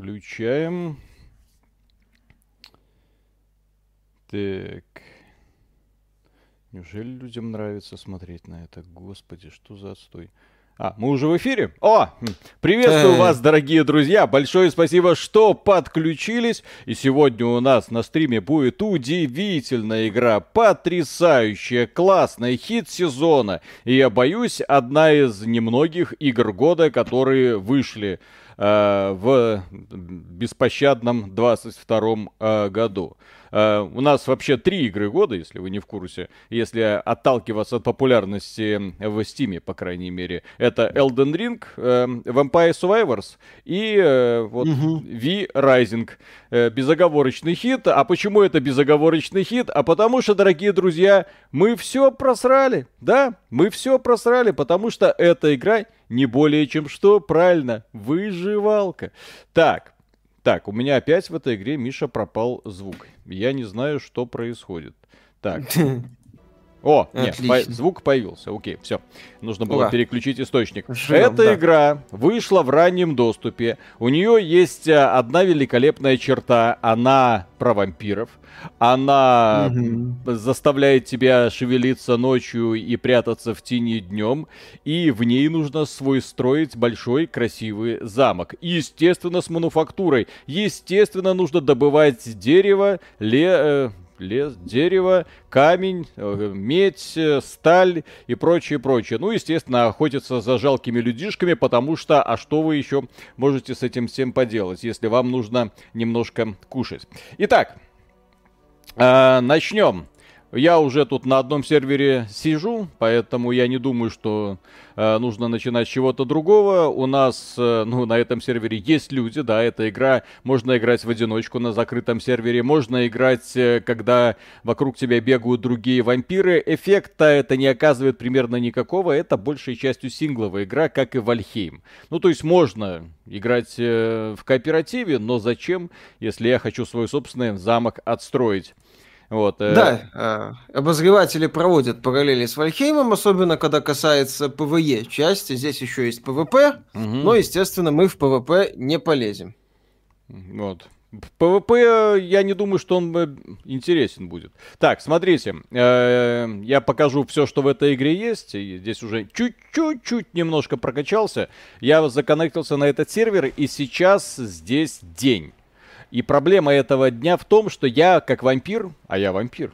Включаем. Так. Неужели людям нравится смотреть на это? Господи, что за отстой? А, мы уже в эфире? О, приветствую вас, дорогие друзья. Большое спасибо, что подключились. И сегодня у нас на стриме будет удивительная игра, потрясающая, классная, хит сезона. И я боюсь, одна из немногих игр года, которые вышли в беспощадном 22 э, году. Э, у нас вообще три игры года, если вы не в курсе, если отталкиваться от популярности в Steam, по крайней мере. Это Elden Ring, э, Vampire Survivors и э, вот угу. V Rising. Безоговорочный хит. А почему это безоговорочный хит? А потому что, дорогие друзья, мы все просрали. Да, мы все просрали, потому что эта игра не более чем что, правильно, выживалка. Так, так, у меня опять в этой игре, Миша, пропал звук. Я не знаю, что происходит. Так. О, нет, по- звук появился. Окей, все. Нужно было Ура. переключить источник. Живем, Эта да. игра вышла в раннем доступе. У нее есть э, одна великолепная черта. Она про вампиров. Она угу. заставляет тебя шевелиться ночью и прятаться в тени днем. И в ней нужно свой строить большой красивый замок. Естественно, с мануфактурой. Естественно, нужно добывать дерево, ле, э, лес, дерево, камень, э, медь, э, сталь и прочее, прочее. Ну, естественно, охотиться за жалкими людишками, потому что, а что вы еще можете с этим всем поделать, если вам нужно немножко кушать. Итак, э, начнем. Я уже тут на одном сервере сижу, поэтому я не думаю, что э, нужно начинать с чего-то другого. У нас, э, ну, на этом сервере есть люди, да, эта игра, можно играть в одиночку на закрытом сервере, можно играть, э, когда вокруг тебя бегают другие вампиры. Эффекта это не оказывает примерно никакого, это большей частью сингловая игра, как и Вальхейм. Ну, то есть можно играть э, в кооперативе, но зачем, если я хочу свой собственный замок отстроить? Вот, э... Да, э, обозреватели проводят параллели с Вальхеймом, особенно когда касается PvE части. Здесь еще есть PvP, угу. но, естественно, мы в PvP не полезем. Вот. PvP, я не думаю, что он э, интересен будет. Так, смотрите, э, я покажу все, что в этой игре есть. Здесь уже чуть-чуть немножко прокачался. Я законнектился на этот сервер, и сейчас здесь день. И проблема этого дня в том, что я, как вампир, а я вампир,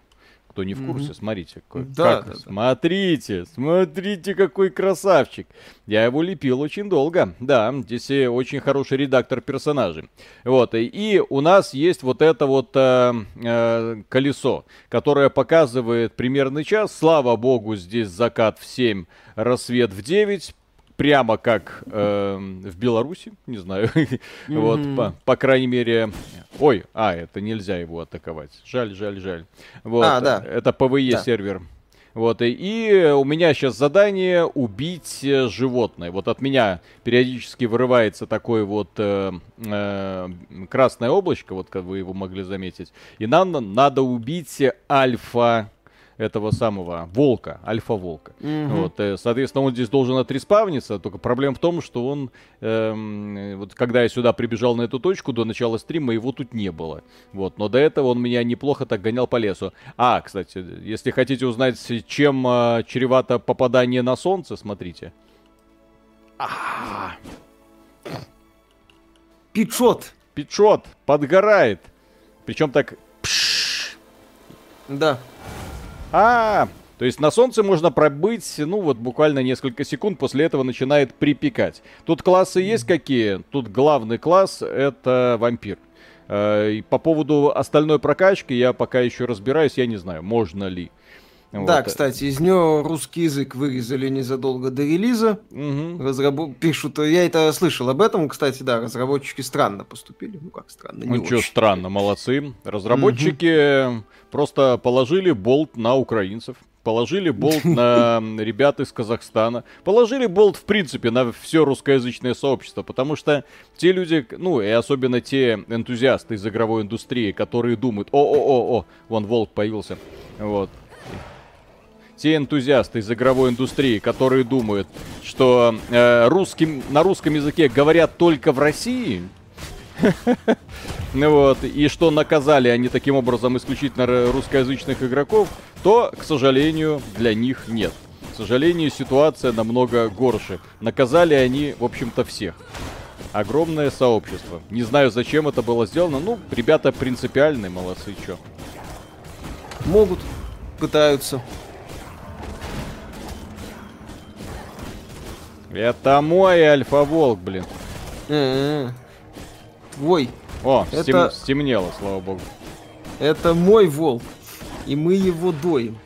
кто не в курсе, mm-hmm. смотрите. Какой, да, как, да, смотрите, да. смотрите, какой красавчик. Я его лепил очень долго. Да, здесь очень хороший редактор персонажей. Вот, и у нас есть вот это вот э, э, колесо, которое показывает примерный час. Слава богу, здесь закат в 7, рассвет в 9 прямо как э, в Беларуси, не знаю, mm-hmm. вот, по, по крайней мере, ой, а, это нельзя его атаковать, жаль, жаль, жаль, вот, а, да. это ПВЕ да. вот, и, и у меня сейчас задание убить э, животное. Вот от меня периодически вырывается такое вот э, э, красное облачко, вот как вы его могли заметить. И нам надо убить альфа этого самого волка, альфа-волка. Угу. Вот, э, соответственно, он здесь должен отреспавниться, только проблема в том, что он, эм, вот когда я сюда прибежал на эту точку до начала стрима, его тут не было. Вот, но до этого он меня неплохо так гонял по лесу. А, кстати, если хотите узнать, чем э, чревато попадание на солнце, смотрите. А Пичот. Пичот, подгорает. Причем так... Да. А, то есть на солнце можно пробыть, ну вот буквально несколько секунд, после этого начинает припекать. Тут классы есть какие? Тут главный класс это вампир. Э, и по поводу остальной прокачки я пока еще разбираюсь, я не знаю, можно ли. Да, вот. кстати, из нее русский язык вырезали незадолго до релиза. Угу. Разработ... Пишут, я это слышал об этом, кстати, да, разработчики странно поступили. Ну как странно, не Ну что странно, молодцы. Разработчики угу. просто положили болт на украинцев. Положили болт на ребят из Казахстана. Положили болт, в принципе, на все русскоязычное сообщество. Потому что те люди, ну и особенно те энтузиасты из игровой индустрии, которые думают, о-о-о-о, вон волк появился. Вот те энтузиасты из игровой индустрии, которые думают, что э, русским, на русском языке говорят только в России, вот, и что наказали они таким образом исключительно русскоязычных игроков, то, к сожалению, для них нет. К сожалению, ситуация намного горше. Наказали они, в общем-то, всех. Огромное сообщество. Не знаю, зачем это было сделано. Ну, ребята принципиальные, молодцы, чё. Могут, пытаются. Это мой альфа-волк, блин. Э-э. Твой. О, это... стем... стемнело, слава богу. Это мой волк. И мы его доим.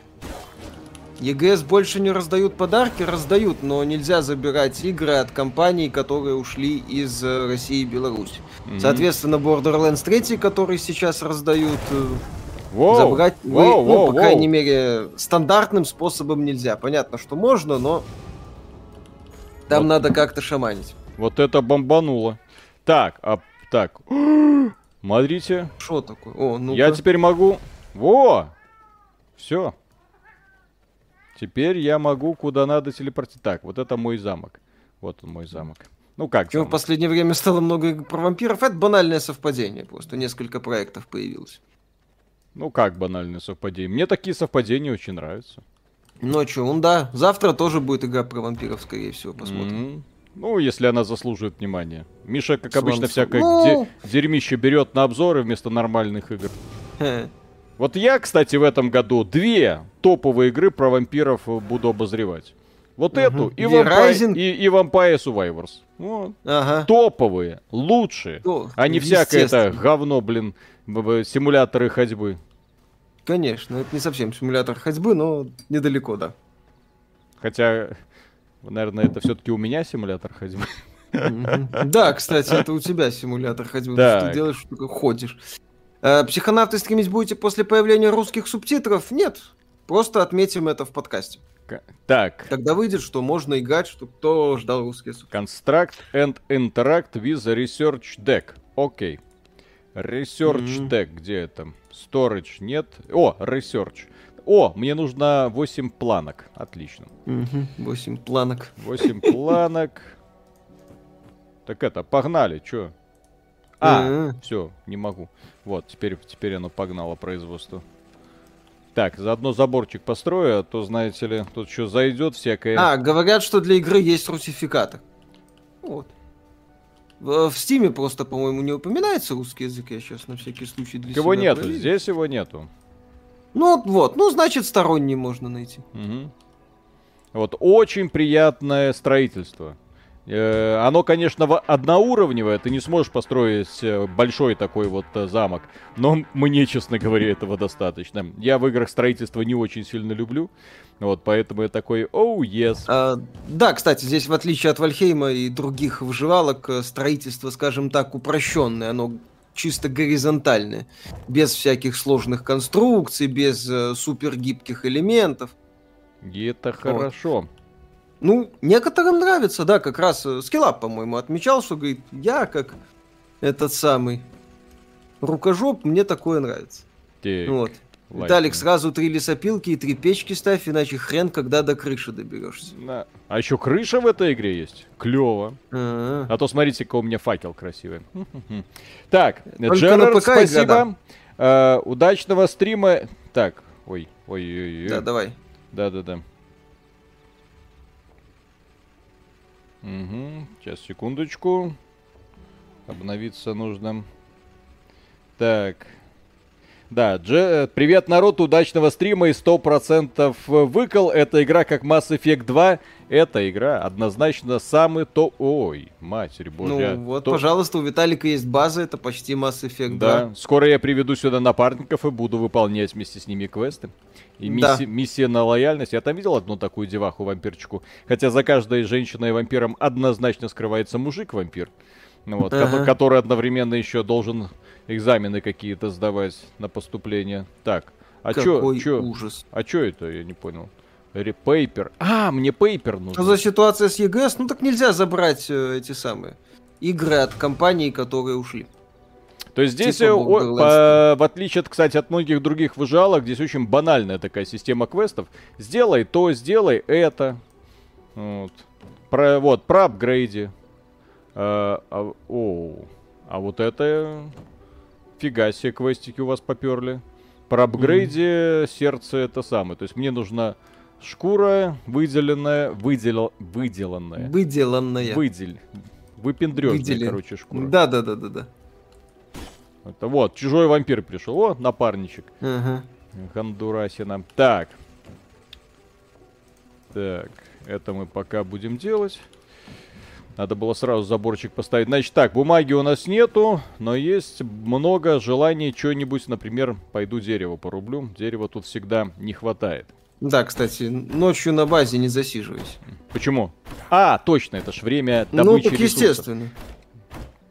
ЕГС больше не раздают подарки, раздают, но нельзя забирать игры от компаний, которые ушли из э, России и Беларуси. Mm-hmm. Соответственно, Borderlands 3, который сейчас раздают, Воу, э, забрать, воу, вы, воу, ну, по воу. крайней мере, стандартным способом нельзя. Понятно, что можно, но там вот. надо как-то шаманить. Вот это бомбануло. Так, а так. Смотрите. Что такое? О, ну Я теперь могу. Во! Все. Теперь я могу куда надо телепортировать. Так, вот это мой замок. Вот он мой замок. Ну как? Чего в последнее время стало много про вампиров? Это банальное совпадение. Просто несколько проектов появилось. Ну как банальное совпадение? Мне такие совпадения очень нравятся. Что, ну да. Завтра тоже будет игра про вампиров, скорее всего, посмотрим. Mm-hmm. Ну, если она заслуживает внимания. Миша, как Слон... обычно, всякое ну... де- дерьмище берет на обзоры вместо нормальных игр. Вот я, кстати, в этом году две топовые игры про вампиров буду обозревать. Вот угу. эту и, Vampire, и, и Vampire Survivors. Вот. Ага. Топовые, лучшие. То, а не всякое это говно, блин, симуляторы ходьбы. Конечно, это не совсем симулятор ходьбы, но недалеко, да. Хотя, наверное, это все-таки у меня симулятор ходьбы. Да, кстати, это у тебя симулятор ходьбы. Что ты делаешь, только ходишь. Э, психонавты стримить будете после появления русских субтитров? Нет. Просто отметим это в подкасте. Так. Тогда выйдет, что можно играть, что кто ждал русские субтитры. Construct and interact with research deck. Окей. Okay. Research mm-hmm. deck, где это? Storage нет. О, research. О, мне нужно 8 планок. Отлично. Mm-hmm. 8 планок. 8 планок. Так это, погнали, чё? А, все, не могу. Вот, теперь, теперь оно погнало производство. Так, заодно заборчик построю, а то, знаете ли, тут что зайдет всякое... А, говорят, что для игры есть русификатор. Вот. В, в Стиме просто, по-моему, не упоминается русский язык, я сейчас на всякий случай для Его себя нету, проверю. здесь его нету. Ну вот, ну значит сторонний можно найти. Угу. Вот, очень приятное строительство. Э, оно, конечно, одноуровневое, ты не сможешь построить э, большой такой вот э, замок, но мне, честно говоря, этого достаточно. Я в играх строительства не очень сильно люблю, вот, поэтому я такой, оу, oh, yes. А, да, кстати, здесь, в отличие от Вальхейма и других выживалок, строительство, скажем так, упрощенное, оно чисто горизонтальное, без всяких сложных конструкций, без э, супергибких элементов. И это вот. хорошо. Ну, некоторым нравится, да, как раз э, Скиллап, по-моему, отмечал, что говорит, я как этот самый рукожоп, мне такое нравится. Так, вот. Лайк. Виталик, сразу три лесопилки и три печки ставь, иначе хрен, когда до крыши доберешься. Да. А еще крыша в этой игре есть. Клево. А, -а, -а. а то смотрите, какой у меня факел красивый. Так, Джерард, спасибо. Uh, удачного стрима. Так, ой, ой, ой, ой. Да, давай. Да, да, да. Угу. Сейчас, секундочку. Обновиться нужно. Так. Да, Дж... привет, народ, удачного стрима и 100% выкол. Эта игра как Mass Effect 2. Эта игра однозначно самый то... Ой, матерь божья. Ну вот, то... пожалуйста, у Виталика есть база, это почти Mass Effect 2. Да, скоро я приведу сюда напарников и буду выполнять вместе с ними квесты. И да. миссия на лояльность. Я там видел одну такую деваху вампирчику. Хотя за каждой женщиной вампиром однозначно скрывается мужик-вампир. Ну вот, ага. который одновременно еще должен экзамены какие-то сдавать на поступление. Так, а Какой чё, чё, ужас. А чё это, я не понял. Репейпер. А, мне пейпер нужен. За ситуация с ЕГС? Ну так нельзя забрать э, эти самые игры от компаний, которые ушли. То есть здесь, типа о, по, в отличие, от, кстати, от многих других выжалок, здесь очень банальная такая система квестов. Сделай то, сделай это. Вот. Про, вот, про апгрейде. А, а, о, А вот это... Фига себе, квестики у вас поперли. Про апгрейде сердце это самое. То есть мне нужна шкура выделенная, выдел, выделанная. Выделанная. Выдель. Выпендрежная, Выделен. короче, шкура. Да, да, да, да, да. Это вот, чужой вампир пришел. О, напарничек. Ага. Гондурасина. Так. Так, это мы пока будем делать. Надо было сразу заборчик поставить. Значит так, бумаги у нас нету, но есть много желаний что-нибудь, например, пойду дерево порублю. Дерева тут всегда не хватает. Да, кстати, ночью на базе не засиживайся. Почему? А, точно, это ж время добычи ну, так ресурсов. естественно.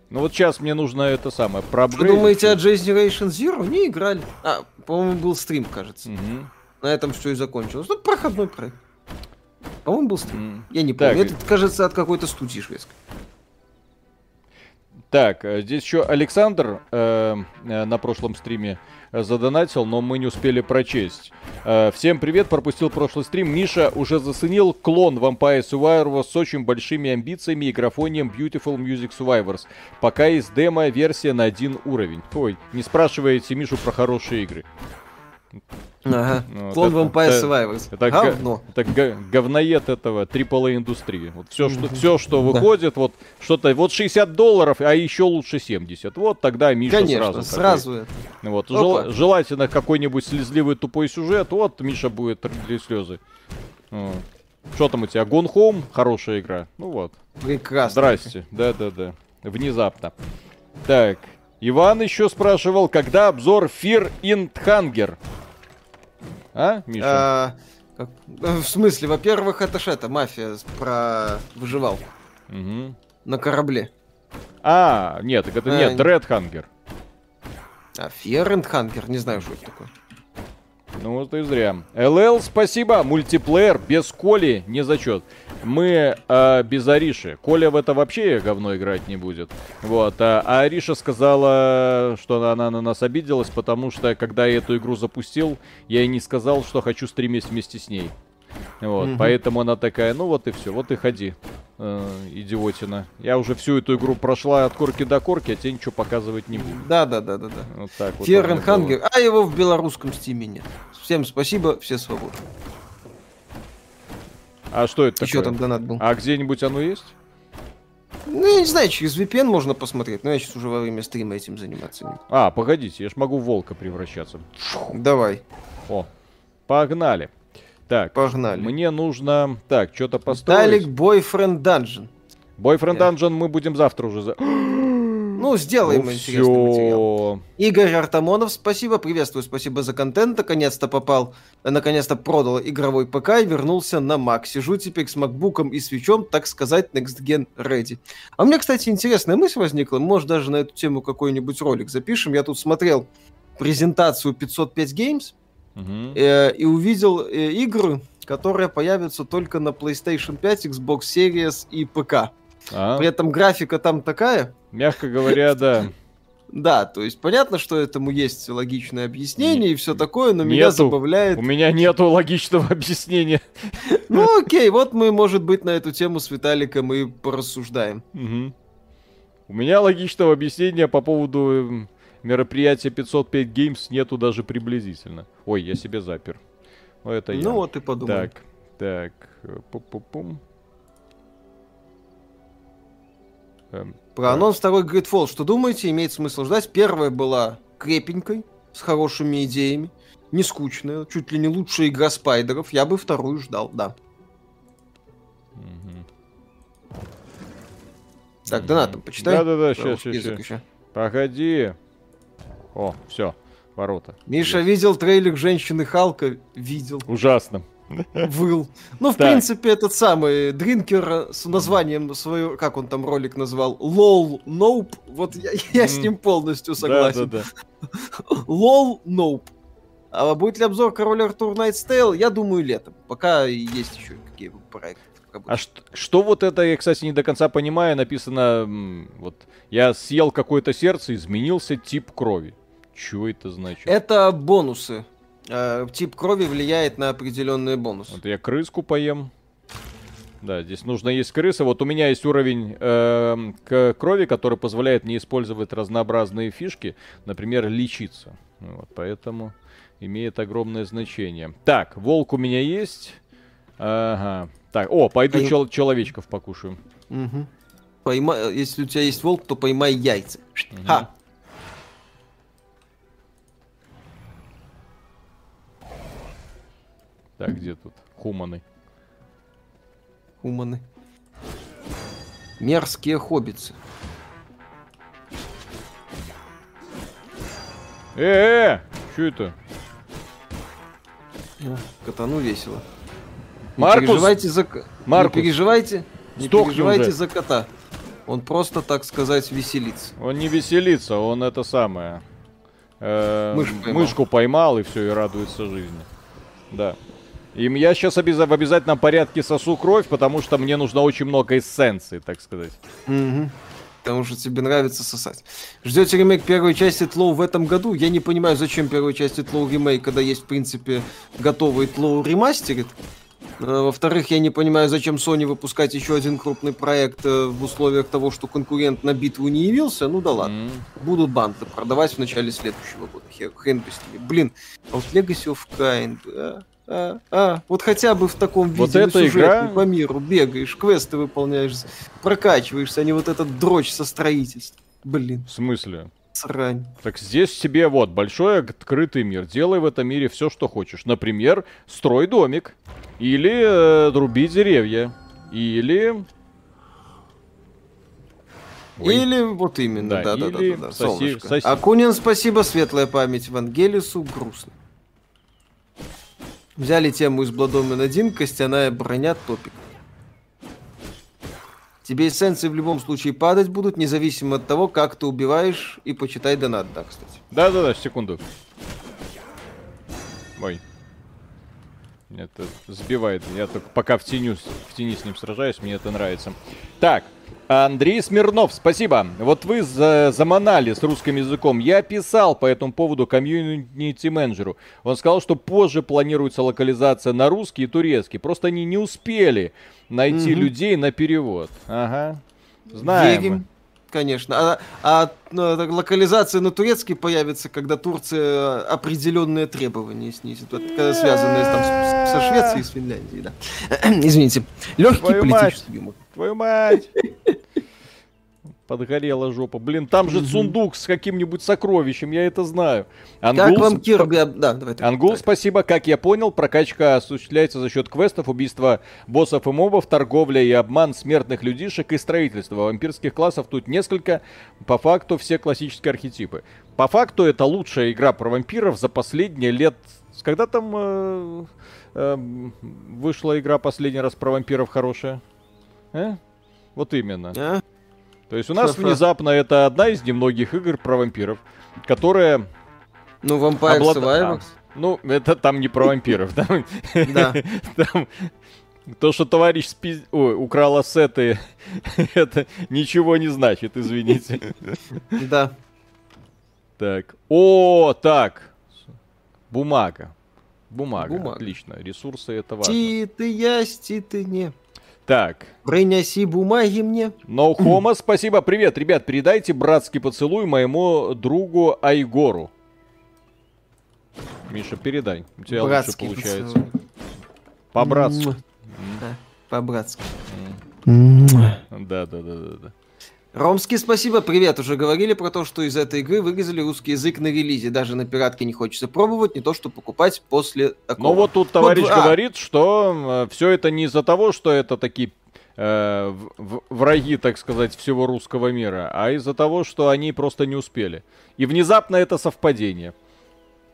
Ну вот сейчас мне нужно это самое, Вы проапгрейдить. думаете, о Generation Zero не играли? А, по-моему, был стрим, кажется. Мгм. На этом все и закончилось. Ну, проходной проект. По-моему, был стрим. М. Я не Так. помню. Это, кажется, от какой-то студии шведской. Так, э, здесь еще Александр э, э, на прошлом стриме э, задонатил, но мы не успели прочесть. Э, всем привет, пропустил прошлый стрим. Миша уже заценил клон Vampire Survivors с очень большими амбициями и графонием Beautiful Music Survivors. Пока есть демо-версия на один уровень. Ой, не спрашивайте Мишу про хорошие игры. Ага. Ну, Клон это- Vampire это- Survivors. Это, Говно. это говноед этого AAA индустрии. Вот все, что, все, что выходит, вот что-то, вот 60 долларов, а еще лучше 70. Вот тогда Миша Конечно, сразу. сразу, такой. это. Вот, жел- желательно какой-нибудь слезливый тупой сюжет. Вот Миша будет для слезы. Что там у тебя? Gone Home? Хорошая игра. Ну вот. Прекрасно. Здрасте. Да-да-да. Внезапно. Так. Иван еще спрашивал, когда обзор Fear in Hunger? А, Миша? А, как- э, в смысле, во-первых, это ж это, мафия про выживал Мгм. на корабле. А, нет, так это А, нет, Hunger. А Hunger, не знаю, что это такое. Ну вот и зря. ЛЛ, спасибо. Мультиплеер без Коли не зачет. Мы э, без Ариши. Коля в это вообще говно играть не будет. Вот. А, а Ариша сказала, что она на нас обиделась, потому что когда я эту игру запустил, я ей не сказал, что хочу стримить вместе с ней. Вот. Мгм. Поэтому она такая, ну вот и все, вот и ходи. э, идиотина. Я уже всю эту игру прошла от корки до корки, а тебе ничего показывать не буду. Да, да, да, да, да. Вот так вот. Было. Hunger, а его в белорусском стиме нет. Всем спасибо, все свободны. А что это Еще такое? там донат был. А где-нибудь оно есть? Ну, я не знаю, через VPN можно посмотреть, но я сейчас уже во время стрима этим заниматься не буду. А, погодите, я ж могу в волка превращаться. Давай, О, погнали. Так, погнали. мне нужно... Так, что-то построить. Boyfriend Dungeon. Boyfriend Я- Dungeon мы будем завтра уже... За... Ну, сделаем Ну интересный материал. всё. Игорь Артамонов, спасибо, приветствую, спасибо за контент. Наконец-то попал, э, наконец-то продал игровой ПК и вернулся на Mac. Сижу теперь с макбуком и свечом, так сказать, Next Gen Ready. А у меня, кстати, интересная мысль возникла. Может, даже на эту тему какой-нибудь ролик запишем. Я тут смотрел презентацию 505 Games Э, и увидел э, игры, которые появятся только на PlayStation 5, Xbox Series и ПК. А, При этом графика там такая, Мягко говоря, да. да, то есть понятно, что этому есть логичное объяснение и все такое, но меня забавляет. У меня нету логичного объяснения. Ну окей, вот мы, может быть, на эту тему с Виталиком и порассуждаем. У меня логичного объяснения по поводу мероприятия 505 Games нету даже приблизительно. Ой, я себе запер. Ну, это я. Ну вот и подумай. Так, так, э, пу-пу-пум. Эм, Про анонс второй Gridfall, что думаете, имеет смысл ждать? Первая была крепенькой, с хорошими идеями, не скучная, чуть ли не лучшая игра спайдеров. Я бы вторую ждал, да. мгм. Так, донатом почитай. Да-да-да, щас. еще. Погоди. О, все, ворота. Миша Есть. видел трейлер женщины Халка? Видел. Ужасно. Выл. Ну, в Так. принципе, этот самый Дринкер с названием свою, как он там ролик назвал, LOL Nope. Вот я, я с ним полностью согласен. Да-да-да. LOL Nope. А будет ли обзор Король Артур Night's Tale? Я думаю, летом. Пока есть еще какие проекты. А что, что вот это, я, кстати, не до конца понимаю, написано, вот, я съел какое-то сердце, изменился тип крови. Чего это значит? Это бонусы. Э, Тип крови влияет на определенные бонусы. Вот я крыску поем. Да, здесь нужно есть крысы. Вот у меня есть уровень э, к крови, который позволяет мне использовать разнообразные фишки, например, лечиться. Вот, поэтому имеет огромное значение. Так, волк у меня есть. Ага. Так, о, пойду я- чел- человечков покушаю. Мгм. Пойма- Если у тебя есть волк, то поймай яйца. Ха. Так, где тут хуманы? Уманы. Мерзкие хоббицы. Э-э, что это? О, Катану весело. Маркус! Не переживайте за... Маркус! Не переживайте, не Сдохни переживайте уже. за кота. Он просто, так сказать, веселится. Он не веселится, он это самое. э, Мышь поймал. мышку поймал и все, и радуется жизни. Да. И я сейчас в обязательном порядке сосу кровь, потому что мне нужно очень много эссенции, так сказать. Мгм. Потому что тебе нравится сосать. Ждете ремейк первой части Тлоу в этом году? Я не понимаю, зачем первой части Тлоу ремейк, когда есть, в принципе, готовый Тлоу ремастерит. Э, Во-вторых, я не понимаю, зачем Sony выпускать еще один крупный проект э, в условиях того, что конкурент на битву не явился. Ну да ладно. М. Будут банты продавать в начале следующего года. Хер, хрен бы с ними. Блин, а вот Legacy of Kain, а, а, а, вот хотя бы в таком виде Вот эта игра- по миру бегаешь, квесты выполняешь, прокачиваешься, а не вот этот дрочь со строительством. Блин, В смысле? срань. Так здесь тебе вот большой открытый мир. Делай в этом мире все, что хочешь. Например, строй домик. Или э, руби деревья. Или... Ой. Или вот именно, Да, да, да, да, или да, да, соси- солнышко. соси. Акунин, спасибо, светлая память Вангелису, грустно. Взяли тему из Бладомен 1, костяная броня, топик. Тебе эссенции в любом случае падать будут, независимо от того, как ты убиваешь, и почитай донат, да, кстати. Да-да-да, секунду. Ой. Это сбивает. Я только пока в, теню, в тени с ним сражаюсь, мне это нравится. Так, Андрей Смирнов, спасибо. Вот вы за, заманали с русским языком. Я писал по этому поводу комьюнити-менеджеру. Он сказал, что позже планируется локализация на русский и турецкий. Просто они не успели найти Мгм. людей на перевод. Ага. Знаем. Верим, конечно. А, а, ну, локализация на турецкий появится, когда Турция определенные требования снизит, когда связанные там, с- со Швецией и с Финляндией, да. Извините. Легкий Твою мать. политический юмор. Твою мать! Подгорела жопа. Блин, там же сундук с каким-нибудь сокровищем, я это знаю. Как Ангул, вам Кирби? об- Да, давай. так, Ангул, так. спасибо. Как я понял, прокачка осуществляется за счет квестов, убийства боссов и мобов, торговля и обман смертных людишек и строительства. Вампирских классов тут несколько. По факту все классические архетипы. По факту это лучшая игра про вампиров за последние лет... Когда там э, э, вышла игра последний раз про вампиров хорошая? Э? Вот именно. А? То есть у нас Ха-ха. внезапно это одна из немногих игр про вампиров, которая... Ну, Vampire облада- Survivors. а, ну, это там не про вампиров, да? Да. Там то, что товарищ спи- ой, украл ассеты, это ничего не значит, извините. Да. Так. О, так. Бумага. Бумага. Бумага. Отлично. Ресурсы это важно. Ти ты ясь, ти ты не. Так. Принеси бумаги мне. No Homo, спасибо. Привет, ребят, передайте братский поцелуй моему другу Айгору. Миша, передай. У тебя Братский лучше получается. поцелуй. По-братски. Да, По-братски. Да, да, да, да, да. Ромский, спасибо, привет. Уже говорили про то, что из этой игры вырезали русский язык на релизе. Даже на пиратке не хочется пробовать, не то что покупать после такого. Ну вот тут товарищ а. говорит, что все это не из-за того, что это такие э, враги, так сказать, всего русского мира, а из-за того, что они просто не успели. И внезапно это совпадение.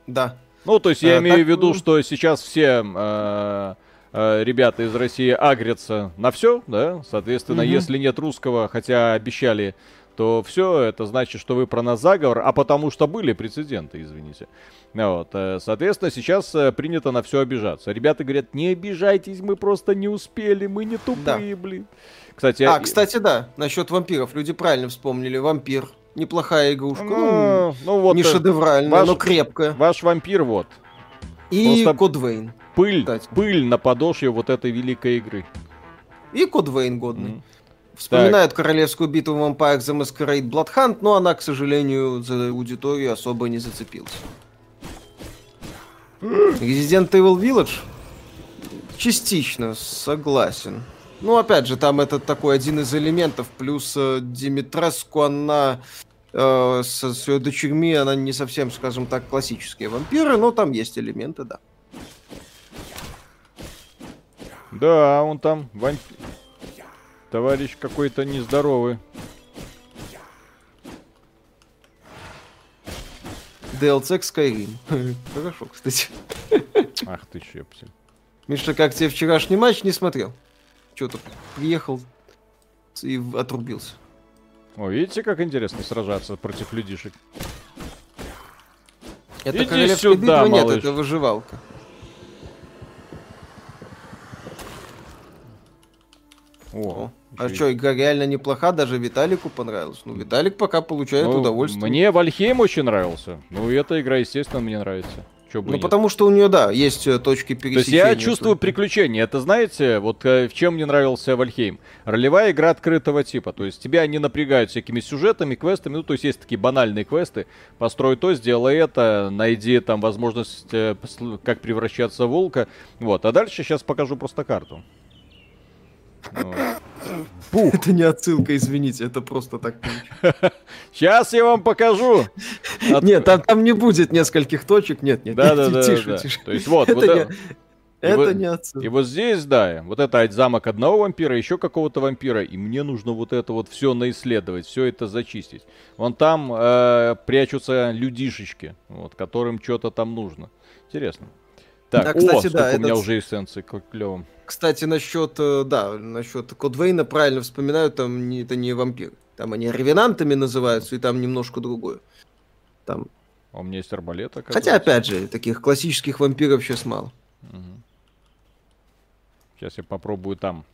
Да. Ну, то есть я А, имею так, в виду, ну. что сейчас все э, э, ребята из России агрятся на все, да, соответственно, Мгм. если нет русского, хотя обещали, то все это значит, что вы про нас заговор, а потому что были прецеденты, извините. Вот, э, соответственно, сейчас э, принято на все обижаться. Ребята говорят, не обижайтесь, мы просто не успели, мы не тупые, блин. Кстати, А, э, кстати, да, насчет вампиров. Люди правильно вспомнили. Вампир. Неплохая игрушка. Ну, ну, ну вот не шедевральная, ваш- но крепкая. ваш вампир вот, И просто- Код Вейн. Пыль, Кстати. пыль на подошве вот этой великой игры. И Код Вейн годный. Mm-hmm. Вспоминают так. королевскую битву Vampire The Masquerade Bloodhunt, но она, к сожалению, за аудиторию особо не зацепилась. Resident Evil Village? Частично, согласен. Ну, опять же, там это такой один из элементов, плюс э, Димитреску, она э, со, с ее дочерьми, она не совсем, скажем так, классические вампиры, но там есть элементы, да. Да, он там вампир. Товарищ какой-то нездоровый. DLC к Skyrim. Хорошо, кстати. Ах ты щепсель. Миша, как тебе вчерашний матч не смотрел? Что-то приехал и отрубился. О, видите, как интересно сражаться против людишек? Это Иди сюда, битва? Малыш. Нет, это выживалка. О, а что, игра реально неплоха, даже Виталику понравилась. Ну, Виталик пока получает ну, удовольствие. Мне Вальхейм очень нравился. Ну, эта игра, естественно, мне нравится. Чё бы ну, нет. потому что у нее, да, есть э, точки пересечения. То есть я чувствую приключения. Это, знаете, вот э, в чем мне нравился Вальхейм? Ролевая игра открытого типа. То есть тебя не напрягают всякими сюжетами, квестами. Ну, то есть есть такие банальные квесты. Построй то, сделай это, найди там возможность, э, как превращаться в волка. Вот. А дальше сейчас покажу просто карту. Пух. Это не отсылка, извините, это просто так. Сейчас я вам покажу. От... Нет, там, там не будет нескольких точек, нет, нет. Да, да, да. Тише, да. тише. То есть вот, это, вот не... это вот, не отсылка. И вот здесь, да, вот это замок одного вампира, еще какого-то вампира, и мне нужно вот это вот все наисследовать, все это зачистить. Вон там э, прячутся людишечки, вот, которым что-то там нужно. Интересно. Так, да, кстати, о, да, у меня этот... уже эссенции, как клево. Кстати, насчет, э, да, насчет Кодвейна правильно вспоминаю, там не, это не вампир. Там они ревенантами называются, и там немножко другое. Там... А у меня есть арбалет, Хотя, опять же, таких классических вампиров сейчас мало. Угу. Сейчас я попробую там.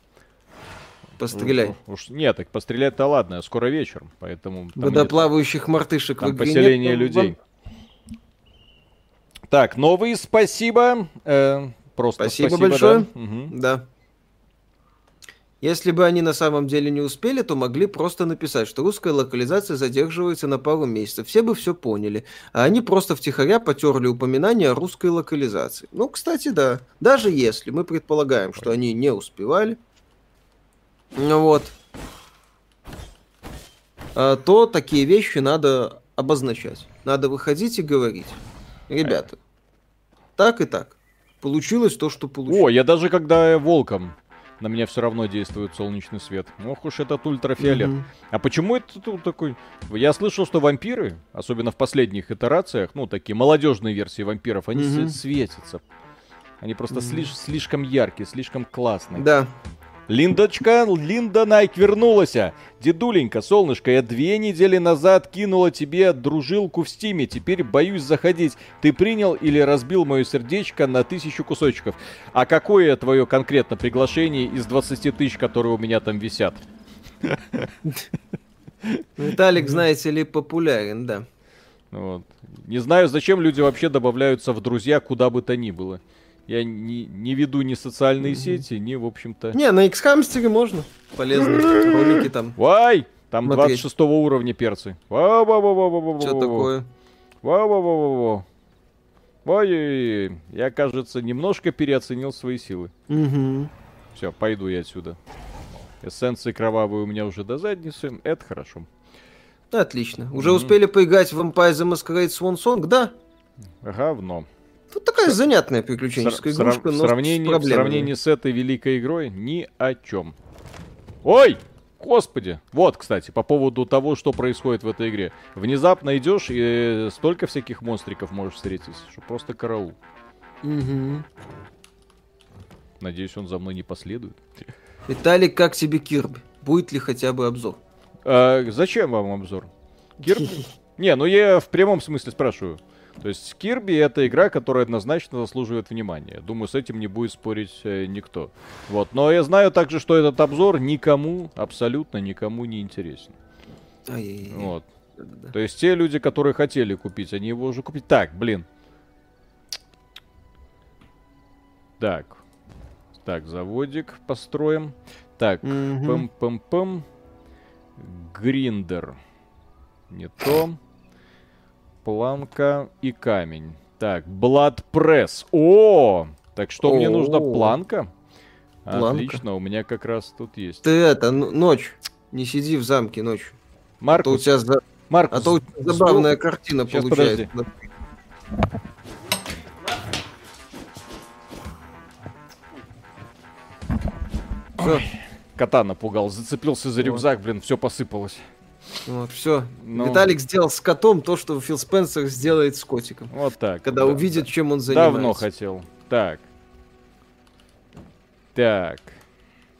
Постреляй. Уж, нет, так пострелять-то ладно, скоро вечер, поэтому... Водоплавающих мартышек там в игре поселение людей. Вам... Так, новые спасибо. Э, просто спасибо, спасибо большое. Да. Угу. да. Если бы они на самом деле не успели, то могли просто написать, что русская локализация задерживается на пару месяцев. Все бы все поняли. А они просто втихаря потерли упоминание о русской локализации. Ну, кстати, да. Даже если мы предполагаем, что они не успевали, ну вот, а, то такие вещи надо обозначать. Надо выходить и говорить. Ребята, так и так. Получилось то, что получилось. О, я даже когда волком на меня все равно действует солнечный свет. Ох уж этот ультрафиолет. Mm-hmm. А почему это тут такой... Я слышал, что вампиры, особенно в последних итерациях, ну, такие молодежные версии вампиров, они mm-hmm. светятся. Они просто mm-hmm. слиш- слишком яркие, слишком классные. Да. Линдочка, Линда Найк вернулась. Дедуленька, солнышко, я две недели назад кинула тебе дружилку в стиме. Теперь боюсь заходить. Ты принял или разбил мое сердечко на тысячу кусочков? А какое твое конкретно приглашение из 20 тысяч, которые у меня там висят? Виталик, знаете ли, популярен, да. Вот. Не знаю, зачем люди вообще добавляются в друзья куда бы то ни было. Я не, не веду ни социальные mm-hmm. сети, ни, в общем-то... Не, на X-Hamster можно. Полезные ролики там. Вай! Там смотреть. 26 уровня перцы. Что такое? Ва-ва-ва-ва-ва. Ой, я, кажется, немножко переоценил свои силы. Угу. Все, пойду я отсюда. Эссенции кровавые у меня уже до задницы. Это хорошо. Отлично. Уже успели поиграть в Vampire the Masquerade Swan Song, да? Говно. Тут такая занятная приключенческая Сра- игрушка, но в сравнении, в сравнении с этой великой игрой ни о чем. Ой! Господи! Вот, кстати, по поводу того, что происходит в этой игре. Внезапно идешь и столько всяких монстриков можешь встретить, что просто караул. Угу. Надеюсь, он за мной не последует. Виталик, как тебе Кирби? Будет ли хотя бы обзор? А, зачем вам обзор? Кирби? Не, ну я в прямом смысле спрашиваю. То есть Кирби это игра, которая однозначно заслуживает внимания. Думаю, с этим не будет спорить э, никто. Вот. Но я знаю также, что этот обзор никому, абсолютно никому не интересен. Ай-яй-яй. Вот. Да-да-да. То есть те люди, которые хотели купить, они его уже купили. Так, блин. Так. Так, заводик построим. Так, Мгм. пам-пам-пам. Гриндер. Не то. Планка и камень. Так, Blood Press. О! Так что мне нужно? О. Планка? Планка. Отлично, у меня как раз тут есть. Ты это, ночь. Не сиди в замке ночью. А то у Маркус, тебя, за- Маркус, а то у тебя забавная картина Щас, получается. Всё, кота напугал, зацепился за рюкзак, блин, все посыпалось. Вот, все. Ну. Виталик сделал с котом то, что Фил Спенсер сделает с котиком. Вот так. Когда Да. увидит, чем он занимается. Давно хотел. Так. Так.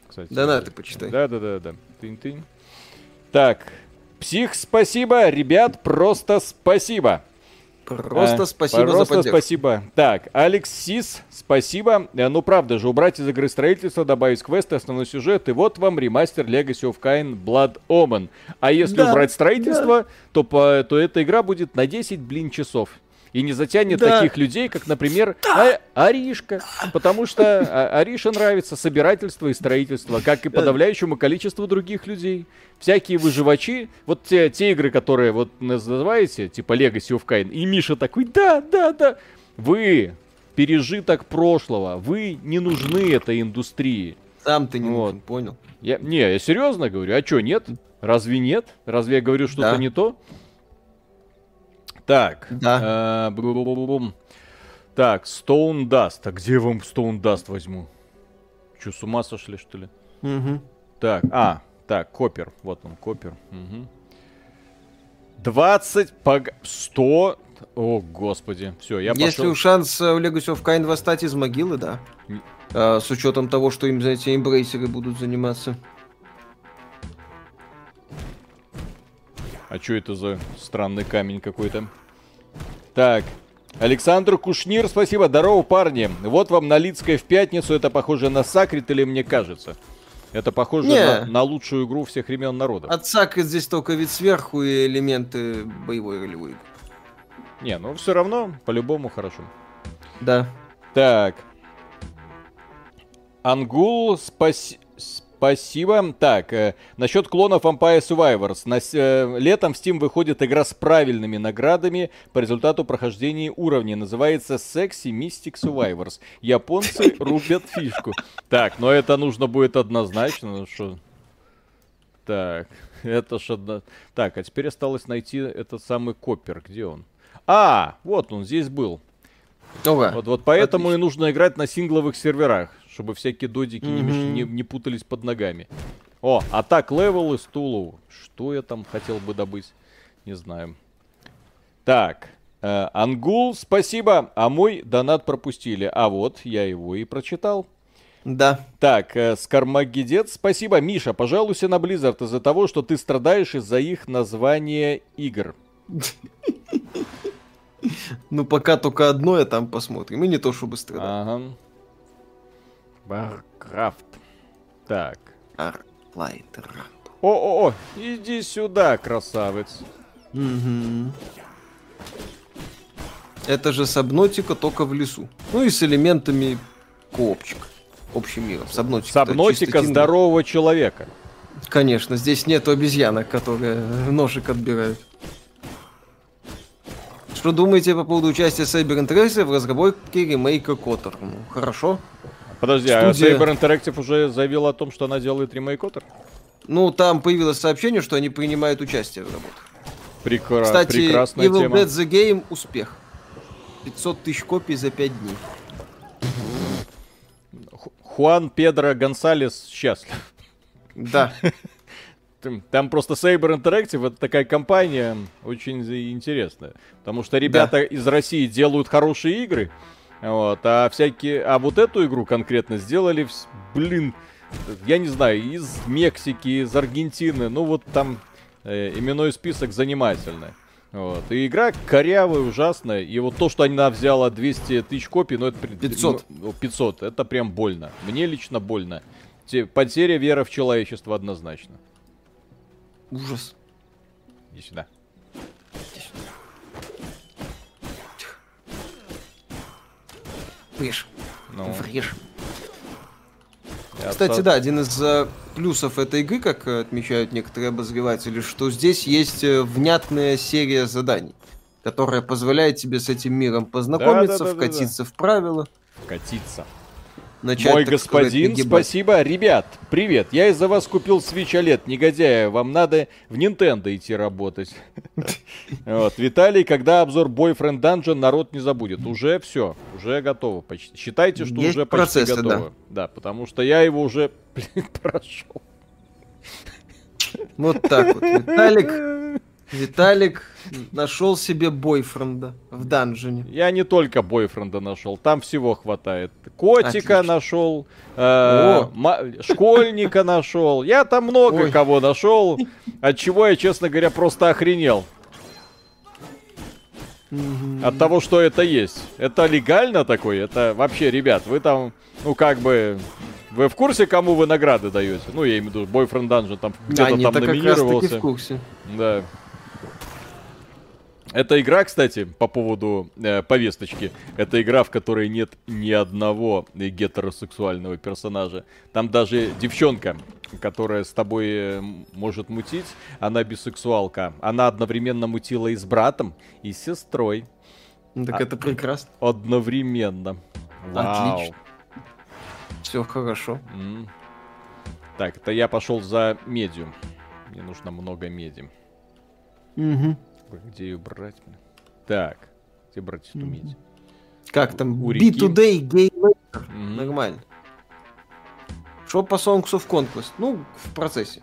Кстати, Донаты почитай. Да, да, да, да. Тынь-тынь. Так. Псих, спасибо. Ребят, просто спасибо. Просто А, спасибо просто за поддержку. спасибо. Так, Алексис, спасибо. Э, Ну, правда же, убрать из игры строительство, добавить квесты, основной сюжет, и вот вам ремастер Legacy of Kain Blood Omen. А если Да, убрать строительство, то, по, то эта игра будет на 10, блин, часов. И не затянет Да. таких людей, как, например, А- Аришка. Потому что а, Арише нравится собирательство и строительство, как и подавляющему количеству других людей. Всякие выживачи, вот те, те игры, которые вот называете, типа Legacy of Kain, и Миша такой, да, да, да, вы пережиток прошлого, вы не нужны этой индустрии. Сам ты не Вот. нужен, понял? Я, не, я серьезно говорю, а чё, нет? Разве нет? Разве я говорю что-то Да. не то? Так. Да. э. Так, Stone Dust. А где я вам Stone Dust возьму? Чё, с ума сошли, что ли? Мгм. Так, а, так, Копер. Вот он, Копер. Мгм. 20, пог... 100... О, господи. Все, я Если пошел. у шанс э, в Legacy of Kain восстать из могилы, да. А, с учетом того, что им, знаете, эмбрейсеры будут заниматься. А что это за странный камень какой-то? Так. Александр Кушнир, спасибо. Здорово, парни. Вот вам Налицкая в пятницу. Это похоже на Сакрит или мне кажется? Это похоже Не. на, на лучшую игру всех времен народа. Отсак здесь только вид сверху и элементы боевой ролевой. игры. Не, ну все равно, по-любому хорошо. Да. Так. Ангул, спаси- спасибо. Так, э, насчет клонов Vampire Survivors. На, э, летом в Steam выходит игра с правильными наградами по результату прохождения уровней. Называется Sexy Mystic Survivors. Японцы рубят фишку. Так, но это нужно будет однозначно. Ну что... Так, это ж одно... Так, а теперь осталось найти этот самый Copper. Где он? А, вот он, здесь был. Ага. Вот, вот поэтому Отлично. и нужно играть на сингловых серверах, чтобы всякие додики не, меш- Мгм. не, не путались под ногами. О, attack level is too low. Что я там хотел бы добыть? Не знаю. Так, э, Ангул, спасибо, а мой донат пропустили. А вот, я его и прочитал. Да. Так, э, Скармагедец, спасибо. Миша, пожалуйся на Blizzard из-за того, что ты страдаешь из-за их названия игр. Ну, пока только одно, а там посмотрим. И не то, чтобы страдать. Ага. Warcraft. Так. Арклайтер. О-о-о, иди сюда, красавец. Мгм. Это же Сабнотика только в лесу. Ну и с элементами коопчика. Общим миром. Сабнотика. Сабнотика здорового человека. Конечно, здесь нету обезьянок, которые ножик отбирают. Что думаете по поводу участия Cyber Interactive в разработке ремейка Котор? Ну, хорошо. Подожди, а Студия- Saber Interactive уже заявила о том, что она делает ремейк Котор? Ну, там появилось сообщение, что они принимают участие в работе. Прекра- Кстати, прекрасная Evil тема. Dead The Game успех. 500 тысяч копий за 5 дней. Ху- Хуан Педро Гонсалес счастлив. Да. Там- просто Saber Interactive это такая компания очень интересная. Потому что ребята из России делают хорошие игры. Вот, а всякие. А вот эту игру конкретно сделали, блин, я не знаю, из Мексики, из Аргентины. Ну вот там э, именной список занимательный. Вот. И игра корявая, ужасная. И вот то, что она взяла 200 тысяч копий, ну это... при- 500. ну, 500, это прям больно. Мне лично больно. Те- Потеря веры в человечество однозначно. Ужас. Иди сюда. Врежь. Ну, Врежь. Кстати, да, один из э, плюсов этой игры, как отмечают некоторые обозреватели, что здесь есть э, внятная серия заданий, которая позволяет тебе с этим миром познакомиться, да, да, да, вкатиться да, да. в правила. Вкатиться начать, Мой господин, сказать, спасибо. Ребят, привет. Я из-за вас купил Switch OLED, негодяя. Вам надо в Nintendo идти работать. Вот. Виталий, когда обзор Boyfriend Dungeon, народ не забудет. Уже все, уже готово почти. Считайте, что уже почти готово. Да, потому что я его уже, прошел. Вот так вот. Виталик Виталик нашел себе бойфренда в данжене. Я не только бойфренда нашел, там всего хватает. Котика Отлично. нашел, э, школьника нашел. Я там много Ой. кого нашел, от чего я, честно говоря, просто охренел. От того, что это есть. Это легально такое? Это вообще, ребят, вы там, ну как бы, вы в курсе, кому вы награды даете? Ну, я имею в виду, Бойфренд Данжен там где-то там номинировался. в курсе. Да. Эта игра, кстати, по поводу э, повесточки, это игра, в которой нет ни одного гетеросексуального персонажа. Там даже девчонка, которая с тобой э, может мутить, она бисексуалка. Она одновременно мутила и с братом, и с сестрой. Так а, это прекрасно. Одновременно. Вау. Отлично. Все хорошо. Mm. Так, это я пошел за медиум. Мне нужно много меди. Угу. Где ее брать? Так, где брать эту медь? Как там? У Be Today Game mm-hmm. Нормально. Что по Songs of Conquest? Ну, в процессе.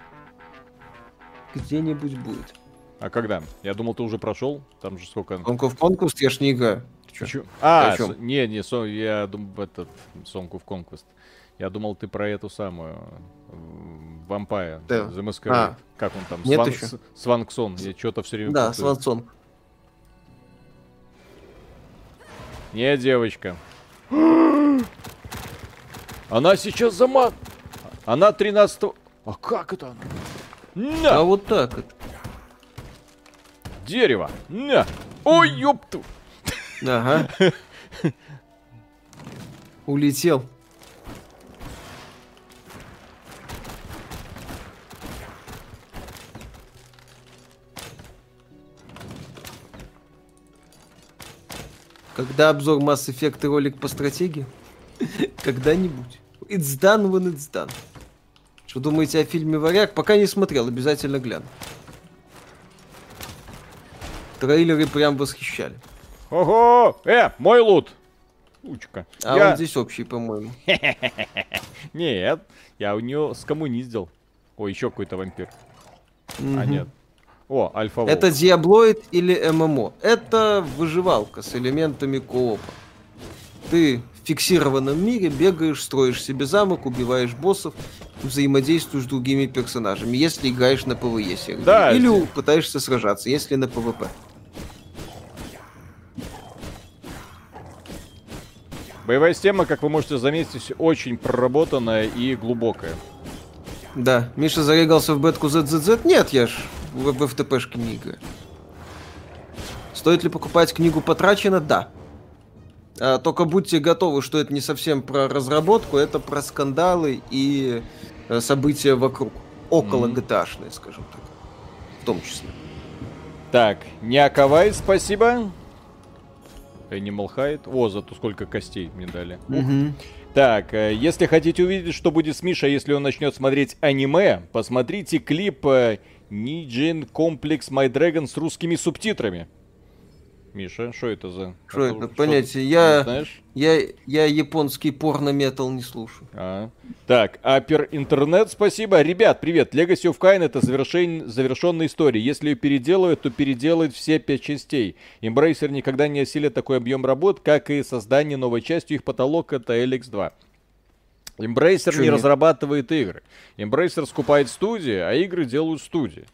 Где-нибудь будет. А когда? Я думал, ты уже прошел. Там же сколько... Song of Conquest я ж не играю. Чё? А, с... не, не, со... я думал, этот Song of Conquest. Я думал, ты про эту самую Вампая, да. The Masquerade. А. Как он там? Нет Сван... еще. Сванксон. Я что-то все время Да, путаю. Свансон. Не, девочка. Она сейчас зама... Она 13 А как это она? На! А вот так вот. Дерево. На! Ой, ёпту! Ага. Улетел. Когда обзор Mass Effect и ролик по стратегии? Когда-нибудь. It's done when it's done. Что думаете о фильме «Варяг»? Пока не смотрел, обязательно гляну. Трейлеры прям восхищали. Ого! Э, мой лут! Учка. А я... он здесь общий, по-моему. Нет, я у нее скоммуниздил. О, еще какой-то вампир. А нет. О, альфа -волк. Это диаблоид или ММО? Это выживалка с элементами коопа. Ты в фиксированном мире бегаешь, строишь себе замок, убиваешь боссов, взаимодействуешь с другими персонажами, если играешь на PvE сервере. Да, или здесь... пытаешься сражаться, если на PvP. Боевая система, как вы можете заметить, очень проработанная и глубокая. Да, Миша зарегался в бетку ZZZ. Нет, я ж в, в FTP-шке не играю. Стоит ли покупать книгу потрачено? Да. А, только будьте готовы, что это не совсем про разработку, это про скандалы и э, события вокруг. Около mm-hmm. GTA-шные, скажем так. В том числе. Так, Няковай, спасибо. Animal Hide. О, зато сколько костей мне дали. Угу. Так, э, если хотите увидеть, что будет с Мишей, если он начнет смотреть аниме, посмотрите клип Нijin Complex My Dragon с русскими субтитрами. Миша, что это за... Что это? Понятие. Я, я, я японский порно-метал не слушаю. А. Так, Апер Интернет, спасибо. Ребят, привет. Legacy of Kain это завершен... завершенная история. Если ее переделают, то переделают все пять частей. Embracer никогда не осилит такой объем работ, как и создание новой части. Их потолок это LX2. Embracer Чё не нет? разрабатывает игры. Embracer скупает студии, а игры делают студии.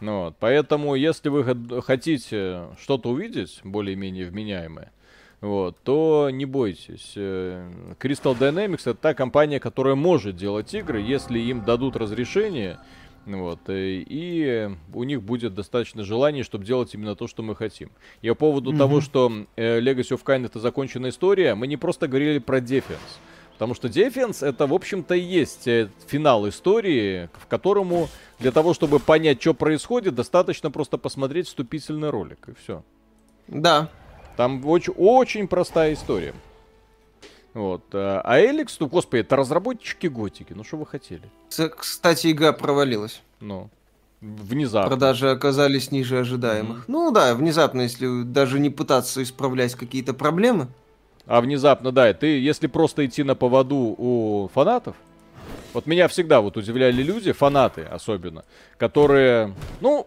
Ну, вот, поэтому, если вы хотите что-то увидеть более-менее вменяемое, вот, то не бойтесь. Э, Crystal Dynamics это та компания, которая может делать игры, если им дадут разрешение, вот, э, и у них будет достаточно желания, чтобы делать именно то, что мы хотим. И по поводу mm-hmm. того, что э, Legacy of Kain это законченная история, мы не просто говорили про Defense. Потому что Defense это, в общем-то, и есть э, финал истории, в которому для того, чтобы понять, что происходит, достаточно просто посмотреть вступительный ролик, и все. Да. Там очень, очень простая история. Вот. Э, а Эликс, ну, господи, это разработчики Готики. Ну, что вы хотели? Кстати, игра провалилась. Ну, внезапно. Продажи оказались ниже ожидаемых. Mm-hmm. Ну да, внезапно, если даже не пытаться исправлять какие-то проблемы. А внезапно, да, ты, если просто идти на поводу у фанатов, вот меня всегда вот удивляли люди, фанаты особенно, которые, ну,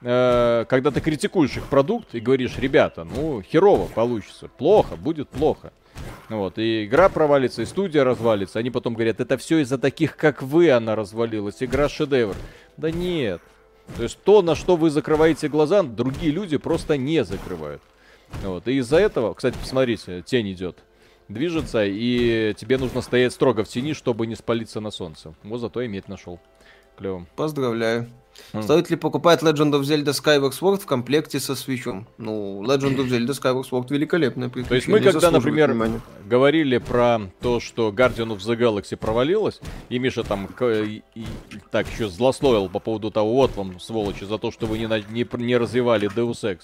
э, когда ты критикуешь их продукт и говоришь, ребята, ну, херово получится, плохо, будет плохо. Вот, и игра провалится, и студия развалится. Они потом говорят, это все из-за таких, как вы, она развалилась. Игра шедевр. Да нет. То есть то, на что вы закрываете глаза, другие люди просто не закрывают. Вот. И из-за этого, кстати, посмотрите, тень идет. Движется, и тебе нужно стоять строго в тени, чтобы не спалиться на солнце. Вот зато и медь нашел. Клево. Поздравляю. Mm. Стоит ли покупать Legend of Zelda Skyward Sword в комплекте со свечом? Ну, Legend of Zelda Skyward Sword великолепное То есть мы, когда, например, внимания. говорили про то, что Guardian of the Galaxy провалилась, и Миша там и, и, так еще злословил по поводу того, вот вам, сволочи, за то, что вы не, не, не развивали Deus Ex.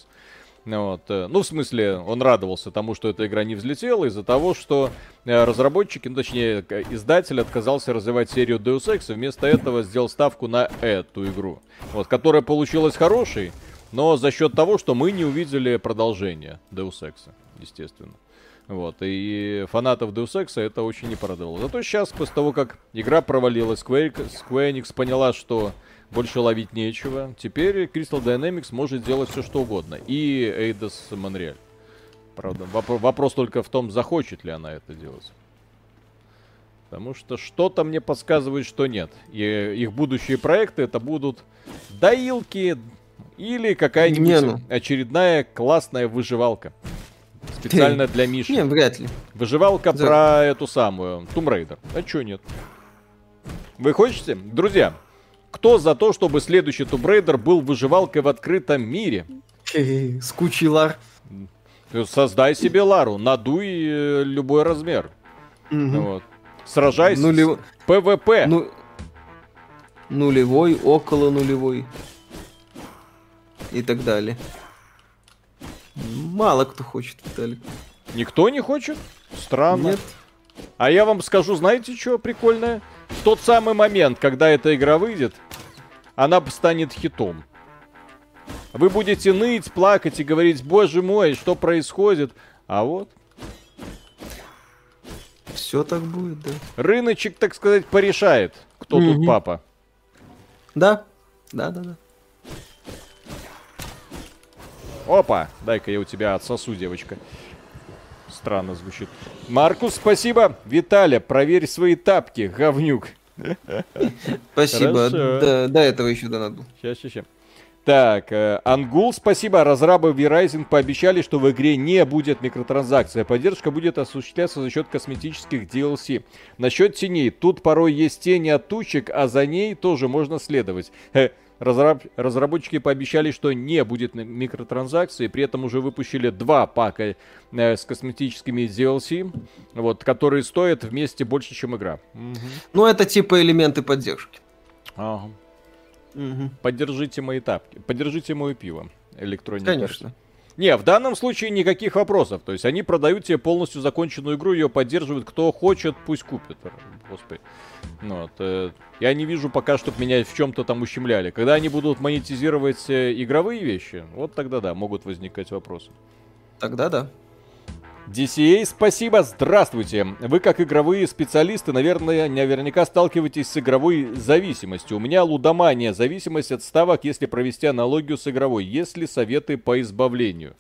Вот. Э, ну, в смысле, он радовался тому, что эта игра не взлетела из-за того, что э, разработчики, ну, точнее, издатель отказался развивать серию Deus Ex и вместо этого сделал ставку на эту игру. Вот, которая получилась хорошей, но за счет того, что мы не увидели продолжение Deus Ex, естественно. Вот, и фанатов Deus Ex это очень не порадовало. Зато сейчас, после того, как игра провалилась, Square, Square Enix поняла, что больше ловить нечего. Теперь Crystal Dynamics может делать все что угодно. И Eidos Montreal. Правда, воп- вопрос только в том, захочет ли она это делать. Потому что что-то мне подсказывает, что нет. И их будущие проекты это будут доилки или какая-нибудь ну. очередная классная выживалка. Специально для Миши. Не, вряд ли. Выживалка За... про эту самую Tomb Raider. А чё нет? Вы хотите? Друзья, кто за то, чтобы следующий Raider был выживалкой в открытом мире? С кучей лар. Создай себе лару, надуй э, любой размер. Угу. Вот. Сражайся Нулев... с PvP. Ну... Нулевой, около нулевой. И так далее. Мало кто хочет, Виталик. Никто не хочет? Странно. Нет. А я вам скажу, знаете, что прикольное? В тот самый момент, когда эта игра выйдет, она станет хитом. Вы будете ныть, плакать и говорить, боже мой, что происходит? А вот... Все так будет, да. Рыночек, так сказать, порешает, кто mm-hmm. тут папа. Да, да, да, да. Опа, дай-ка я у тебя отсосу, девочка. Странно звучит. Маркус, спасибо. Виталя, проверь свои тапки, говнюк. Спасибо. До, до этого еще донат Сейчас, сейчас, сейчас. Так, э, Ангул, спасибо. Разрабы Verizon пообещали, что в игре не будет микротранзакций. А поддержка будет осуществляться за счет косметических DLC. Насчет теней. Тут порой есть тени от тучек, а за ней тоже можно следовать. Разраб... Разработчики пообещали, что не будет микротранзакций, при этом уже выпустили два пака э, с косметическими DLC, вот, которые стоят вместе больше, чем игра. Угу. Ну, это типа элементы поддержки. Ага. Угу. Поддержите мои тапки, поддержите мое пиво. Электроника. Конечно. Не, в данном случае никаких вопросов. То есть они продают тебе полностью законченную игру, ее поддерживают. Кто хочет, пусть купит. Господи. Ну, вот, э, я не вижу пока, чтобы меня в чем-то там ущемляли. Когда они будут монетизировать э, игровые вещи, вот тогда да, могут возникать вопросы. Тогда да. DCA, спасибо, здравствуйте. Вы как игровые специалисты, наверное, наверняка сталкиваетесь с игровой зависимостью. У меня лудомания, зависимость от ставок, если провести аналогию с игровой. Есть ли советы по избавлению?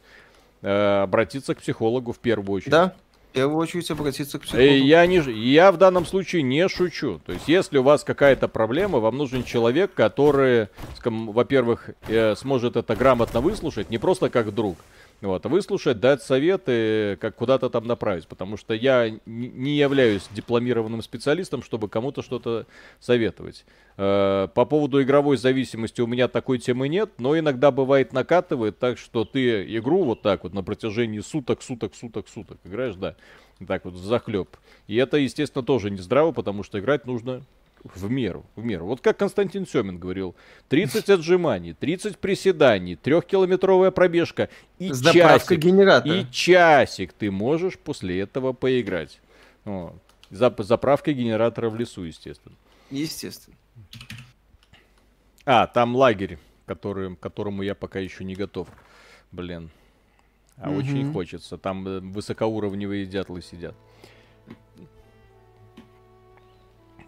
Э, обратиться к психологу в первую очередь. Да, в первую очередь обратиться к э, психологу. Я, не, я в данном случае не шучу. То есть, если у вас какая-то проблема, вам нужен человек, который, во-первых, э, сможет это грамотно выслушать, не просто как друг, Вот, выслушать, дать советы, как куда-то там направить. Потому что я не являюсь дипломированным специалистом, чтобы кому-то что-то советовать. Э, по поводу игровой зависимости у меня такой темы нет, но иногда бывает накатывает так, что ты игру вот так вот на протяжении суток, суток, суток, суток играешь, да, так вот захлеб. И это, естественно, тоже не здраво, потому что играть нужно в меру, в меру. Вот как Константин Семин говорил, 30 отжиманий, 30 приседаний, трехкилометровая пробежка и Заправка часик, генератора. и часик ты можешь после этого поиграть. Вот. Зап заправка генератора в лесу, естественно. Естественно. А, там лагерь, который, к которому я пока еще не готов. Блин. А угу. очень хочется. Там э, высокоуровневые дятлы сидят.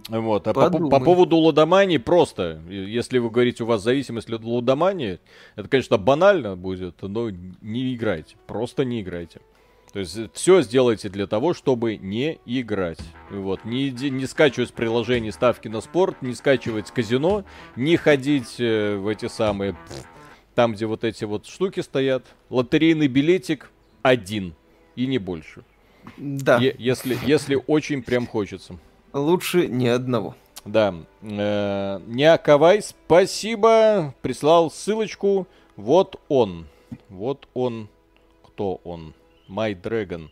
Вот. А по, по поводу лудомании просто, если вы говорите, у вас зависимость от лудомании, это, конечно, банально будет, но не играйте. Просто не играйте. То есть все сделайте для того, чтобы не играть. Вот. Не, не скачивать приложение ставки на спорт, не скачивать казино, не ходить э, в эти самые... Там, где вот эти вот штуки стоят. Лотерейный билетик один. И не больше. Да. Е- если, если очень прям хочется. Лучше ни одного. Да. Э, Неаковай, спасибо. Прислал ссылочку. Вот он. Вот он. Кто он? My Dragon.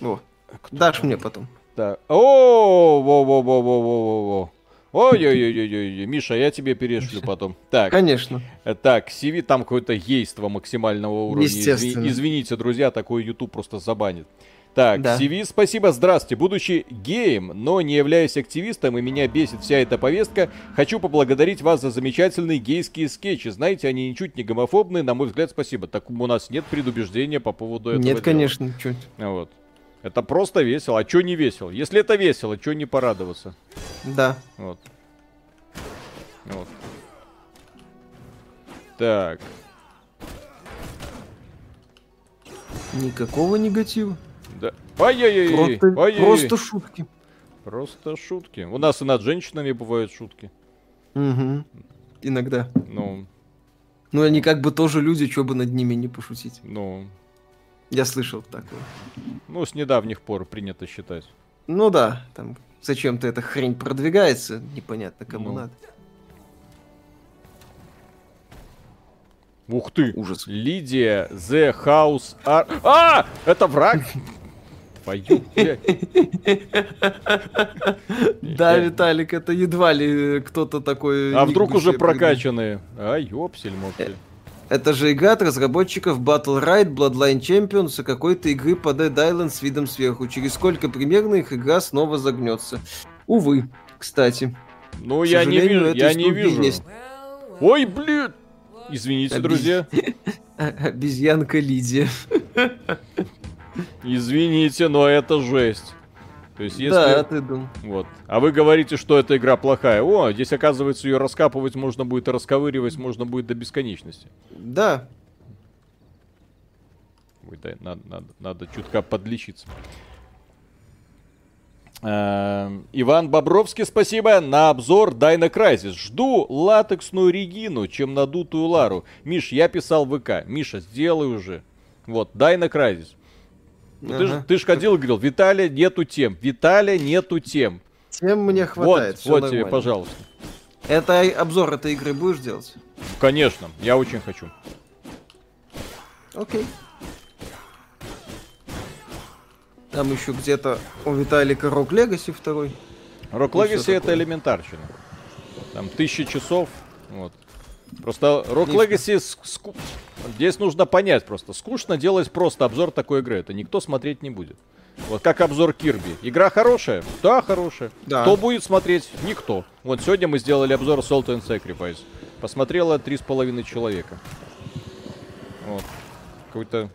О, Кто дашь он? мне потом. Да. О, во, во, во, во, во, во, во. Ой-ой-ой-ой-ой, Миша, я тебе перешлю потом. Так. Конечно. Э, так, CV там какое-то ейство максимального уровня. Естественно. Извините, друзья, такой YouTube просто забанит. Так, да. CV, спасибо, здравствуйте. Будучи геем, но не являясь активистом, и меня бесит вся эта повестка, хочу поблагодарить вас за замечательные гейские скетчи. Знаете, они ничуть не гомофобные, на мой взгляд, спасибо. Так у нас нет предубеждения по поводу этого. Нет, дела. конечно, чуть. Вот. Это просто весело. А что не весело? Если это весело, что не порадоваться? Да. Вот. Вот. Так. Никакого негатива. Да. Ай-яй-яй. Просто, просто шутки. Просто шутки. У нас и над женщинами бывают шутки. Угу. Иногда. Ну. Ну, они как бы тоже люди, что бы над ними не пошутить. Ну. Я слышал такое. Ну, с недавних пор принято считать. Ну да, там зачем-то эта хрень продвигается, непонятно кому ну. надо. Ух ты! Ужас. Лидия, The House Ar... А! Это враг! Твою, Да, Виталик, это едва ли кто-то такой... А вдруг уже прокачанные? А, ёпсель, мопсель. Это же игра от разработчиков Battle Ride, Bloodline Champions и какой-то игры по Dead Island с видом сверху. Через сколько примерно их игра снова загнется? Увы, кстати. Ну, я не вижу, я не вижу. Есть... Ой, блин! Извините, Обез... друзья. Обезьянка Лидия. Извините, но это жесть. То есть, если... Да, ты думал. Вот. А вы говорите, что эта игра плохая. О, здесь, оказывается, ее раскапывать можно будет расковыривать можно будет до бесконечности. Да. Ой, да, надо, надо, надо чутка подлечиться. Эм, Иван Бобровский, спасибо. На обзор Дайна Крайзис. Жду латексную Регину, чем надутую Лару. Миш, я писал ВК. Миша, сделай уже. Вот, Дайна Крайзис. Ну, ага. Ты же ты ж ходил и говорил, Виталия нету тем, Виталия нету тем. Тем мне хватает. Вот, вот нормально. тебе, пожалуйста. Это обзор этой игры будешь делать? Конечно, я очень хочу. Окей. Там еще где-то у Виталика Рок Легаси второй. Рок Легаси это элементарщина. Там тысячи часов. Вот. Просто Rock Legacy ску... здесь нужно понять просто. Скучно делать просто обзор такой игры. Это никто смотреть не будет. Вот как обзор Кирби. Игра хорошая? Да, хорошая. Да. Кто будет смотреть? Никто. Вот сегодня мы сделали обзор Salt and Sacrifice. Посмотрело три с половиной человека. Вот. Какой-то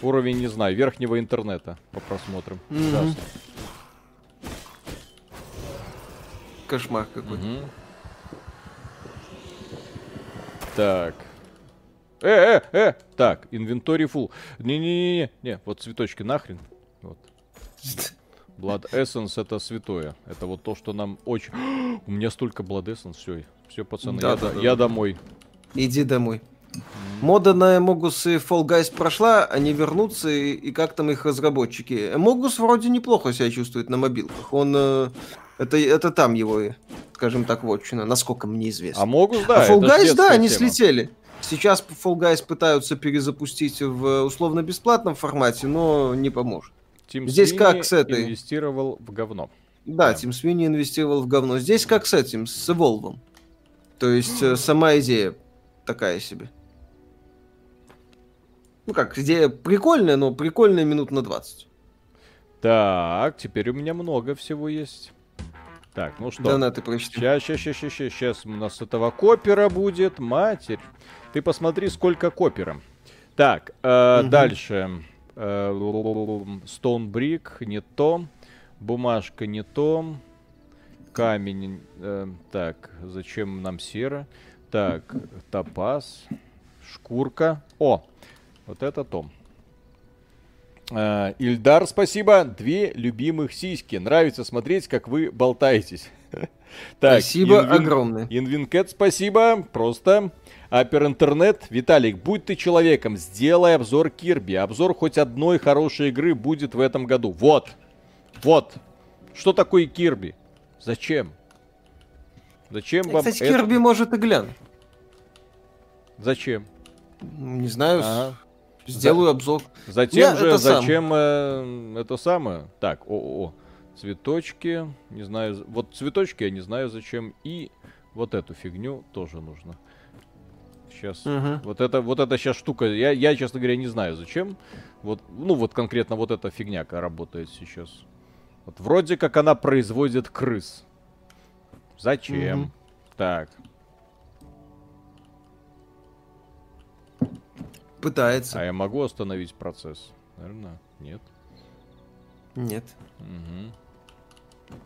уровень, не знаю, верхнего интернета по просмотрам. Mm-hmm. Кошмар какой-то. Mm-hmm. Так. Э, э, э! Так, инвентарь full. Не-не-не, не, вот цветочки нахрен. Вот. Blood Essence это святое. Это вот то, что нам очень... У меня столько Blood Essence, все. Все, пацаны, да, я, да, да, я домой. Иди домой. Мода на Эмогус и Fall Guys прошла, они вернутся, и, и как там их разработчики? Эмогус вроде неплохо себя чувствует на мобилках. Он... Э, это, это там его, скажем так, вотчина, насколько мне известно. А Могус, да. А Fall Guys, да, они тема. слетели. Сейчас Fall Guys пытаются перезапустить в условно-бесплатном формате, но не поможет. Тим Здесь Свини как с этой... инвестировал в говно. Да, да, Тим Свини инвестировал в говно. Здесь как с этим, с Evolve. То есть э, сама идея такая себе. Ну как, идея прикольная, но прикольная минут на 20. Так, теперь у меня много всего есть. Так, ну что? Да, на, ты прочитай. Сейчас, сейчас, сейчас, сейчас, сейчас у нас этого копера будет, матерь. Ты посмотри, сколько копера. Так, э, угу. дальше. Э, Stone Brick не то. Бумажка не то. Камень. Э, так, зачем нам сера? Так, топаз. Шкурка. О, вот это том. Uh, Ильдар, спасибо. Две любимых сиськи. Нравится смотреть, как вы болтаетесь. так, спасибо Инвин... огромное. Инвинкет, спасибо. Просто. Апер Интернет. Виталик, будь ты человеком, сделай обзор Кирби. Обзор хоть одной хорошей игры будет в этом году. Вот. Вот. Что такое Кирби? Зачем? Зачем Я, вам Кстати, это... Кирби может и глянуть. Зачем? Не знаю. Ага. Сделаю За... обзор. Затем Я же, зачем э, это самое? Так, о, о, цветочки, не знаю, вот цветочки я не знаю зачем, и вот эту фигню тоже нужно. Сейчас, угу. вот это, вот эта сейчас штука, я, я, честно говоря, не знаю зачем. Вот, ну вот конкретно вот эта фигня работает сейчас. Вот вроде как она производит крыс. Зачем? Угу. Так, Пытается. А я могу остановить процесс? Наверное, нет. Нет. Угу.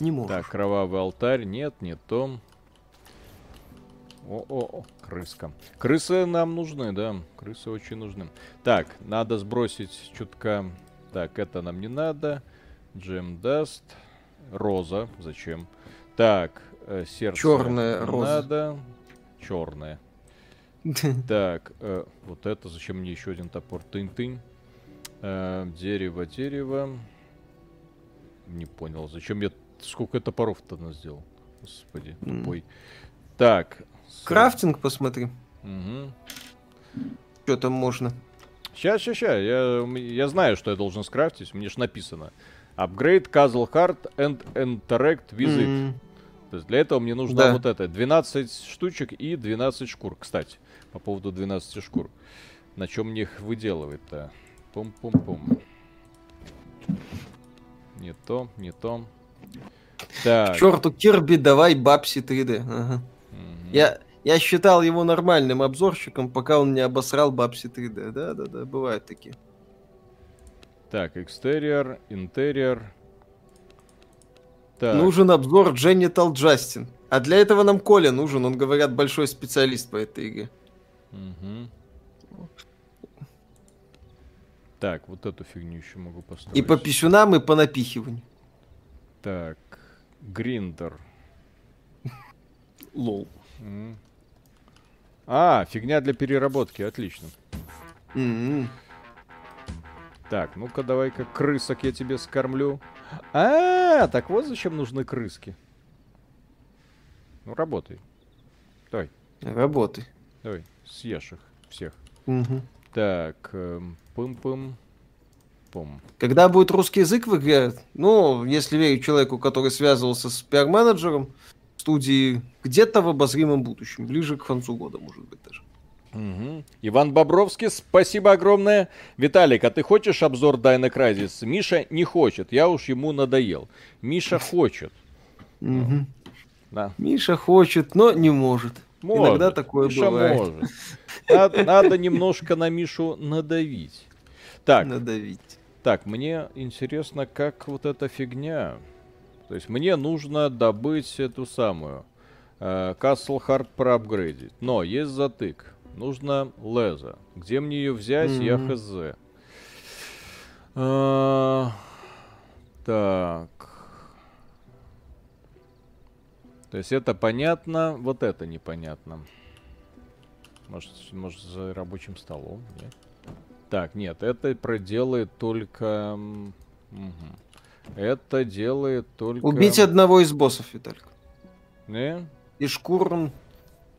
Не можешь. Так, кровавый алтарь. Нет, не то. О-о-о, крыска. Крысы нам нужны, да. Крысы очень нужны. Так, надо сбросить чутка. Так, это нам не надо. Джем даст. Роза. Зачем? Так, э, сердце. Черная роза. Надо. Черная. Так, э, вот это, зачем мне еще один топор? Тынь-тынь. Э, дерево, дерево. Не понял, зачем я... Сколько топоров-то она сделал? Господи, тупой. Mm. Так. Крафтинг посмотри. Угу. Что там можно? Сейчас, сейчас, сейчас. Я, я знаю, что я должен скрафтить. Мне же написано. Upgrade Castle Heart and Interact with mm-hmm. То есть для этого мне нужно да. вот это. 12 штучек и 12 шкур. Кстати по поводу 12 шкур. На чем мне их выделывать-то? Пум-пум-пум. Не то, не то. Так. Черту Кирби, давай Бабси 3D. Ага. Угу. Я, я считал его нормальным обзорщиком, пока он не обосрал Бабси 3D. Да-да-да, бывают такие. Так, экстерьер, интерьер. Так. Нужен обзор Genital Джастин. А для этого нам Коля нужен, он, говорят, большой специалист по этой игре. Угу. Так, вот эту фигню еще могу поставить. И по писюнам, и по напихиванию. Так, гриндер. Лол. А, фигня для переработки, отлично. Так, ну-ка давай-ка крысок я тебе скормлю. А, так вот зачем нужны крыски. Ну, работай. Давай. Работай. Давай съешь их всех. Угу. Так, эм, пым-пым. Пум. Когда будет русский язык в игре, ну, если верить человеку, который связывался с пиар-менеджером студии, где-то в обозримом будущем, ближе к концу года, может быть, даже. Угу. Иван Бобровский, спасибо огромное. Виталик, а ты хочешь обзор Дайна Крайзис? Миша не хочет, я уж ему надоел. Миша хочет. Угу. Да. Миша хочет, но не может. Может, Иногда такое Миша бывает. Может. Надо, надо немножко на Мишу надавить. Так. Надавить. Так, мне интересно, как вот эта фигня. То есть мне нужно добыть эту самую э, Castle Heart проапгрейдить. Но есть затык. Нужно леза. Где мне ее взять, mm-hmm. я хз. А, так. То есть это понятно, вот это непонятно. Может, может за рабочим столом? Нет? Так, нет, это проделает только... Угу. Это делает только... Убить одного из боссов, Виталик. Не? И шкуром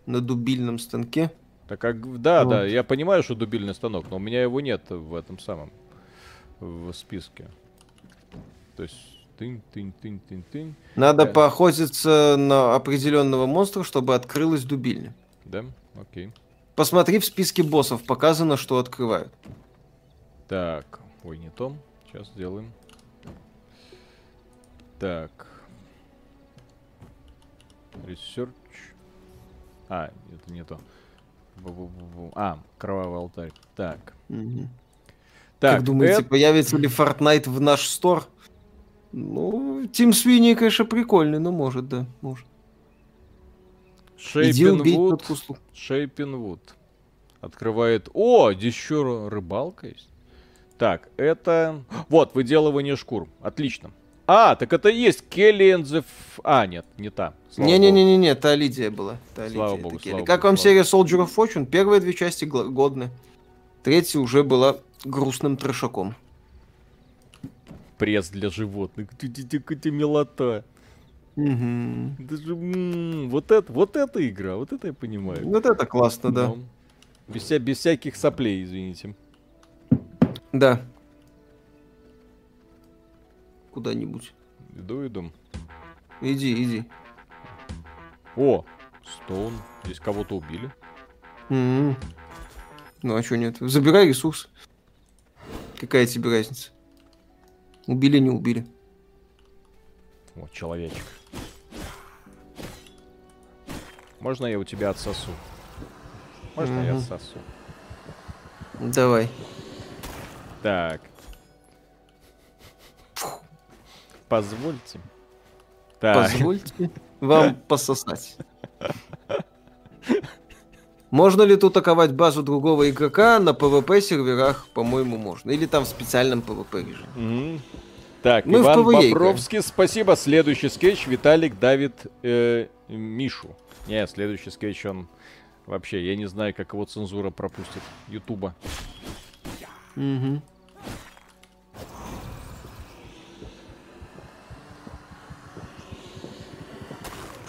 на дубильном станке. Так как, да, вот. да, я понимаю, что дубильный станок, но у меня его нет в этом самом в списке. То есть тынь, тынь, тынь, тынь, тынь. Надо э... поохотиться на определенного монстра, чтобы открылась дубильня. Да, окей. Посмотри в списке боссов, показано, что открывают. Так, ой, не то. Сейчас сделаем. Так. Research. А, это не то. А, кровавый алтарь. Так. Угу. Так, как думаете, это... появится ли Fortnite в наш стор? Ну, Тим Свини, конечно, прикольный, но может, да, может. Шейпинвуд. Шейпинвуд. Открывает... О, здесь еще рыбалка есть. Так, это... Вот, выделывание шкур. Отлично. А, так это и есть Келли and А, нет, не та. Не-не-не-не, та Лидия была. Та слава Лидия, богу, слава Как богу, вам серия Soldier of Fortune? Первые две части годны. Третья уже была грустным трешаком. Пресс для животных. Какая милота. Угу. Даже, вот, это, вот эта игра, вот это я понимаю. Вот это классно, да. Но, без, вся, без всяких соплей, извините. Да. Куда-нибудь. Иду, иду. Иди, иди. О, Стоун. Здесь кого-то убили. Mm-hmm. Ну а что нет? Забирай ресурс. Какая тебе разница? Убили, не убили. Вот человечек. Можно я у тебя отсосу? Можно mm-hmm. я отсосу? Давай. Так. Позвольте. Так. Позвольте вам пососать. Можно ли тут атаковать базу другого игрока на PvP серверах? По-моему, можно. Или там в специальном PvP режиме. Mm-hmm. Так, Мы Иван Бобровский, спасибо. Следующий скетч Виталик давит э, Мишу. Не, следующий скетч он вообще, я не знаю, как его цензура пропустит. Ютуба. Угу.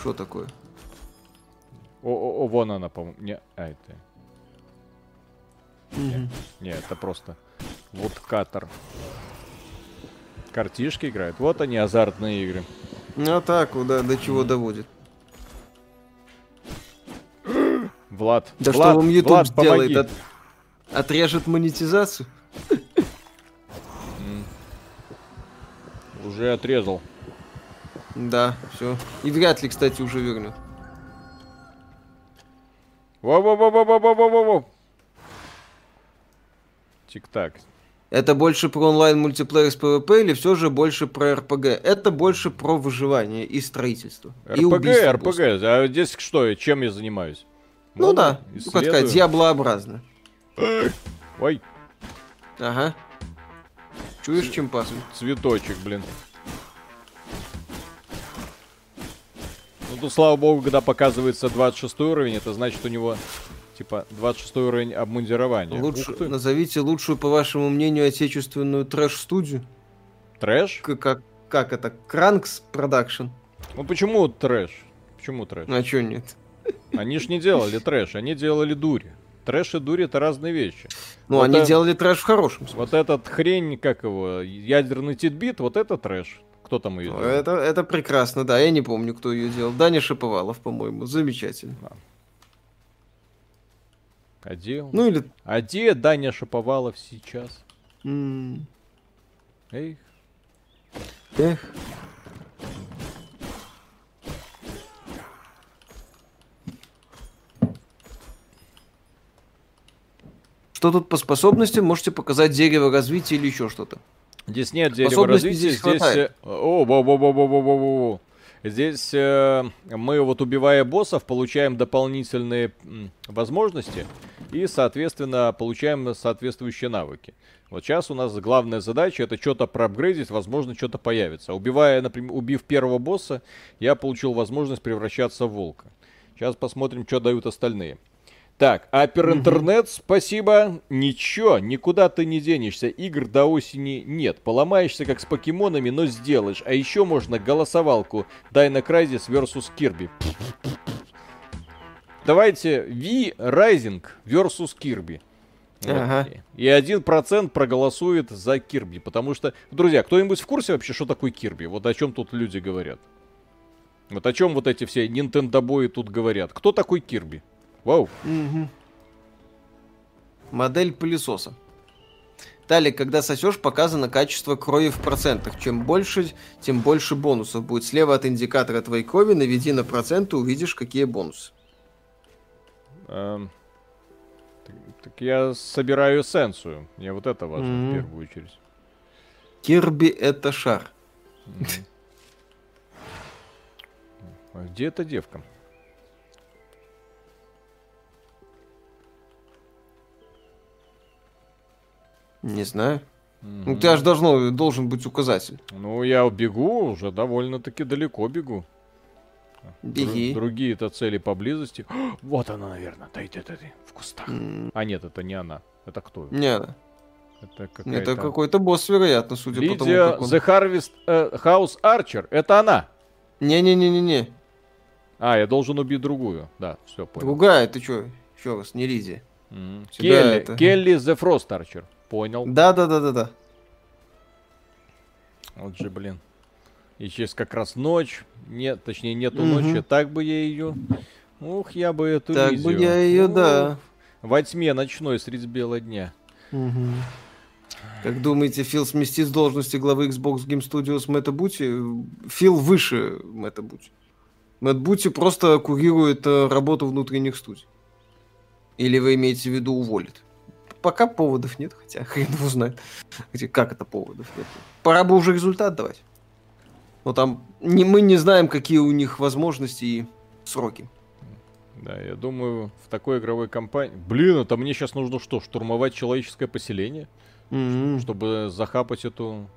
Что такое? О, о, о, вон она, по-моему. Не, а это. Не, не, это просто вот катер. Картишки играют. Вот они, азартные игры. Ну так, да, до чего доводит. Влад. Да Влад, что вам YouTube Влад, сделает? От... Отрежет монетизацию? Уже отрезал. Да, все. И вряд ли, кстати, уже вернет. Во-во-во-во-во-во-во-во. Тик-так. Это больше про онлайн мультиплеер с PvP или все же больше про РПГ? Это больше про выживание и строительство. РПГ, РПГ. А здесь что, чем я занимаюсь? Ну, ну да, ну как сказать, дьяблообразно. Ой. Ага. Чуешь, чем пахнет? Цветочек, блин. Ну тут, слава богу, когда показывается 26 уровень, это значит у него, типа, 26 уровень обмундирования. Лучше, назовите лучшую, по вашему мнению, отечественную трэш-студию. Трэш? Как, как, как это? Кранкс Production. Ну почему трэш? Почему трэш? А чё нет? Они ж не делали трэш, они делали дури. Трэш и дури это разные вещи. Ну, вот они это, делали трэш в хорошем смысле. Вот этот хрень, как его, ядерный титбит, вот это трэш. Кто там ее делал? Это, это прекрасно, да. Я не помню, кто ее делал. Даня Шиповалов, по-моему. Замечательно. А. а где он? Ну или... А где Даня Шиповалов сейчас? Mm. Эх. Эх. Что тут по способностям? Можете показать дерево развития или еще что-то? Здесь нет дерева развития, здесь... здесь э, о, во, во, во, во, во, во, во. Здесь э, мы вот убивая боссов получаем дополнительные м, возможности и, соответственно, получаем соответствующие навыки. Вот сейчас у нас главная задача это что-то проапгрейдить, возможно, что-то появится. Убивая, например, убив первого босса, я получил возможность превращаться в волка. Сейчас посмотрим, что дают остальные. Так, Апер Интернет, спасибо. Ничего, никуда ты не денешься. Игр до осени нет. Поломаешься как с покемонами, но сделаешь. А еще можно голосовалку Dino Crisis vs Kirby. Давайте V Rising vs Kirby. Вот. Ага. И один процент проголосует за Кирби. Потому что, друзья, кто-нибудь в курсе вообще, что такое Кирби? Вот о чем тут люди говорят? Вот о чем вот эти все Nintendo бои тут говорят? Кто такой Кирби? Вау. Мгм. Модель пылесоса. Далее, когда сосешь, показано качество крови в процентах. Чем больше, тем больше бонусов будет. Слева от индикатора твоей крови наведи на проценты, увидишь, какие бонусы. Эм, так, так я собираю эссенцию. Мне вот это важно Мгм. в первую очередь. Кирби это шар. Мгм. А где эта девка? Не знаю. Ну, Мгм. у тебя же должно, должен быть указатель. Ну, я бегу, уже довольно-таки далеко бегу. Дру- Беги. Другие-то цели поблизости. Вот она, наверное. Дай, дай, дай, дай. В кустах. М, А нет, это не она. Это кто? Не, Это какая-то... это какой-то босс, вероятно, судя по тому, Лидия как он... The Harvest э, House Archer. Это она. Не-не-не-не-не. А, я должен убить другую. Да, все, понял. Другая, ты чё? Еще раз, не Лидия. Тебя Келли, это- Келли The Frost Archer. Понял. Да-да-да-да-да. Вот же, блин. И сейчас как раз ночь. Нет, точнее, нету Мгм. ночи. Так бы я ее... Ух, я бы эту Так бы Лидию. я ее, Ух, да. Во тьме ночной средь бела дня. Как думаете, Фил сместит с должности главы Xbox Game Studios Мэтта Бути? Фил выше Мэтта Бути. Мэтт Бути просто курирует э, работу внутренних студий. Или вы имеете в виду уволит? Пока поводов нет, хотя хрен его знает. Как это поводов нет? Пора бы уже результат давать. Но там не, мы не знаем, какие у них возможности и сроки. Да, я думаю, в такой игровой компании... Блин, это мне сейчас нужно что, штурмовать человеческое поселение? М, Чтобы захапать эту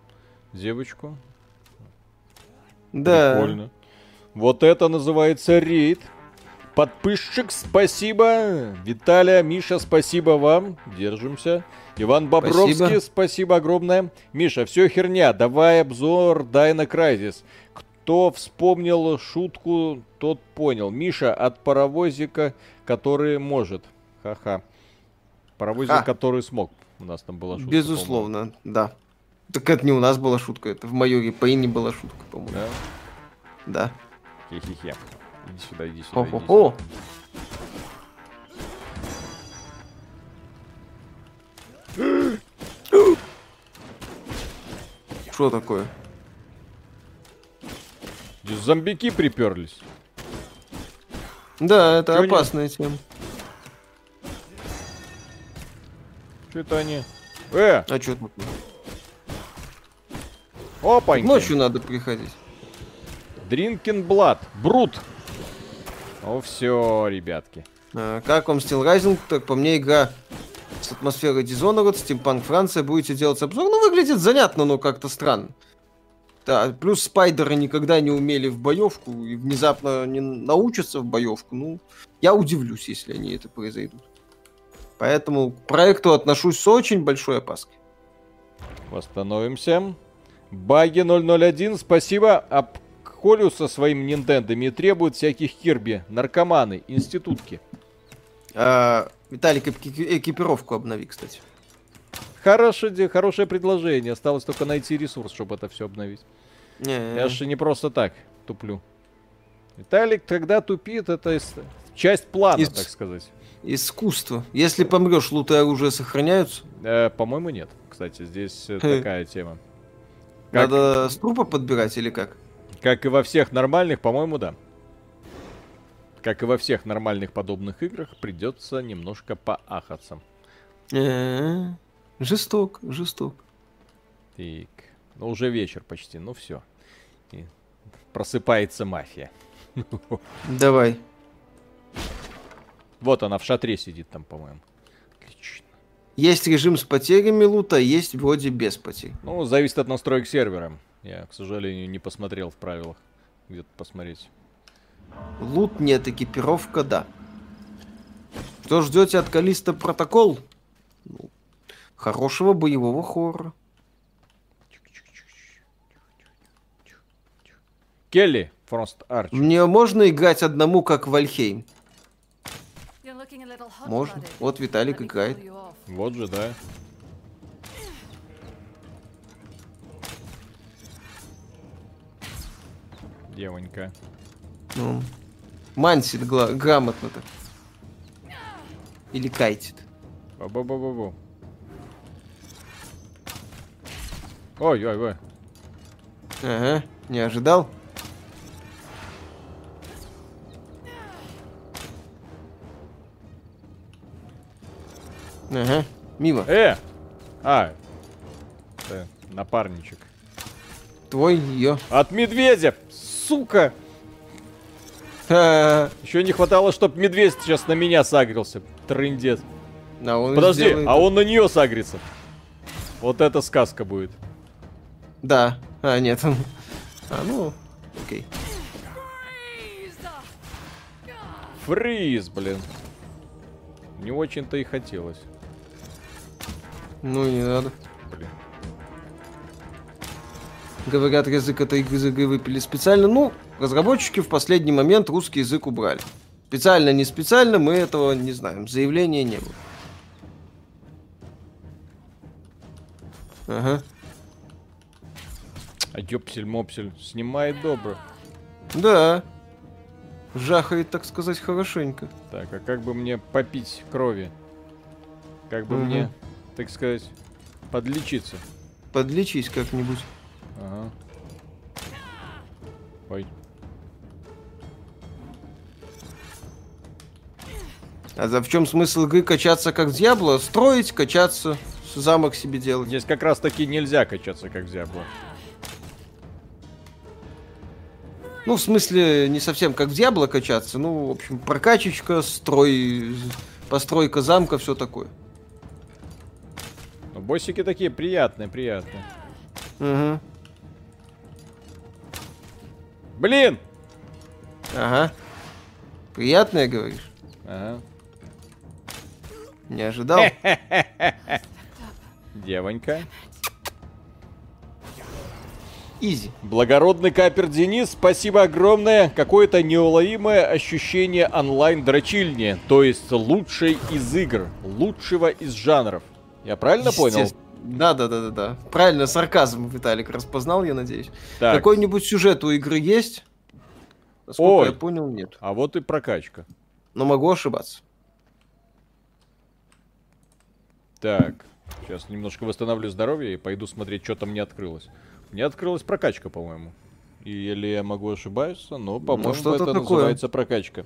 девочку? Да. Прикольно. Вот это называется рейд. Подписчик, спасибо. Виталия, Миша, спасибо вам. Держимся. Иван Бобровский, спасибо, Спасибо. огромное. Миша, все херня. Давай обзор Дайна Крайзис. Кто вспомнил шутку, тот понял. Миша от паровозика, который может. Ха-ха. Паровозик, Ха. который смог. У нас там была шутка. Безусловно, да. Так это не у нас была шутка, это в майоре Пейне была шутка, по-моему. по-моему. Да. Да? Хе-хе-хе. Иди сюда, иди сюда. иди сюда. О-хо-хо. Что такое? Здесь зомбики приперлись. Да, это Чё опасная тема. Что это они? Э, А что такое? опаньки. Ночью надо приходить. Дринкин Блад. Брут. Ну все, ребятки. А, как вам Steel Rising? Так, по мне, игра с атмосферой Dishonored, Steampunk Франция. Будете делать обзор? Ну, выглядит занятно, но как-то странно. Да, плюс спайдеры никогда не умели в боевку и внезапно не научатся в боевку. Ну, я удивлюсь, если они это произойдут. Поэтому к проекту отношусь с очень большой опаской. Восстановимся. Баги 001, спасибо. Колю со своим Нинтендами требует всяких Кирби. Наркоманы, институтки. А, Виталик, эки- экипировку обнови, кстати. Хорошее, хорошее предложение. Осталось только найти ресурс, чтобы это все обновить. Не, Я же не просто так туплю. Виталик, когда тупит, это часть плана, Из- так сказать. Искусство. Если помрешь, лут и оружие сохраняются. Э, по-моему, нет. Кстати, здесь э, такая тема. Как, Надо с трупа подбирать или как? Как и во всех нормальных, по-моему, да. Как и во всех нормальных подобных играх, придется немножко поахаться. Жесток, жесток. Так, ну уже вечер почти, ну все. Просыпается мафия. Давай. Вот она в шатре сидит там, по-моему. Отлично. Есть режим с потерями лута, есть вроде без потерь. Ну, зависит от настроек сервера. Я, к сожалению, не посмотрел в правилах. Где-то посмотреть. Лут нет, экипировка да. Что ждете от Калиста протокол? Ну, хорошего боевого хоррора. Келли, Фрост Арч. Мне можно играть одному, как Вальхейм? Можно. Вот Виталик играет. Вот же, да. Девонька. Ну, мансит гла- грамотно-то. Или кайтит. Ба-ба-ба-ба-бу. Ой, ой, ой. Ага, не ожидал? Ага, мимо. Э! А, это напарничек. Твой ее. От медведя! Сука! А Еще не хватало, чтоб медведь сейчас на меня сагрился. Трындец. он Подожди, сделает- а он на нее сагрится. Вот это сказка будет. Да. А, нет. он- А, ну, окей. Фриз, блин. Не очень-то и хотелось. Ну, не надо. Блин. Говорят, язык этой игры выпили специально. Ну, разработчики в последний момент русский язык убрали. Специально, не специально, мы этого не знаем. Заявления не было. Ага. А ёпсель-мопсель снимает добро. Да. Жахает, так сказать, хорошенько. Так, а как бы мне попить крови? Как бы Мгм. мне, так сказать, подлечиться? Подлечись как-нибудь. Ага. Ой. А за в чем смысл игры качаться как Дьябло? Строить, качаться, замок себе делать. Здесь как раз таки нельзя качаться, как в Диабло. Ну, в смысле, не совсем как в Дьябло качаться. Ну, в общем, прокачечка, строй, постройка замка, все такое. Но боссики такие приятные, приятные. Угу. Блин! Ага. Приятное, говоришь? Ага. Не ожидал. Девонька. Изи. Благородный капер Денис, спасибо огромное. Какое-то неуловимое ощущение онлайн-дрочильни. То есть лучшей из игр, лучшего из жанров. Я правильно понял? Да, да, да, да, да. Правильно, сарказм Виталик распознал, я надеюсь. Так, Какой-нибудь сюжет у игры есть? Насколько Ой. я понял, нет. а вот и прокачка. Но могу ошибаться. Так, сейчас немножко восстановлю здоровье и пойду смотреть, что там мне открылось. Мне открылась прокачка, по-моему. Или я могу ошибаться, но, по-моему, что-то это такое. называется прокачка.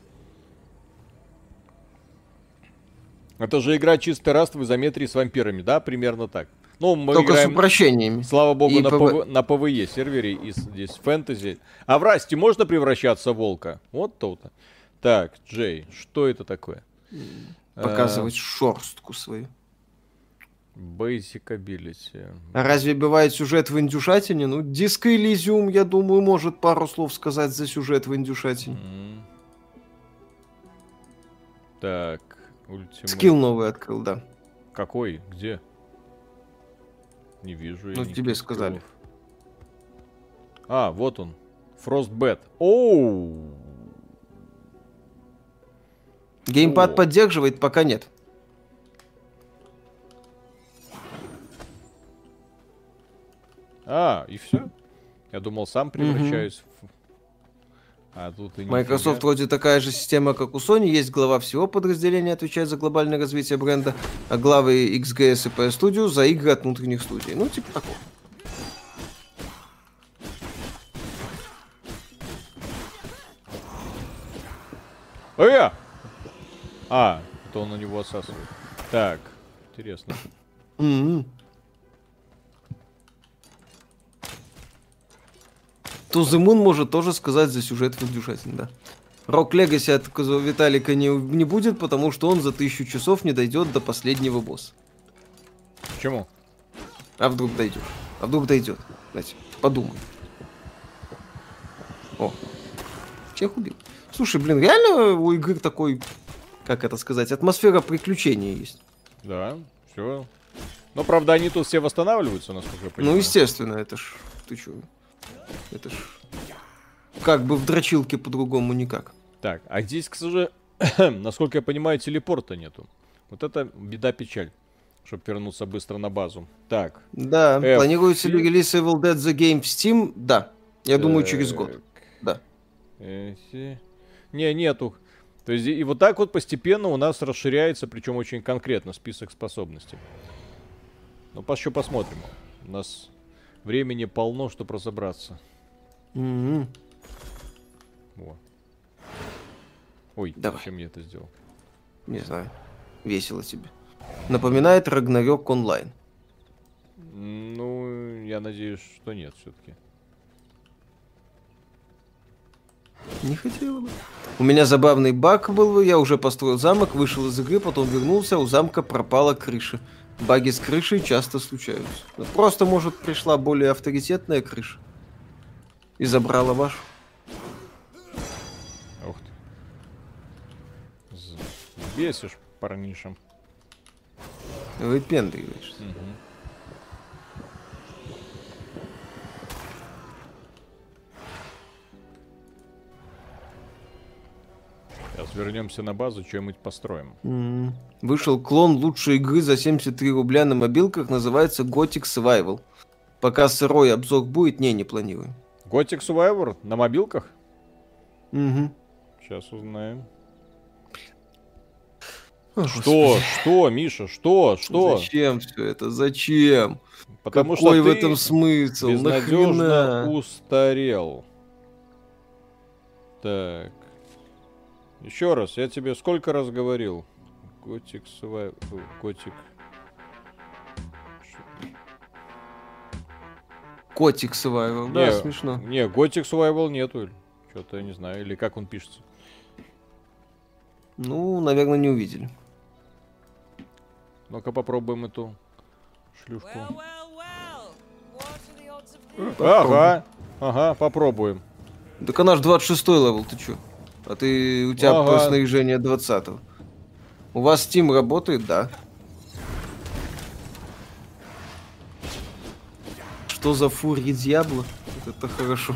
Это же игра чистый Rust в изометрии с вампирами, да? Примерно так. Ну, мы Только играем, с упрощениями. слава богу, И на, PvE. На PvE сервере и здесь фэнтези. А в расте можно превращаться в волка? Вот то-то. Так, Джей, что это такое? Показывать шорстку свою. Basic ability. А разве бывает сюжет в индюшатине? Ну, Диско Элизиум, я думаю, может пару слов сказать за сюжет в индюшатине. М. Так, ультимейт. Скилл новый открыл, да. Какой? Где? Не вижу. я Ну, тебе сказали. А, вот он. Frostbite. Оу! Геймпад О. поддерживает, пока нет. А, и все? Я думал, сам превращаюсь в... А тут и Microsoft нифига. вроде такая же система, как у Sony. Есть глава всего подразделения, отвечает за глобальное развитие бренда, а главы XGS и PS Studio за игры от внутренних студий. Ну, типа такого. Э! А, это он на него отсасывает. Так, интересно. М-м. To the Moon может тоже сказать за сюжет в индюшатине, да. Рок Легаси от Виталика не, не будет, потому что он за тысячу часов не дойдет до последнего босса. Почему? А вдруг дойдет? А вдруг дойдет? Знаете, подумай. О, всех убил. Слушай, блин, реально у игры такой как это сказать, атмосфера приключения есть. Да, все. Но, правда, они тут все восстанавливаются, насколько я Ну, понимаю. естественно, это ж... Ты чё? Это ж... Как бы в дрочилке по-другому никак. Так, а здесь, к сожалению, насколько я понимаю, телепорта нету. Вот это беда-печаль, чтобы вернуться быстро на базу. Так. Да, F. планируется ли релиз Evil Dead The Game в Steam? Да. Я думаю, через год. Да. эти. Не, нету. То есть и вот так вот постепенно у нас расширяется, причем очень конкретно, список способностей. Ну, еще посмотрим. У нас времени полно, чтобы разобраться. Мгм. Во. Ой, Давай. зачем я это сделал? Не знаю. Весело тебе. Напоминает Рагнарёк онлайн. Ну, я надеюсь, что нет все-таки. Не хотела бы. У меня забавный баг был, я уже построил замок, вышел из игры, потом вернулся, у замка пропала крыша. Баги с крышей часто случаются. Ну, Просто, может, пришла более авторитетная крыша. И забрала вашу. Ух ты. Бесишь, парниша. Выпендриваешься. Мгм. Сейчас вернемся на базу, что-нибудь построим. М. Вышел клон лучшей игры за 73 рубля на мобилках, называется Gothic Survival. Пока сырой обзор будет, не, не планирую. Gothic Survivor на мобилках? Мгм. Сейчас узнаем. О, Что? господи, Что, Миша? Что? Что? Зачем все это? Зачем? Потому Какой что в этом смысл? безнадежно Нахрена? устарел. Так. Еще раз, я тебе сколько раз говорил? Готик Survivor... Готик... Котик Survival, да, Не, смешно. Не, Готик Survival нету. Что-то я не знаю. Или как он пишется. Ну, наверное, не увидели. Ну-ка попробуем эту шлюшку. Well, well, well. Ага, ага, попробуем. Так она ж 26 level, ты чё? А ты, у тебя Ага. снаряжение 20 -го. У вас Steam работает, да? Что за фурия Diablo? Вот это хорошо.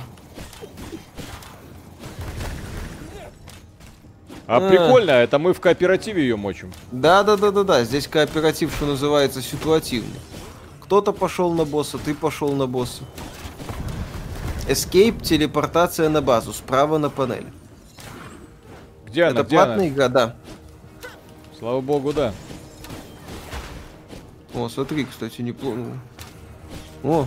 А, А. прикольно, это мы в кооперативе ее мочим. Да, да, да, да, да. Здесь кооператив, что называется, ситуативный. Кто-то пошел на босса, ты пошел на босса. Escape, телепортация на базу, справа на панели. Где она? Это Где она? платная игра, да. Слава богу, да. О, смотри, кстати, неплохо. О,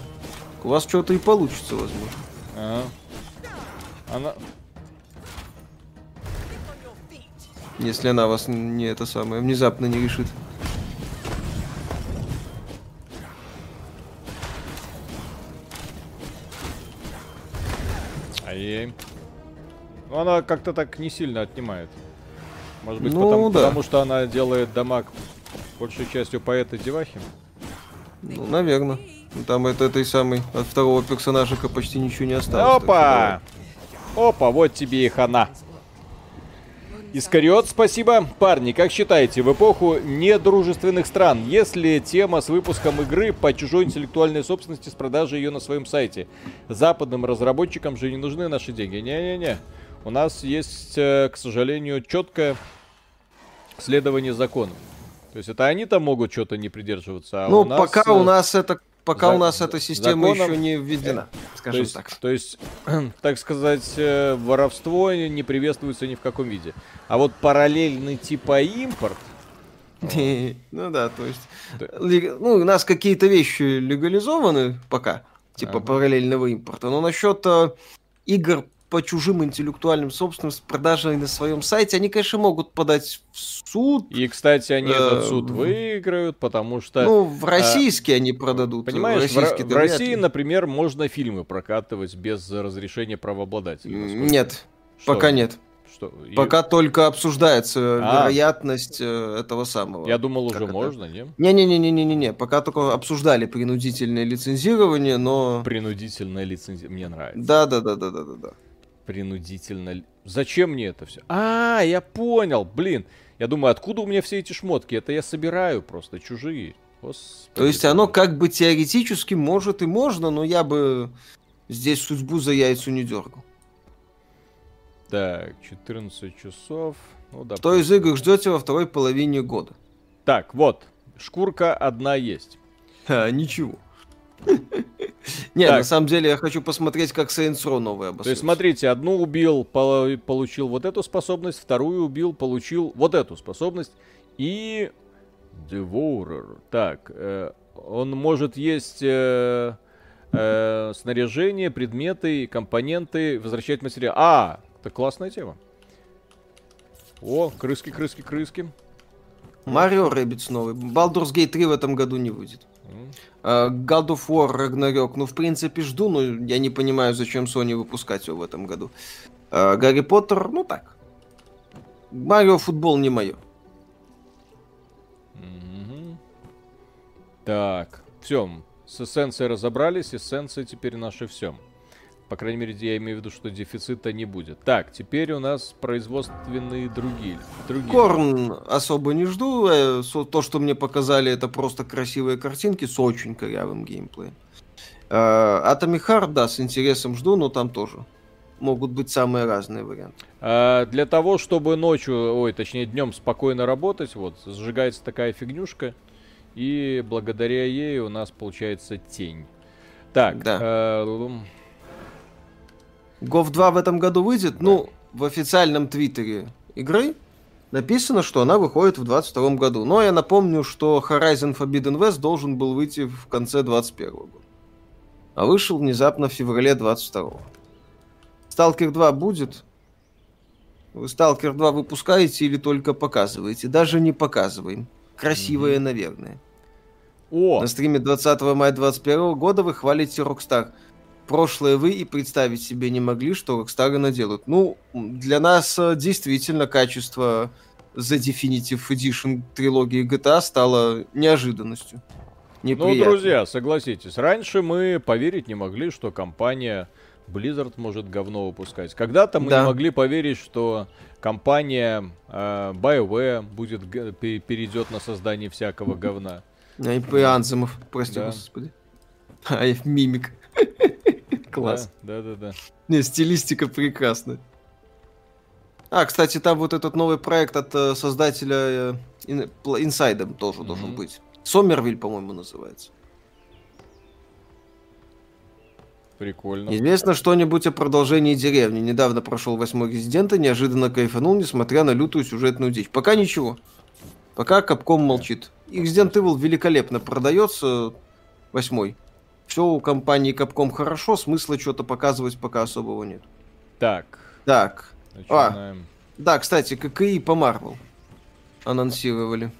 у вас что-то и получится, возможно. Ага. Она... Если она вас не это самое внезапно не решит. Она как-то так не сильно отнимает. Может быть, Ну, потому, да. потому что она делает дамаг большей частью по этой девахе. Ну, наверное. Там от этой самой, от второго персонажика почти ничего не осталось. Опа! Опа, вот тебе и хана. Искариот, спасибо. Парни, как считаете, в эпоху недружественных стран, если тема с выпуском игры по чужой интеллектуальной собственности с продажей ее на своем сайте, западным разработчикам же не нужны наши деньги? Не-не-не. У нас есть, э, к сожалению, четкое следование законам. То есть это они там могут что-то не придерживаться, а Ну, у нас... пока э, у нас это, пока за- у нас эта система законом- еще не введена, то скажем есть, так. то есть, так сказать, э, воровство не приветствуется ни в каком виде. А вот параллельный типа импорт, Ну да, то есть, ну, у нас какие-то вещи легализованы пока, типа параллельного импорта, но насчет э, игр по чужим интеллектуальным собственностям с продажей на своем сайте, они, конечно, могут подать в суд. и, кстати, они этот Э, суд в- выиграют, потому что, Ну, в российские они продадут. понимаешь, в, в вряд России, например, можно фильмы прокатывать без разрешения правообладателя. насколько- Нет, Что? пока нет. Что? И- Пока только обсуждается А. вероятность э, этого самого. Я думал, уже Как это? можно, не? Не-не-не-не-не-не, пока только обсуждали принудительное лицензирование, но... Принудительная лицензия. Мне нравится. Да-да-да-да-да-да. Принудительно. Зачем мне это все? А, я понял, блин. Я думаю, откуда у меня все эти шмотки? Это я собираю просто, чужие. Господи. То есть оно как бы теоретически может и можно, но я бы здесь судьбу за яйцу не дергал. Так, 14 часов. Ну, да. Что из игр ждете во второй половине года? Так, вот. Шкурка одна есть. А, ничего. Не, Так. на самом деле я хочу посмотреть, как Saints Row новый То есть, смотрите, одну убил, получил вот эту способность, вторую убил, получил вот эту способность. И... Devourer. Так, э, он может есть э, э, снаряжение, предметы, компоненты, возвращать материал. А, это классная тема. О, крыски, крыски, крыски. Марио Rabbids новый. Baldur's Gate 3 в этом году не выйдет. А, God of War Ragnarok, ну, в принципе, жду, но я не понимаю, зачем Sony выпускать его в этом году. А, Гарри Поттер, ну так. Марио футбол не мое. Мгм. Так, все, с эссенцией разобрались, эссенция теперь наше все. По крайней мере, я имею в виду, что дефицита не будет. Так, теперь у нас производственные другие. другие. Корн особо не жду. э, То, что мне показали, это просто красивые картинки с очень корявым геймплеем. А, Atomic Heart, да, с интересом жду, но там тоже могут быть самые разные варианты. А, для того, чтобы ночью, ой, точнее днем спокойно работать, вот, сжигается такая фигнюшка, и благодаря ей у нас получается тень. Так, Да. э, GOV 2 в этом году выйдет, ну, в официальном твиттере игры написано, что она выходит в 22 году. Но я напомню, что Horizon Forbidden West должен был выйти в конце 21 года. А вышел внезапно в феврале 22 Сталкер 2 будет? Вы Сталкер 2 выпускаете или только показываете? Даже не показываем. Красивое, наверное. о, На стриме 20 мая 2021 года вы хвалите Rockstar. Прошлое вы и представить себе не могли, что Rockstar наделают. Ну, для нас э, действительно качество The Definitive Edition трилогии GTA стало неожиданностью. Ну, Неприятно. друзья, согласитесь, раньше мы поверить не могли, что компания Blizzard может говно выпускать. Когда-то мы Да. не могли поверить, что компания э, BioWare будет перейдет на создание всякого говна. А, и Анземов, прости Да. господи. А, и мимик. Класс. Да, да, да. Не, стилистика прекрасная. А, кстати, там вот этот новый проект от э, создателя э, Ин- Пла- Inside тоже должен Мгм. быть. Сомервиль, по-моему, называется. Прикольно. Известно что-нибудь о продолжении деревни. Недавно прошел восьмой Резидента, неожиданно кайфанул, несмотря на лютую сюжетную дичь. Пока ничего. Пока Капком молчит. И Resident Evil великолепно продается, восьмой. Все у компании Капком хорошо, смысла что-то показывать пока особого нет. Так, Так, начинаем. да, кстати, ККИ по Марвел анонсировали.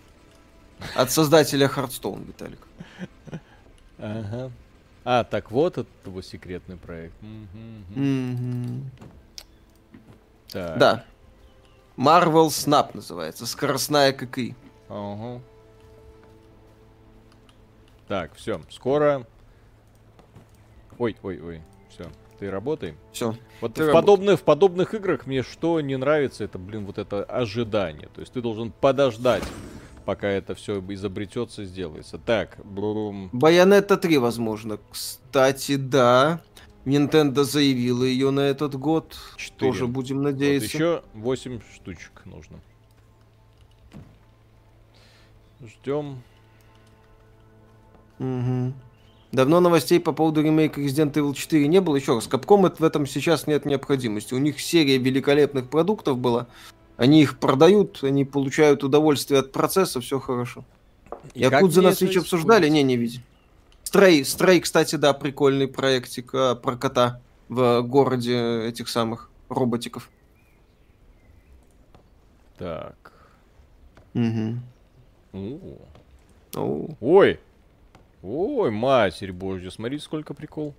От создателя Hearthstone, Виталик. Ага. А, так вот это его секретный проект. Так. Да. Marvel Snap называется. Скоростная ККИ. Ага. Так, все, скоро. Ой, ой, ой, все, ты работай. Все. Вот Ты в, подобных, в подобных играх мне что не нравится, это, блин, вот это ожидание. То есть ты должен подождать, пока это все изобретется, сделается. Так, брум. Байонетта 3, возможно. Кстати, да. Nintendo заявила ее на этот год. Четыре. Тоже будем Вот надеяться. еще 8 штучек нужно. Ждем. Мгм. Давно новостей по поводу ремейка Resident Evil 4 не было. Еще раз, Capcom это- в этом сейчас нет необходимости. У них серия великолепных продуктов была. Они их продают, они получают удовольствие от процесса, все хорошо. И мне на Switch обсуждали? Не, не видел. Стрей, Стрей, кстати, да, прикольный проектик а, про кота в городе этих самых роботиков. Так. Мгм. О. Ой! Ой, матерь божья, смотри, сколько прикол.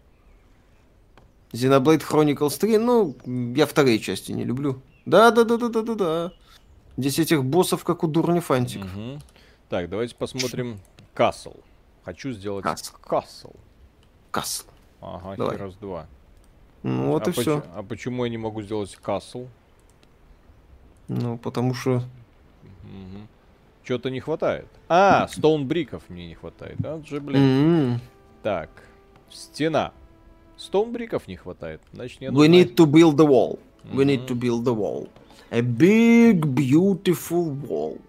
Xenoblade Chronicles 3, ну, я вторые части не люблю. Да-да-да-да-да-да-да. Здесь этих боссов, как у дурни фантиков. Мгм. Так, давайте посмотрим Касл. Хочу сделать Castle. Касл. Касл. Ага, Давай. раз два. Ну, вот а и все. А почему я не могу сделать Касл? Ну, потому что Что-то не хватает. А, стоунбриков мне не хватает. А, же, блин. М. Так, стена. Стоунбриков не хватает. Значит, мне We need to build the wall. We need to build the wall. A big, beautiful wall.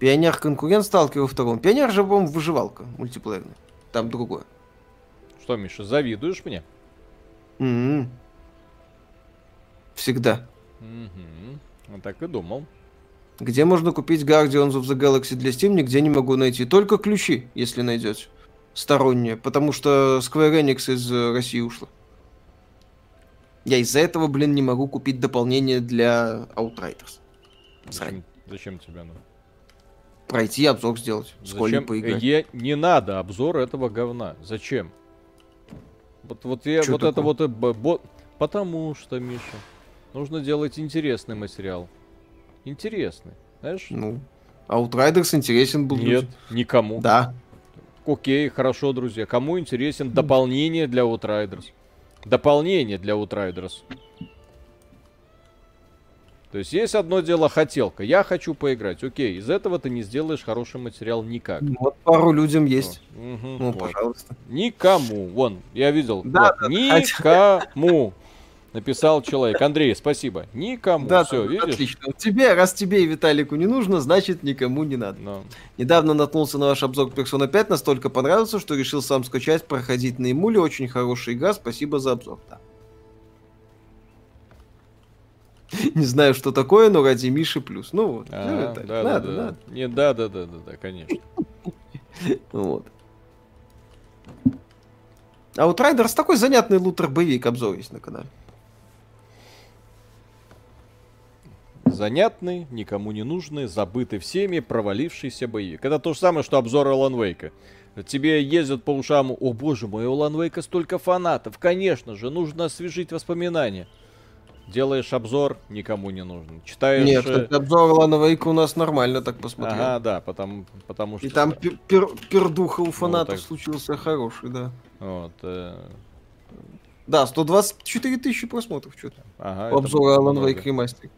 Пионер конкурент сталкер во втором. Пионер же, по-моему, выживалка мультиплеерная. Там другое. Что, Миша, завидуешь мне? М. Всегда. Угу. Вот так и думал. Где можно купить Guardians of the Galaxy для Steam, нигде не могу найти. Только ключи, если найдете. Сторонние. Потому что Square Enix из э, России ушла. Я из-за этого, блин, не могу купить дополнение для Outriders. Зачем, зачем тебе оно? Пройти обзор сделать. Зачем? поиграть. Е- не надо обзор этого говна. Зачем? Вот, вот, я, Чё вот это такое? вот... э, Потому что, Миша, нужно делать интересный материал. Интересный. Знаешь? Ну, Outriders интересен был. Нет, никому. Да. Окей, хорошо, друзья. Кому интересен дополнение для Outriders? Дополнение для Outriders. То есть есть одно дело хотелка. Я хочу поиграть. Окей, из этого ты не сделаешь хороший материал никак. Вот пару людям есть. Мгм, Ну, вот. пожалуйста. Никому. Вон, я видел. Да, вот, никому. Написал человек. Андрей, спасибо. Никому. Да, Все, да, видишь? отлично. Тебе, раз тебе и Виталику не нужно, значит никому не надо. Ну, Недавно наткнулся на ваш обзор Persona 5, настолько понравился, что решил сам скачать, проходить на эмуле. Очень хорошая игра, спасибо за обзор. Да. Не знаю, что такое, но ради Миши плюс. Ну вот, а, ну, это, да, надо, да, да. надо. Не, да, да, да, да, да, конечно. Вот. А вот Райдерс такой занятный лутер-боевик, обзор есть на канале. Занятный, никому не нужный, забытый всеми, провалившийся боевик. Это то же самое, что обзор Алан Вейка. Тебе ездят по ушам, о боже мой, у Алан Вейка столько фанатов. Конечно же, нужно освежить воспоминания. Делаешь обзор, никому не нужен. Читаешь... Нет, э, кстати, обзор Лана Вейка у нас нормально так посмотрел. Ага, да, потому, потому что... И там пер- пер- пердуха у фанатов так. случился хороший, да. Вот, э, Да, 124 тысячи просмотров что-то. ага, обзора Alan. Wake ремастер.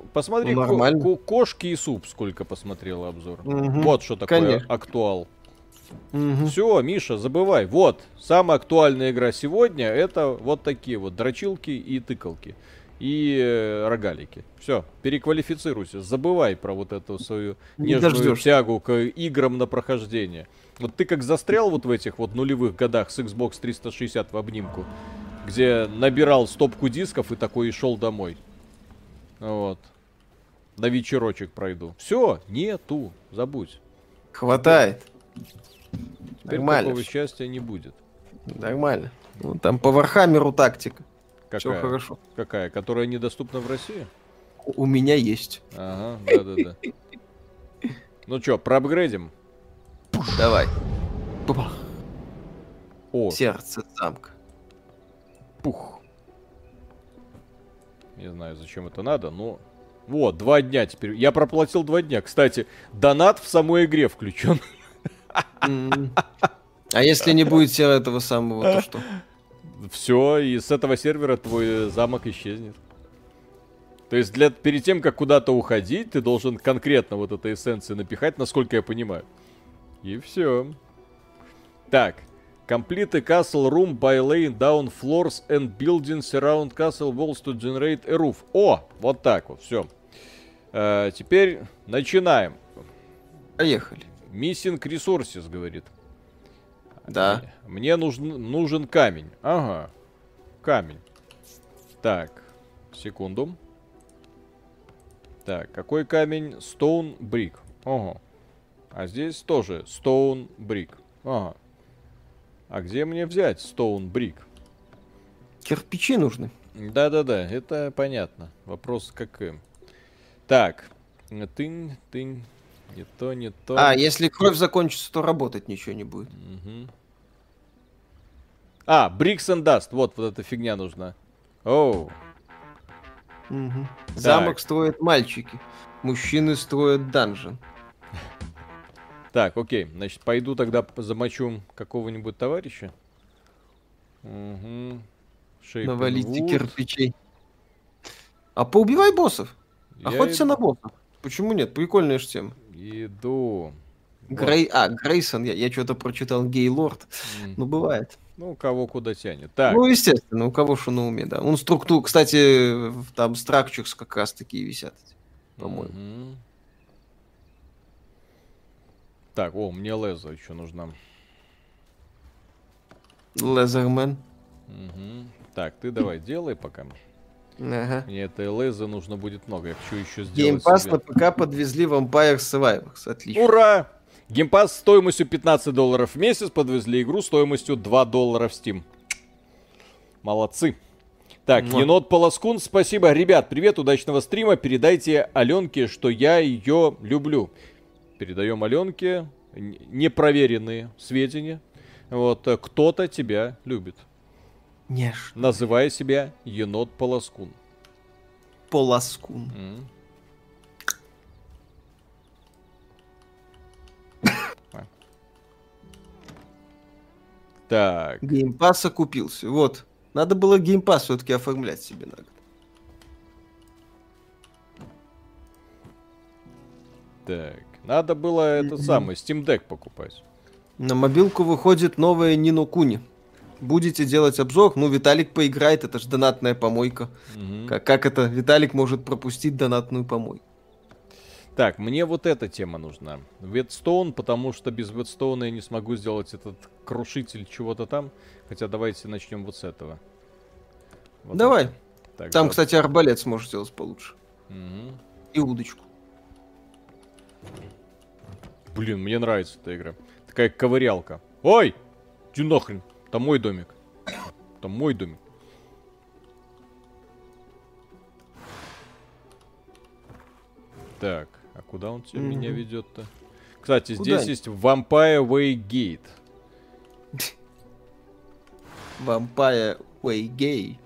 Ко- Посмотри, Ну, нормально. ко- кошки и суп сколько посмотрел обзор. Мгм, Вот что такое конечно. актуал. Мгм. Все, Миша, забывай. Вот, самая актуальная игра сегодня это вот такие вот дрочилки и тыкалки. И э, рогалики. Все, переквалифицируйся. Забывай про вот эту свою Не нежную дождёшься. тягу к играм на прохождение. Вот ты как застрял вот в этих вот нулевых годах с Xbox 360 в обнимку, где набирал стопку дисков и такой и шел домой. Вот. На вечерочек пройду. Все, нету, забудь. Хватает. Теперь Нормально. такого счастья не будет. Нормально. Ну, там по Вархаммеру тактика. Все Какая? хорошо. Какая? Которая недоступна в России? У у меня есть. Ага, да-да-да. Ну чё, проапгрейдим? Давай. О, Сердце замка. пух. Не знаю, зачем это надо, но... Вот, два дня теперь. Я проплатил два дня. Кстати, донат в самой игре включен. А если не будет этого самого, то что? Все, и с этого сервера твой замок исчезнет. То есть для, перед тем, как куда-то уходить, ты должен конкретно вот этой эссенции напихать, насколько я понимаю. И все. Так. Complete a castle room by laying down floors and buildings around castle walls to generate a roof. О, вот так вот, все. теперь начинаем. Поехали. Missing resources, говорит. Да. Мне нужен, нужен камень. Ага. Камень. Так. Секунду. Так, какой камень? Stone Brick. Ага. А здесь тоже Stone Brick. Ага. А где мне взять Stone Brick? Кирпичи нужны. Да-да-да, это понятно. Вопрос каким. Так. Тынь, тынь. Не то, не то. А, если кровь закончится, то работать ничего не будет. Мгм. А, Bricks and Dust. Вот, вот эта фигня нужна. Оу. Мгм. Замок строят мальчики. Мужчины строят данжен. Так, окей. Значит, пойду тогда замочу какого-нибудь товарища. Мгм. Shape Навалите кирпичей. А поубивай боссов. Я Охоться на боссов. Почему нет? Прикольная же тема. Иду. Вот. Грей... А, Грейсон, я, я что-то прочитал, гей-лорд. М. Ну, бывает. Ну, кого куда тянет. Так, Ну, естественно, у кого что на уме, да. Он структуру, кстати, там Structures как раз такие висят. по-моему. Мгм. Так, о, мне Леза еще нужна. Лезермен. Мгм. Так, ты давай делай пока. Ага. Мне этой Лезы нужно будет много. Я хочу еще сделать Геймпас себе. на ПК подвезли Vampire Survivors. Отлично. Ура! Геймпас стоимостью 15 долларов в месяц подвезли игру стоимостью 2 доллара в Steam. Молодцы. Так, Муа. енот Полоскун, спасибо. Ребят, привет, удачного стрима. Передайте Аленке, что я ее люблю. Передаем Аленке непроверенные сведения. Вот, э, кто-то тебя любит. Нежно. Называя себя енот Полоскун. Полоскун. А. Так, Game Pass окупился. Вот. Надо было Game Pass все-таки оформлять себе на год. так. Надо было этот самый Steam Deck покупать. На мобилку выходит новая Ni no Kuni. Будете делать обзор? Ну, Виталик поиграет, это же донатная помойка. Мгм. Как, как это? Виталик может пропустить донатную помойку. Так, мне вот эта тема нужна. Ветстоун, потому что без Ветстоуна я не смогу сделать этот крушитель чего-то там. Хотя давайте начнем вот с этого. Вот Давай. это. Так, Там, да. кстати, арбалет сможешь сделать получше. Мгм. И удочку. Блин, мне нравится эта игра. Такая ковырялка. Ой! Чё нахрен? Там мой домик. Там мой домик. Так, а куда он те- меня ведет-то? Кстати, Куда? здесь есть Vampire Way Gate. Vampire Way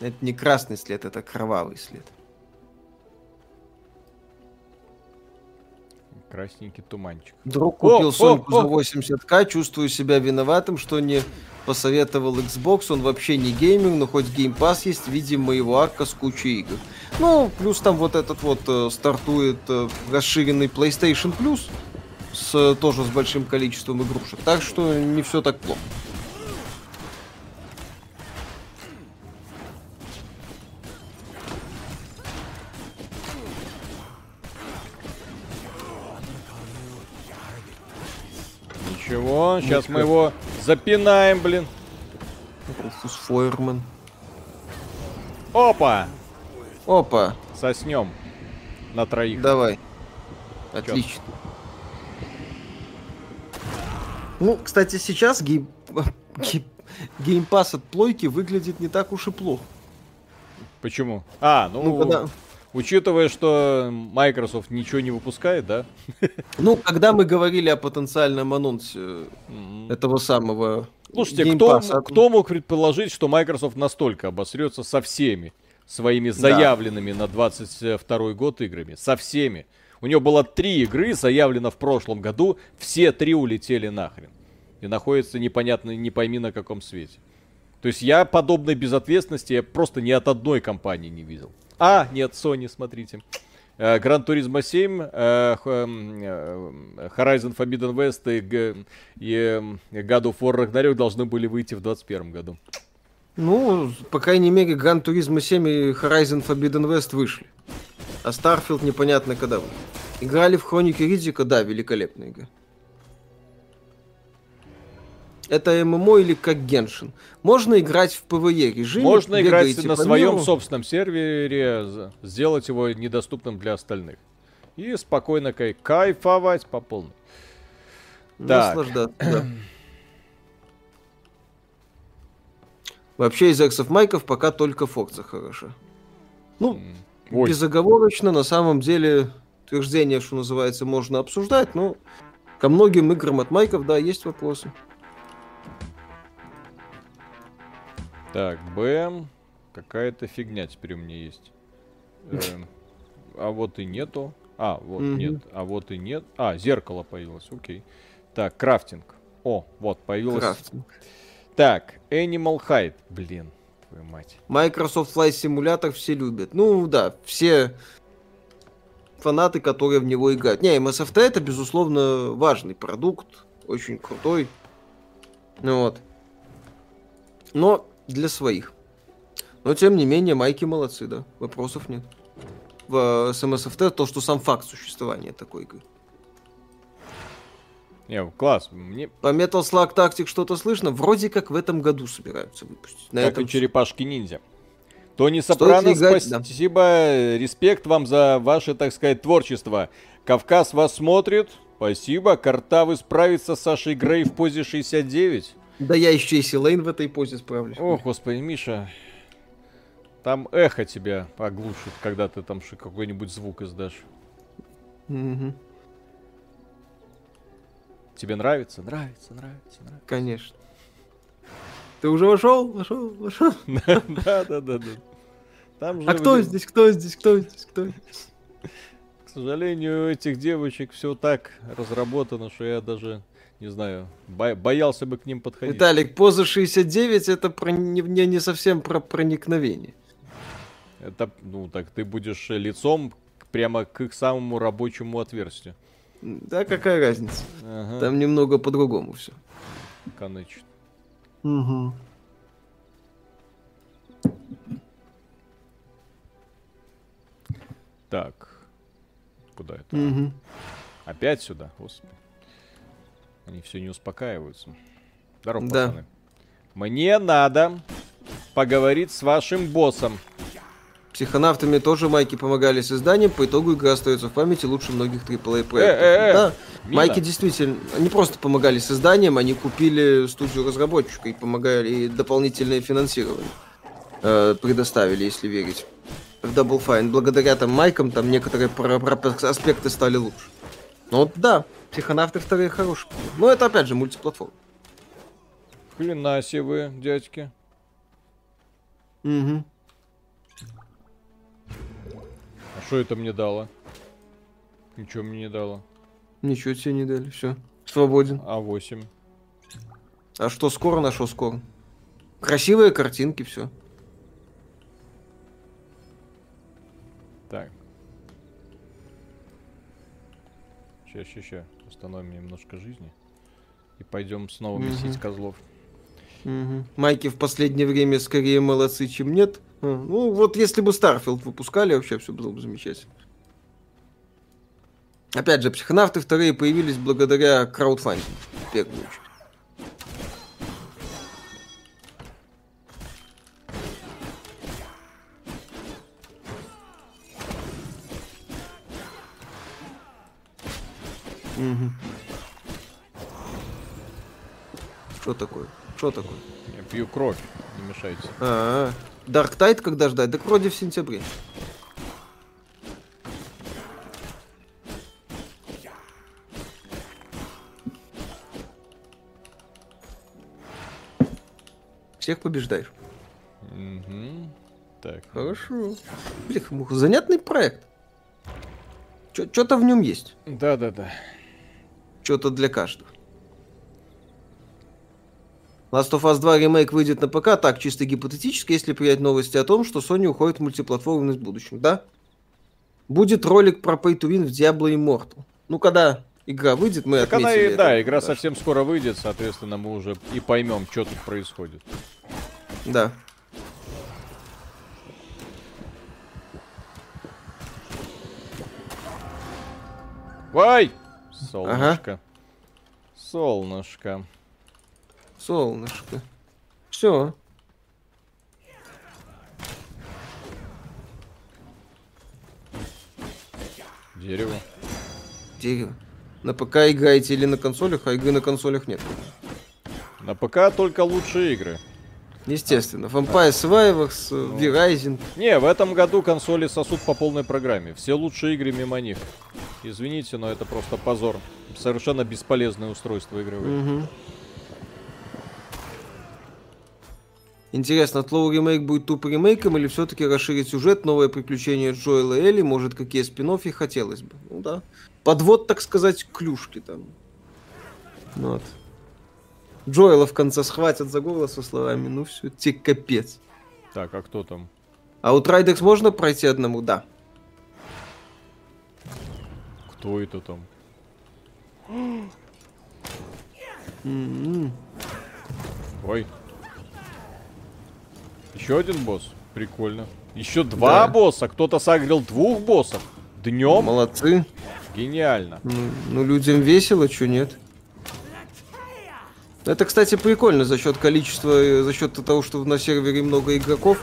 Это не красный след, это кровавый след. Красненький туманчик. Друг купил о, Соньку о! за 80к, чувствую себя виноватым, что не посоветовал Xbox, он вообще не геймер, но хоть Game Pass есть в виде моего арка с кучей игр. Ну, плюс там вот этот вот э, стартует э, расширенный PlayStation Plus, с, э, тоже с большим количеством игрушек, так что не все так плохо. Ничего, сейчас мы его запинаем, блин. Руфус Фойерман. Опа! Опа, Соснем. На троих. давай. Отлично. Ну, кстати, сейчас game... game- Game Pass от плойки выглядит не так уж и плохо. Почему? А, ну, Ну, когда, учитывая, что Microsoft ничего не выпускает, да? ну, когда мы говорили о потенциальном анонсе М. этого самого Слушайте, кто, геймпаса, кто мог предположить, что Microsoft настолько обосрется со всеми своими заявленными на 22 год играми? Со всеми. У него было три игры заявлено в прошлом году, все три улетели нахрен. И находятся непонятно, не пойми на каком свете. То есть я подобной безответственности я просто ни от одной компании не видел. А, нет, Sony, смотрите. Gran Turismo 7, э, х- м, э, Horizon Forbidden West и, эм, God of War Ragnarok должны были выйти в 2021 году. Ну, по крайней мере, Gran Turismo 7 и Horizon Forbidden West вышли. А Starfield непонятно когда. Играли в Хроники Ридзика? Да, великолепная игра. Это ММО или как Геншин? Можно играть в PvE режиме. Можно играть на своем миру. собственном сервере, сделать его недоступным для остальных. И спокойно кай- кайфовать по полной. Так. Наслаждаться, да. Вообще из эксов майков пока только Forza хороша. Ну. Ой, безоговорочно, на самом деле, утверждение, что называется, можно обсуждать, но ко многим играм от майков, да, есть вопросы. Так, БМ. Какая-то фигня теперь у меня есть. Эм, а вот и нету. А, вот нет. А вот и нет. А, зеркало появилось. Окей. Так, крафтинг. О, вот, появилось. Крафтинг. Так, Animal Hide. Блин, твою мать. Microsoft Flight Simulator все любят. Ну да, все фанаты, которые в него играют. Не, MSFT это, безусловно, важный продукт, очень крутой. Ну вот. Но для своих. Но, тем не менее, майки молодцы, да. Вопросов нет. В, э, с MSFT то, что сам факт существования такой игры. Не, класс. Мне По Metal Slug Tactics что-то слышно? Вроде как в этом году собираются выпустить. На как этом и черепашки ниндзя. Тони Сопрано, играть? Да. спасибо, респект вам за ваше, так сказать, творчество. Кавказ вас смотрит. Спасибо. Картавы справится с Сашей Грей в позе 69. Да я еще и Силейн в этой позе справлюсь. О, господи, Миша. Там эхо тебя оглушит, когда ты там какой-нибудь звук издашь. Мгм. Тебе нравится? Нравится, нравится, нравится. Конечно. Ты уже вошел? Вошел, вошел. Да, да, да, да. Там же, А кто здесь? Кто здесь? Кто здесь? Кто здесь? К сожалению, у этих девочек все так разработано, что я даже, не знаю, бо- боялся бы к ним подходить. Виталик, поза 69 это про, не, не, не совсем про проникновение. Это, ну, так ты будешь лицом прямо к их самому рабочему отверстию. Да, какая разница? Ага, Там немного по-другому все. конечно. Угу. Так. Куда это? Угу. Опять сюда? Господи. Они все не успокаиваются. Здорово, Да. пацаны. Мне надо поговорить с вашим боссом. Психонавтами тоже майки помогали с изданием, по итогу игра остается в памяти лучше многих AAA проектов. Э-э-э, Да, Мина. майки действительно, они просто помогали с изданием, они купили студию разработчика и помогали, и дополнительное финансирование э, предоставили, если верить. В Double Fine. Благодаря там майкам там некоторые аспекты стали лучше. Ну вот да, психонавты вторые хорошие. Но это опять же мультиплатформа. Хрена себе вы, дядьки. Угу. А что это мне дало? Ничего мне не дало. Ничего тебе не дали, все. Свободен. А8. А что скоро, на что скоро? Красивые картинки, все. Так. Сейчас, сейчас, сейчас. Установим немножко жизни. И пойдем снова месить козлов. Майки в последнее время скорее молодцы, чем нет. А, Ну, вот если бы Starfield выпускали, вообще все было бы замечательно. Опять же, психонавты вторые появились благодаря краудфандингу, в первую очередь. Мгм. Что такое? Что такое? Я пью кровь, не мешайте. А, Dark Tide когда ждать? Так вроде в сентябре. Всех побеждаешь. Мгм. Так. Хорошо. Блин, муха, занятный проект. Что-то в нем есть. Да-да-да. Что-то для каждого. Last of Us 2 ремейк выйдет на ПК, так, чисто гипотетически, если принять новости о том, что Sony уходит в мультиплатформенность в будущем, да? Будет ролик про Pay to Win в Diablo Immortal. Ну, когда игра выйдет, мы Так она отметили и, да, это. игра совсем скоро выйдет, соответственно, мы уже и поймем, что тут происходит. Да. Вай! Солнышко. Солнышко. Солнышко. Все. Дерево. Дерево. На ПК играете или на консолях, а игры на консолях нет. На ПК только лучшие игры. Естественно. Vampire Survivors, Ну. V-Rising. Не, в этом году консоли сосут по полной программе. Все лучшие игры мимо них. Извините, но это просто позор. Совершенно бесполезное устройство игровое. Мгм. Интересно, Тлоу ремейк будет тупо ремейком или все-таки расширить сюжет, новое приключение Джоэла и Элли, может, какие спин и хотелось бы. Ну да. Подвод, так сказать, клюшки там. Ну Вот. Джоэла в конце схватят за горло со словами, ну все, тебе капец. Так, а кто там? А у Трайдекс можно пройти одному? Да. Кто это там? Ой. Еще один босс. Прикольно. Еще два Да. босса. Кто-то согрел двух боссов. Днем. Молодцы. Гениально. Ну, ну, людям весело, что нет. Это, кстати, прикольно за счет количества, э, за счет того, что на сервере много игроков.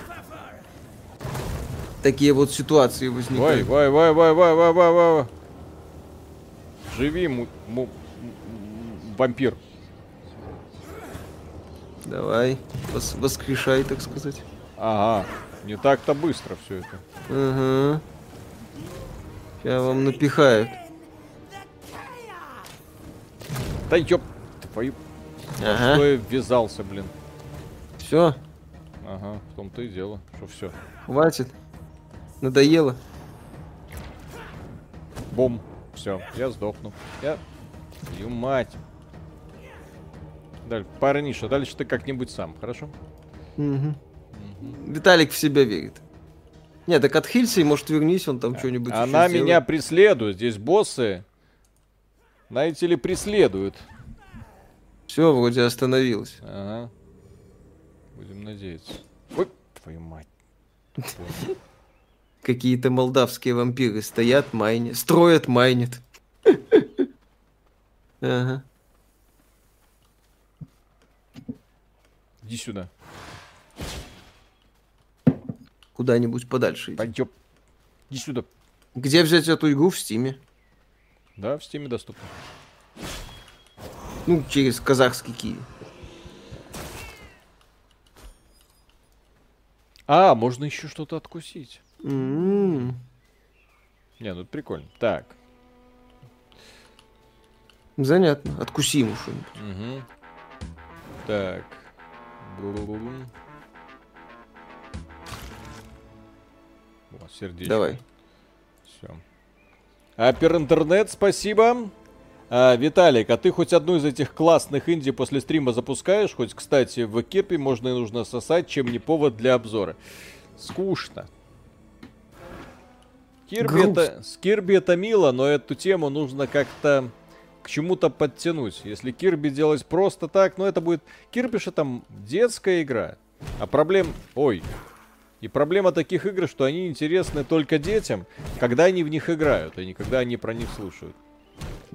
Такие вот ситуации Вай, возникают. вай, вай, вай, вай, вай, вай, вай. Живи, му- му- вампир. Давай, вос- воскрешай, так сказать. Ага. Не так-то быстро все это. Ага. Сейчас вам напихают. Да ёп, твою... Ага. Что я ввязался, блин. Все, Ага, в том-то и дело, что все. хватит. Надоело. Бум. Все, я сдохну. Я... Твою мать. Даль, парниша, дальше ты как-нибудь сам, хорошо? Мгм. Виталик в себя верит. Не, так отхилься и, может, вернись, он там что-нибудь ещё Она сделает. меня преследует. Здесь боссы, знаете ли, преследуют. Все, вроде остановилось. Ага. Будем надеяться. Ой, твою мать. Какие-то молдавские вампиры стоят, майнят, строят, майнят. Ага. Иди сюда. Куда-нибудь подальше. иди. Пойдем. Иди сюда. Где взять эту игру в Стиме? Да, в стиме доступно. Ну, через казахский QIWI. А, можно еще что-то откусить. М, Не, ну прикольно. Так. Занятно. Откуси ему что-нибудь. Угу. Так. Бу-бу-бу-бум. О, сердечко. Давай. Все. Апер интернет, спасибо. А, Виталик, а ты хоть одну из этих классных инди после стрима запускаешь? Хоть, кстати, в кирпе можно и нужно сосать, чем не повод для обзора. Скучно. Кирби это, с Кирби это мило, но эту тему нужно как-то к чему-то подтянуть. Если Кирби делать просто так, ну это будет... Кирби же там детская игра. А проблем... Ой. И проблема таких игр, что они интересны только детям, когда они в них играют, а не когда они про них слушают.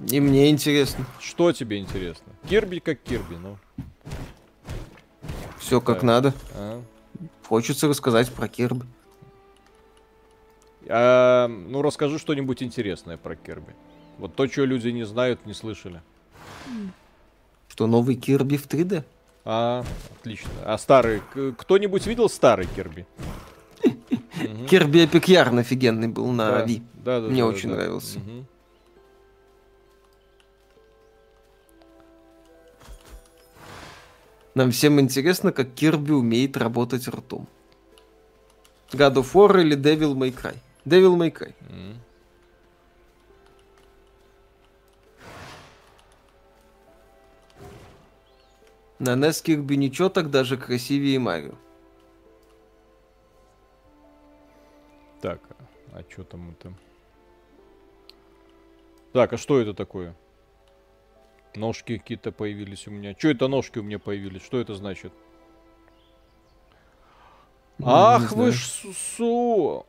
И мне интересно. Что тебе интересно? Кирби как Кирби, ну. Все как Так. надо. А? Хочется рассказать про Кирби. А, ну, расскажи что-нибудь интересное про Кирби. Вот то, что люди не знают, не слышали. Что, новый Кирби в 3D? А, отлично. А старый, кто-нибудь видел старый Кирби? Кирби Эпик Ярн офигенный был на Да, Ви. да, да, Мне да, очень да. нравился. Нам всем интересно, как Кирби умеет работать ртом. God of War или Devil May Cry? Devil May Cry. М. На NES Кирби ничего, так даже красивее Марио. Так, а что там это? Так, а что это такое? Ножки какие-то появились у меня. Что это ножки у меня появились? Что это значит? Ну, Ах вы ж су.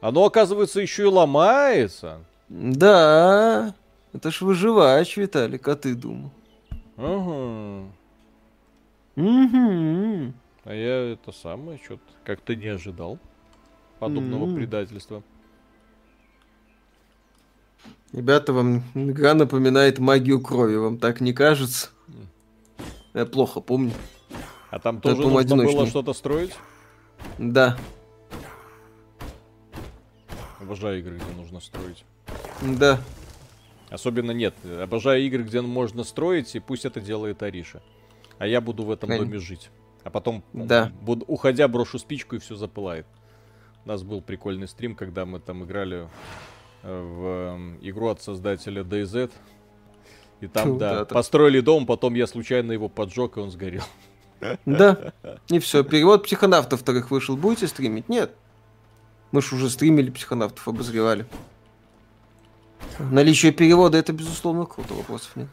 Оно, оказывается, еще и ломается. Да, это ж выживач, Виталик, а ты думал? Ага. Угу. А я это самое что-то как-то не ожидал подобного М. предательства. Ребята, вам игра напоминает магию крови, вам так не кажется? Я плохо помню. А там тоже нужно было что-то строить? Да, Обожаю игры, где нужно строить. да. Особенно нет. Обожаю игры, где можно строить, и пусть это делает Ариша. А я буду в этом Кон- доме жить. А потом, Да. буд- уходя, брошу спичку и все запылает. У нас был прикольный стрим, когда мы там играли э, в эм, игру от создателя DayZ. И там, Фу, да, да, построили дом, потом я случайно его поджег, и он сгорел. Да. И все. Перевод психонавтов вторых вышел. Будете стримить? Нет. Мы ж уже стримили психонавтов, обозревали. Наличие перевода это безусловно круто, вопросов нет.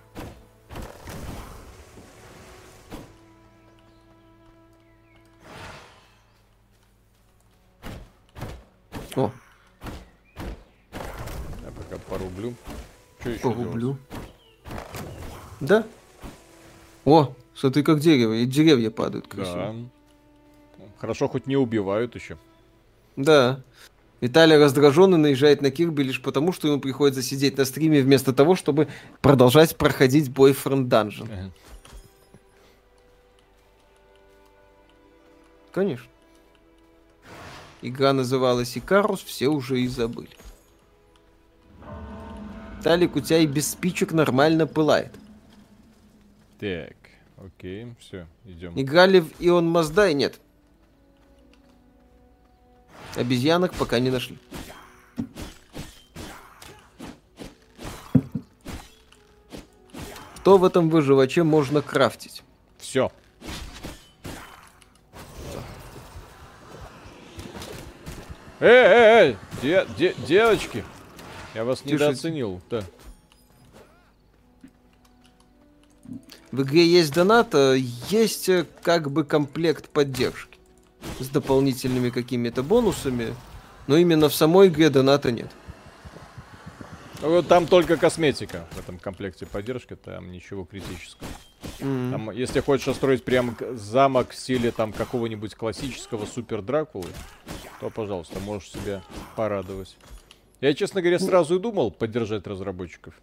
О, Я пока порублю. Что еще погублю. Да? О, смотри, как дерево, и деревья падают красиво. Да. Хорошо, хоть не убивают еще. Да. Виталий раздраженный наезжает на Кирби лишь потому, что ему приходится сидеть на стриме вместо того, чтобы продолжать проходить Boyfriend Dungeon. Конечно. Игра называлась Икарус, все уже и забыли. Талик, у тебя и без спичек нормально пылает. Так, окей, все, идем. Играли в Ион Маздай? Нет. Обезьянок пока не нашли. Что в этом выживаче можно крафтить? Все. Эй, эй, эй, де- де- девочки, я вас Тише. недооценил. Да. В игре есть донат, а есть э, как бы комплект поддержки с дополнительными какими-то бонусами, но именно в самой игре доната нет. Вот Там только косметика в этом комплекте поддержки, там ничего критического. М. Там, если хочешь построить прям замок в стиле там какого-нибудь классического супер Дракулы, то, пожалуйста, можешь себя порадовать. Я, честно говоря, сразу и думал поддержать разработчиков.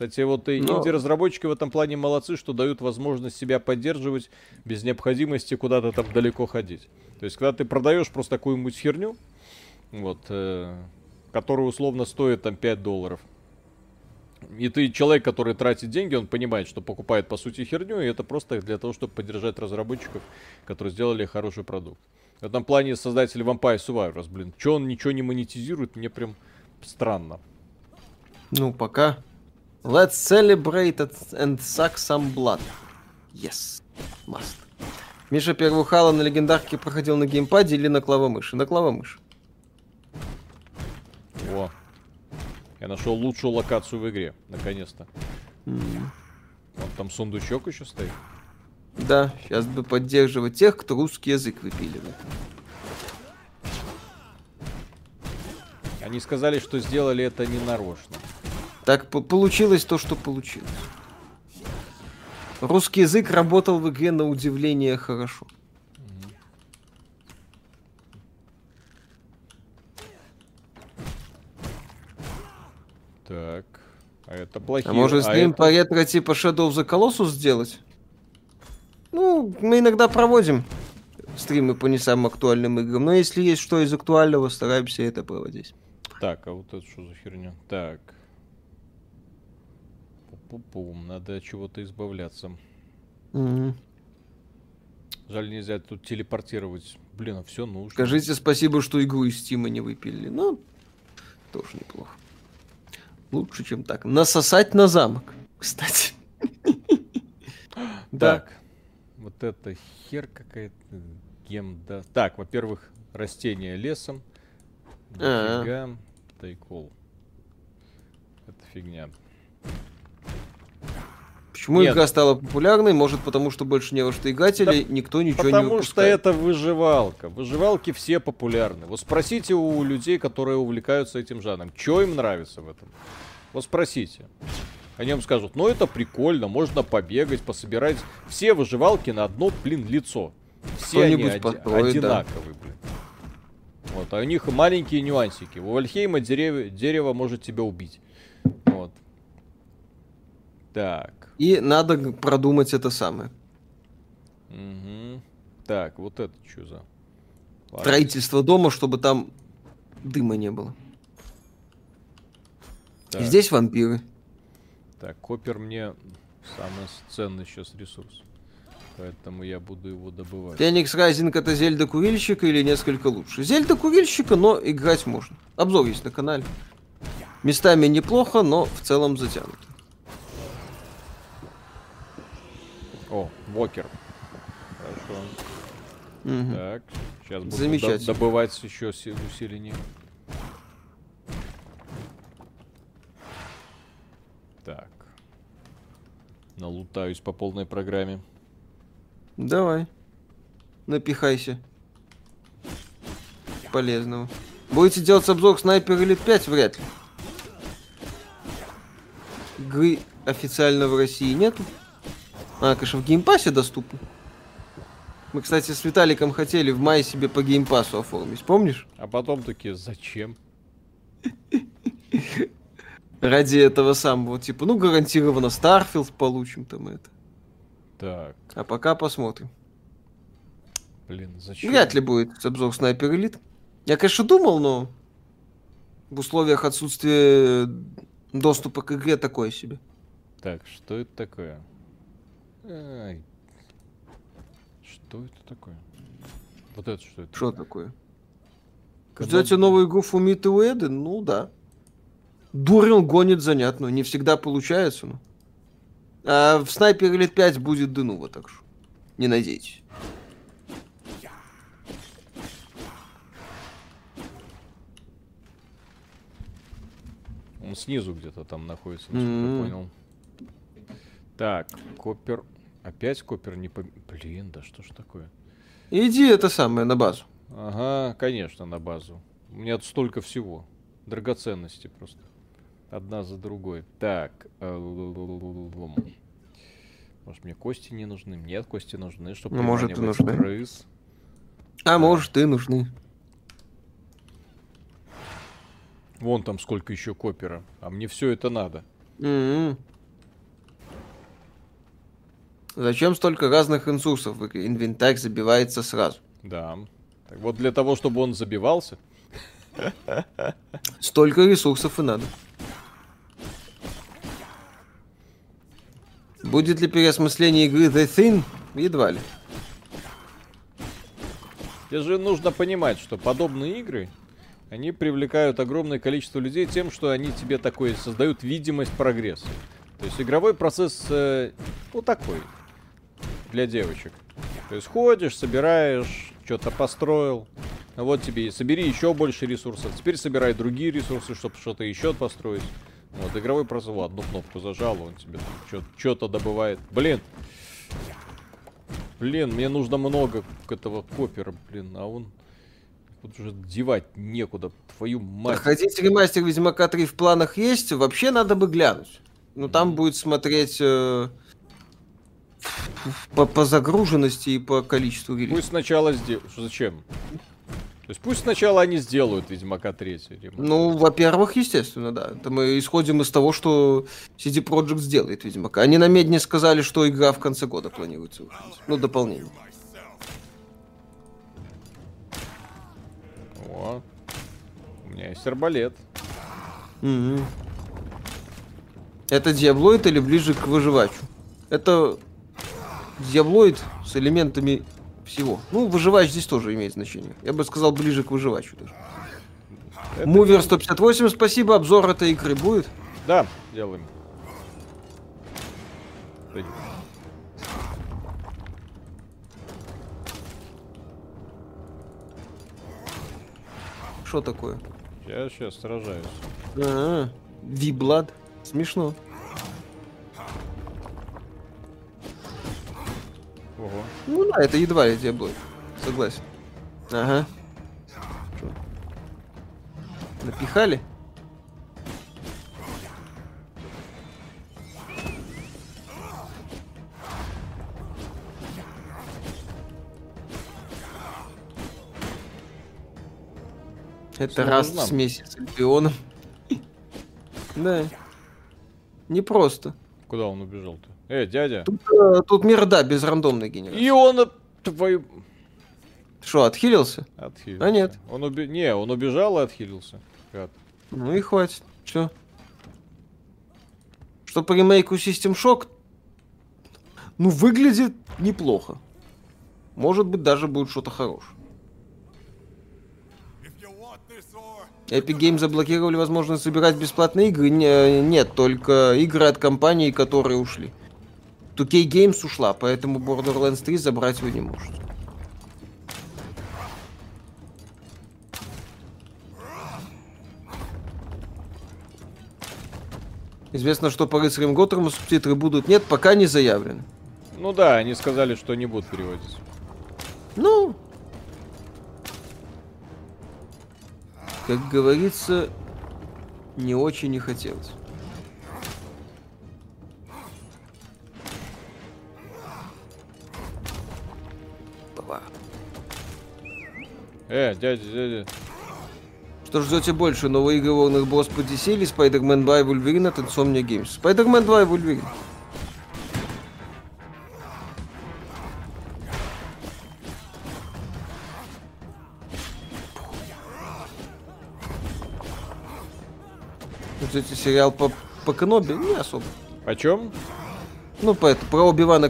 Кстати, вот и Но- инди-разработчики в этом плане молодцы, что дают возможность себя поддерживать без необходимости куда-то там далеко ходить. То есть, когда ты продаешь просто какую-нибудь херню, вот, э, которая условно стоит там 5 долларов, и ты человек, который тратит деньги, он понимает, что покупает по сути херню, и это просто для того, чтобы поддержать разработчиков, которые сделали хороший продукт. В этом плане создатель Vampire Survivors, блин, что он ничего не монетизирует, мне прям странно. Ну, пока. Let's celebrate and suck some blood. Yes. Must. Миша первую хала на легендарке проходил на геймпаде или на клавомыши? На клавомыши. О, я нашел лучшую локацию в игре, наконец-то. Вот там сундучок еще стоит. Да, сейчас бы поддерживать тех, кто русский язык выпиливает. Они сказали, что сделали это не нарочно. Так по- получилось то, что получилось. Русский язык работал в игре на удивление хорошо. Так, а это плохие. А может а стрим это- по ретро типа Shadow of the Colossus сделать? Ну, мы иногда проводим стримы по не самым актуальным играм, но если есть что из актуального, стараемся это проводить. Так, а вот это что за херня? Так. Пу-пу-пум, надо от чего-то избавляться. Мгм. Жаль, нельзя тут телепортировать. Блин, а все нужно. Скажите спасибо, что игру из Стима не выпилили. Ну, тоже неплохо. Лучше, чем так. Насосать на замок, кстати. Так, вот это хер какая-то. Гемда. Так, во-первых, растения лесом. А. Дофига. Тайкол. Это фигня. Почему Нет. игра стала популярной? Может, потому что больше не во что играть, или никто ничего не Потому что это выживалка. Выживалки все популярны. Вот спросите у людей, которые увлекаются этим жанром, что им нравится в этом. Вот спросите. Они вам скажут, ну это прикольно, можно побегать, пособирать. Все выживалки на одно, блин, лицо. Все они оди- построит, да. одинаковые, блин. Вот, а у них маленькие нюансики. У Вальхейма дерево, дерево может тебя убить. Вот. Так. И надо продумать это самое. Мгм. Так, вот это что за... Ладно. Строительство дома, чтобы там дыма не было. Так. Здесь вампиры. Так, копер мне самый ценный сейчас ресурс. Поэтому я буду его добывать. Феникс Райзинг это Зельда Курильщика или несколько лучше? Зельда Курильщика, но играть можно. Обзор есть на канале. Местами неплохо, но в целом затянуто. О, Вокер. Хорошо. Мгм. Так, сейчас буду добывать еще си- усиление. Так. Налутаюсь по полной программе. Давай. Напихайся. Полезного. Будете делать обзор снайпер Elite 5? Вряд ли. Игры официально в России нету. А, конечно, в Game Pass е доступно. Мы, кстати, с Виталиком хотели в мае себе по Game Pass у оформить, помнишь? А потом такие, зачем? Ради этого самого, типа, ну, гарантированно Starfield получим там это. Так, А пока посмотрим. блин, зачем? Вряд ли будет обзор Sniper Elite. Я, конечно, думал, но в условиях отсутствия доступа к игре такое себе. Так, что это такое? Ай. Что это такое? Вот это что это? Что такое? Ждете новую игру Фумиты Уэды? Ну да. Дурил гонит занятно. Не всегда получается, но. А в Снайпер Элит 5 будет Денува, так что не надейтесь. Он снизу где-то там находится, насколько М. я понял. Так, Копер. Опять Копер не по... Блин, да что ж такое? Иди это самое на базу. Ага, конечно, на базу. У меня тут столько всего. Драгоценности просто. Одна за другой. Так. э. Может, мне кости не нужны? Нет, кости нужны, чтобы Ну, может, и нужны. крыс. А может и нужны. Вон там сколько еще копера. А мне все это надо. М-м. Зачем столько разных ресурсов в игре? Инвентарь забивается сразу. Да. Так вот для того, чтобы он забивался. Столько ресурсов и надо. Будет ли переосмысление игры The Thin? Едва ли. Тебе же нужно понимать, что подобные игры, они привлекают огромное количество людей тем, что они тебе такой создают видимость прогресса. То есть игровой процесс, э, ну такой, для девочек. То есть ходишь, собираешь, что-то построил, а вот тебе собери еще больше ресурсов, теперь собирай другие ресурсы, чтобы что-то еще построить. Вот, игровой процесс, вот, одну кнопку зажал, он тебе что-то добывает. Блин, Блин, мне нужно много этого копера, блин, а он... Вот уже девать некуда, твою мать. Проходить ремастер Ведьмака 3 в планах есть, вообще надо бы глянуть. Но там будет смотреть э, по, по загруженности и по количеству релизов. Пусть сначала сделают. Зачем? То есть пусть сначала они сделают Ведьмака 3 ремастер. Ну, во-первых, естественно, да. Это мы исходим из того, что CD Projekt сделает Ведьмака. Они на медне сказали, что игра в конце года планируется выходить. Ну, дополнение. О, у меня есть арбалет. Мгм. Это диаблоид или ближе к выживачу? Это диаблоид с элементами всего. Ну, выживач здесь тоже имеет значение. Я бы сказал, ближе к выживачу даже. Это- Мувер 158, спасибо. Обзор этой игры будет? Да, делаем. Что такое? Я сейчас сражаюсь. А, Виблад. Смешно. Ого. Ну да, это едва ли диаблоид. Согласен. Ага. Чё? Напихали? Это раз нам. смесь с Альбионом. Да. Непросто. Куда он убежал-то? Э, дядя. Тут, э, тут мир, да, без рандомной генерации. И он от- твою... Что, отхилился? Отхилился. А нет. Он уби... Не, он убежал и отхилился. Гад. Ну и хватит. Все. Что по ремейку System Shock? Ну, выглядит неплохо. Может быть, даже будет что-то хорошее. Epic Games заблокировали возможность собирать бесплатные игры? Не- нет, только игры от компаний, которые ушли. 2K Games ушла, поэтому Borderlands 3 забрать вы не можете. Известно, что по рыцарям Готэма субтитры будут. Нет, пока не заявлено. Ну да, они сказали, что не будут переводить. Ну, как говорится, не очень не хотелось. Ба-ба. Э, дядя, дядя. Что ждете больше, новые игры Warner Bros. по DC или Spider-Man 2 и Wolverine от Insomnia Games? Spider-Man 2 и Wolverine. кстати, сериал по, по Кеноби не особо. О чем? Ну, по это, про Оби-Вана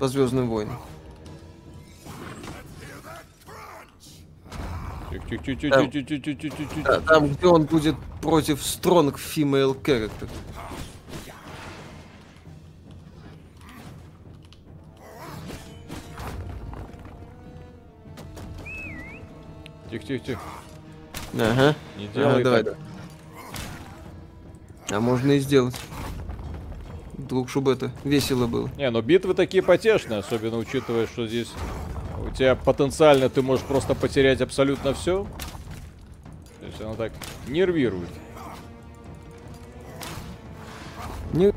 По Звездным войнам. Там, да, там, где он будет против strong female character. Тихо, тихо, тихо. Ага. Не делай ага, давай, так. Давай. А можно и сделать. Вдруг, чтобы это весело было. Не, ну битвы такие потешные, особенно учитывая, что здесь у тебя потенциально ты можешь просто потерять абсолютно все. То есть оно так нервирует. Не-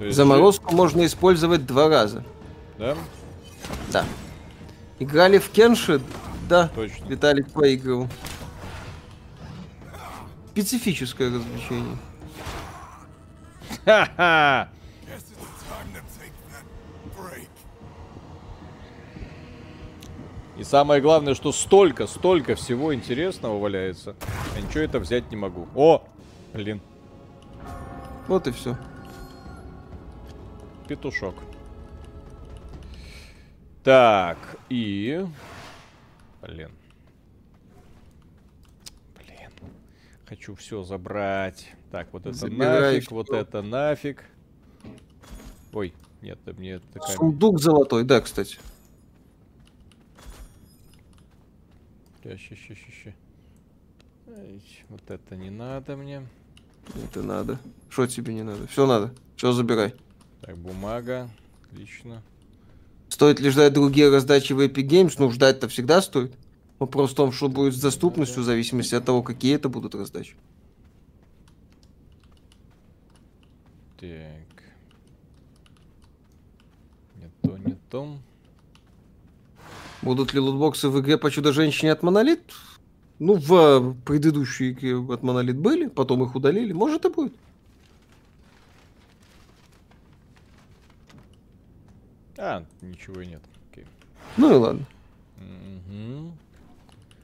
есть Заморозку можно использовать два раза. Да, Да. Играли в Кенши? Да. точно. Виталик поигрывал. Специфическое развлечение. Ха-ха! И самое главное, что столько, столько всего интересного валяется. Я ничего это взять не могу. О! Блин, Вот и все. петушок. Так, и... Блин. Блин. Хочу все забрать. Так, вот это Забирай нафиг, вот всё. это нафиг. Ой, нет, да мне такая... Сундук золотой, да, кстати. Ща, ща, ща, ща, Вот это не надо мне. Это надо. Что тебе не надо? Все надо. Все забирай. Так, бумага. Отлично. Стоит ли ждать другие раздачи в Epic Games? Ну, ждать-то всегда стоит. Вопрос в том, что будет с доступностью, в зависимости от того, какие это будут раздачи. Так. Не то, не то. Будут ли лутбоксы в игре по Чудо-женщине от Монолит? Ну, в э, предыдущей игре от Монолит были, потом их удалили. Может и будет. А, ничего и нет. Окей. Ну и ладно. Мгм.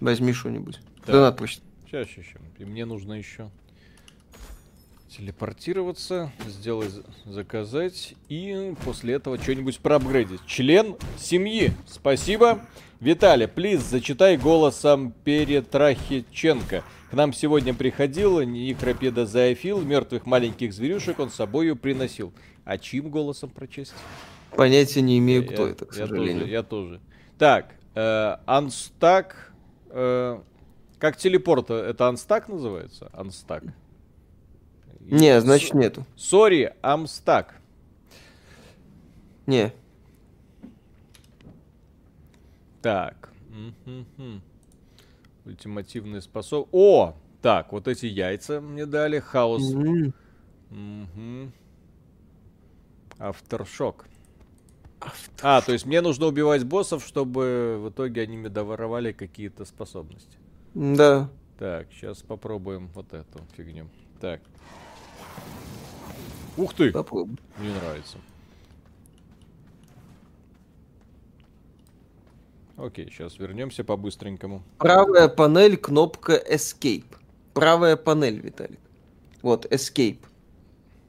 Возьми что-нибудь. Да. Донат прочитай. Сейчас, сейчас. И мне нужно еще телепортироваться, сделать, заказать и после этого что-нибудь проапгрейдить. Член семьи. Спасибо. Виталий, плиз, зачитай голосом Перетрахиченко. К нам сегодня приходил некропеда зоофил, мертвых маленьких зверюшек он с собою приносил. А чьим голосом прочесть? Понятия не имею, Я- кто это, к я сожалению. Тоже, я тоже. Так, э, Unstack. э, как телепорт, э, это Unstack называется? Unstack. Не, значит нету. Сори, Amstack. Не. Так. Ультимативный способ. О! Так, вот эти яйца мне дали. Хаос. Авторшок. А, то есть мне нужно убивать боссов, чтобы в итоге они мне доворовали какие-то способности. Да. Так, сейчас попробуем вот эту фигню. Так. Ух ты! Попробуй. Мне нравится. Окей, сейчас вернемся по-быстренькому. Правая панель, кнопка Escape. Правая панель, Виталик. Вот, Escape.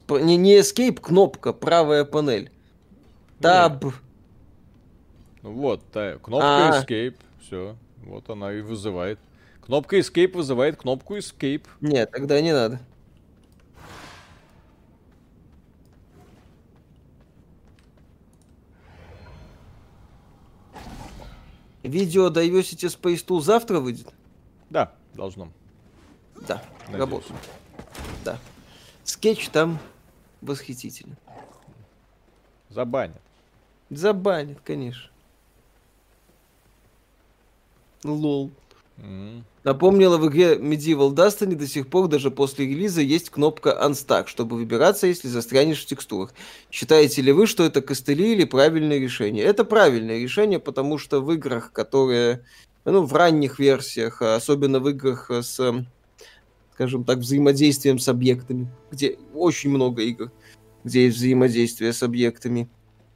П- Не, не Escape, кнопка, правая панель. Таб. Ну Вот, та- кнопка А. Escape. Все. Вот она и вызывает. Кнопка Escape вызывает кнопку Escape. Нет, тогда не надо. Видео Diversity Space Tool завтра выйдет? Да, должно. Да, Надеюсь. работаю. Да. Скетч там восхитительный. Забанят. Забанит, конечно. Лол. М. Напомнила, в игре Medieval Dynasty до сих пор даже после релиза есть кнопка Unstuck, чтобы выбираться, если застрянешь в текстурах. Считаете ли вы, что это костыли или правильное решение? Это правильное решение, потому что в играх, которые, ну, в ранних версиях, а особенно в играх с, скажем так, взаимодействием с объектами, где очень много игр, где есть взаимодействие с объектами,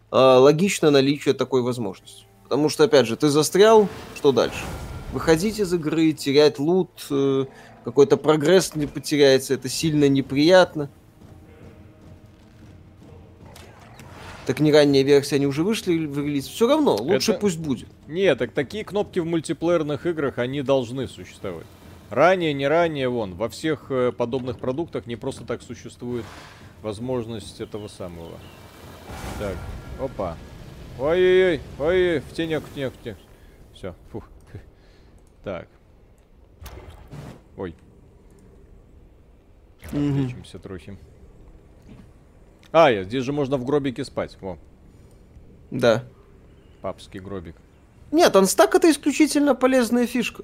а, логично наличие такой возможности. Потому что, опять же, ты застрял, что дальше? Выходить из игры, терять лут, э, какой-то прогресс не потеряется, это сильно неприятно. Так не ранняя версия, они уже вышли в релиз. Все равно, лучше Это- пусть будет. Нет, так такие кнопки в мультиплеерных играх, они должны существовать. Ранее, не ранее, вон, во всех э, подобных продуктах не просто так существует возможность этого самого. Так, опа. Ой-ой-ой, ой, в тенек, в тенек, в тенек. Все, фух. Так. Ой, Мгм. лечимся трохи. А, я- здесь же можно в гробике спать. Во, Да. папский гробик. Нет, анстак это исключительно полезная фишка.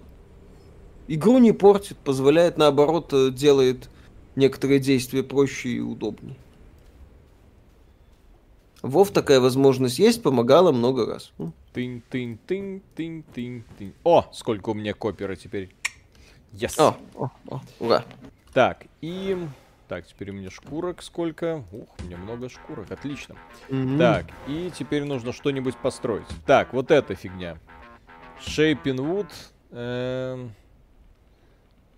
Игру не портит, позволяет, наоборот, э, делает некоторые действия проще и удобнее. Вов такая возможность есть, помогала много раз. М. Тынь, тынь, тынь, тынь, тынь, тынь. О, сколько у меня копера теперь. Yes. О, о, о, ура. Так, и... Так, теперь у меня шкурок сколько? Ух, у меня много шкурок, отлично. Мгм. Так, и теперь нужно что-нибудь построить. Так, вот эта фигня. Wood. эм,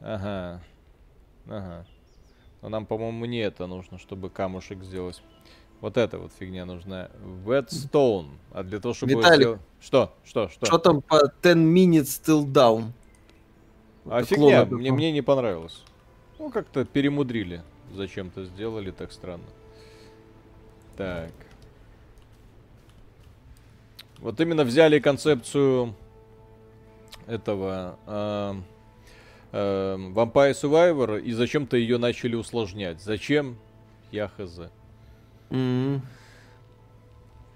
Ага. Ага. Но нам, по-моему, не это нужно, чтобы камушек сделать. Вот эта вот фигня нужна. Whetstone. А для того, чтобы... Виталик. сделать- Что? Что? Что? Что там по 10 minutes still down? А Это фигня, клон мне, мне не понравилось. Ну, как-то перемудрили. Зачем-то сделали так странно. Так. Вот именно взяли концепцию этого эм, эм, Vampire Survivor и зачем-то ее начали усложнять. Зачем? Я хз. М.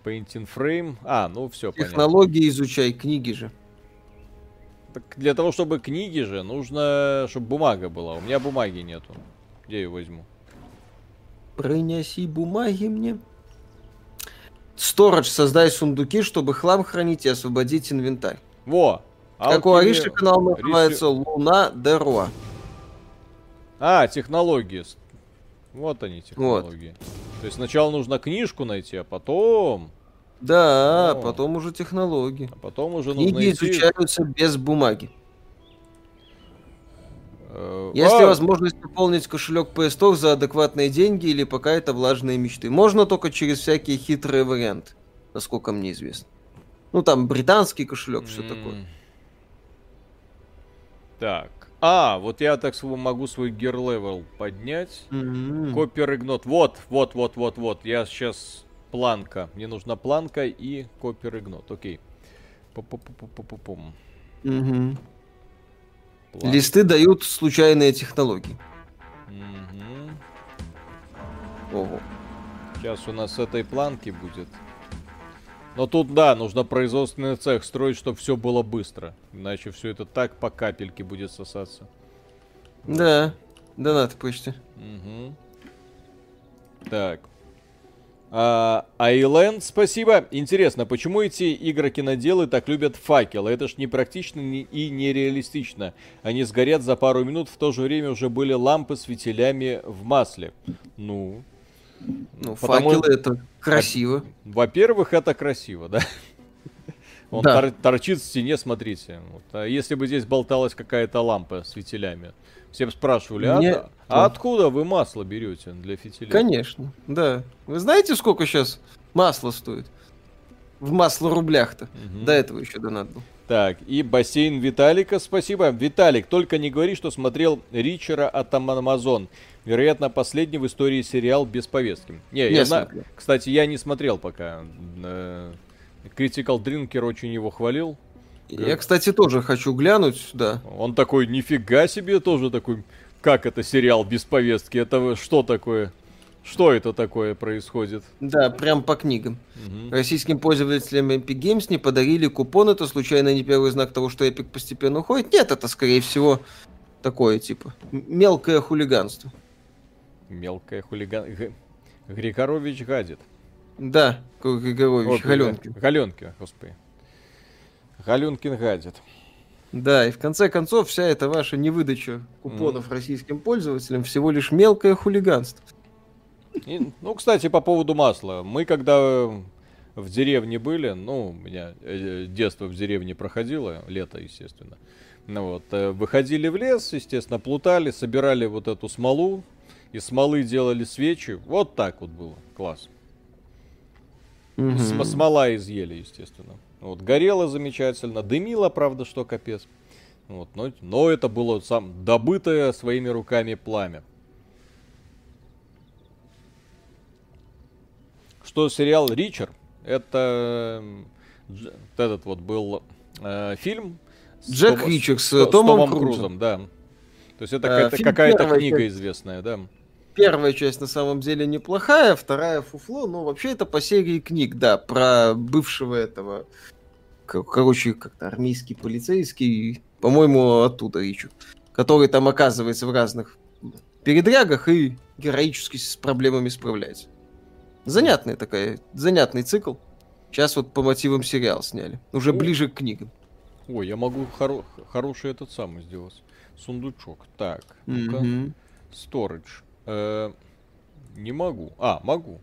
Painting Frame. А, ну все, понятно. Технологии изучай, книги же. Так для того, чтобы книги же, нужно, чтобы бумага была. У меня бумаги нету. Где я ее возьму? Принеси бумаги мне. Сторож, создай сундуки, чтобы хлам хранить и освободить инвентарь. Во! Как у Ариши канал Риси- называется Луна Дероа. А, технологии. Вот они, технологии. То есть сначала нужно книжку найти, а потом... Да, О. потом уже технологии. А потом уже нужно Книги идти... изучаются без бумаги. э, Есть а, возможность пополнить кошелек PS за адекватные деньги или пока это влажные мечты? Можно только через всякие хитрые варианты, насколько мне известно. Ну там британский кошелек, все такое. Так. А, вот я так могу свой gear level поднять. М. Copper ingot. Вот, вот, вот, вот, вот. Я сейчас планка. Мне нужна планка и копер игнот. Окей. Пу-пу-пу-пу-пу-пум. План- Листы дают случайные технологии. Мгм. Ого. Сейчас у нас с этой планки будет. Но тут, да, нужно производственный цех строить, чтобы все было быстро. Иначе все это так по капельке будет сосаться. Да, донаты почти. Мгм. Так. А, Айленд, спасибо. Интересно, почему эти игроки-наделы так любят факелы? Это ж не практично не- и нереалистично. Они сгорят за пару минут, в то же время уже были лампы с фитилями в масле. Ну, Ну, Потому- факелы это красиво. Во-первых, это красиво, да? Он Да. тор- торчит в стене, смотрите. Вот. А если бы здесь болталась какая-то лампа с фитилями, все бы спрашивали, а, Нет. да- а откуда вы масло берете для фитилей? Конечно, да. Вы знаете, сколько сейчас масло стоит? в масло рублях-то. Мгм. До этого еще донат был. Так, и бассейн Виталика, спасибо. Виталик, только не говори, что смотрел Ричера от Амазон. Вероятно, последний в истории сериал без повестки. Не, Не я на- смотрел. Кстати, я не смотрел пока. Э, Critical Drinker очень его хвалил. Я, кстати, тоже хочу глянуть, да. Он такой, нифига себе, тоже такой, как это сериал без повестки? Это что такое? Что это такое происходит? Да, прям по книгам. Мгм. Российским пользователям Epic Games не подарили купон. Это случайно не первый знак того, что Epic постепенно уходит? Нет, это, скорее всего, такое, типа, мелкое хулиганство. Мелкая хулиган... Г- Григорович гадит. Да, Григорович, Ой, Галенкин. Галенкин, господи. Галенкин гадит. Да, и в конце концов вся эта ваша невыдача купонов российским пользователям всего лишь мелкое хулиганство. И, ну, кстати, по поводу масла. Мы когда в деревне были, ну, у меня э, детство в деревне проходило, лето, естественно. Ну вот, э, выходили в лес, естественно, плутали, собирали вот эту смолу, из смолы делали свечи. Вот так вот было. Класс. См- смола изъели, естественно. Вот, горело замечательно, дымило, правда, что капец. Вот, но, но это было сам добытое своими руками пламя. Что сериал Ричард, это вот этот вот был э, фильм. Джек Том- Ричард с с Томом Крузом, Крузом. да. То есть это Э, какая-то, какая-то книга часть. известная, да. Первая часть на самом деле неплохая, вторая фуфло, но вообще это по серии книг, да, про бывшего этого, кор- короче, как-то армейский полицейский, по-моему, оттуда ищут, который там оказывается в разных передрягах и героически с проблемами справляется. Занятная такая, занятный цикл. Сейчас вот по мотивам сериал сняли, уже Ну, ближе к книгам. Ой, я могу хоро- хороший этот самый сделать. Сундучок. Так, ну-ка. Мгм. Storage. Э, не могу. А, могу.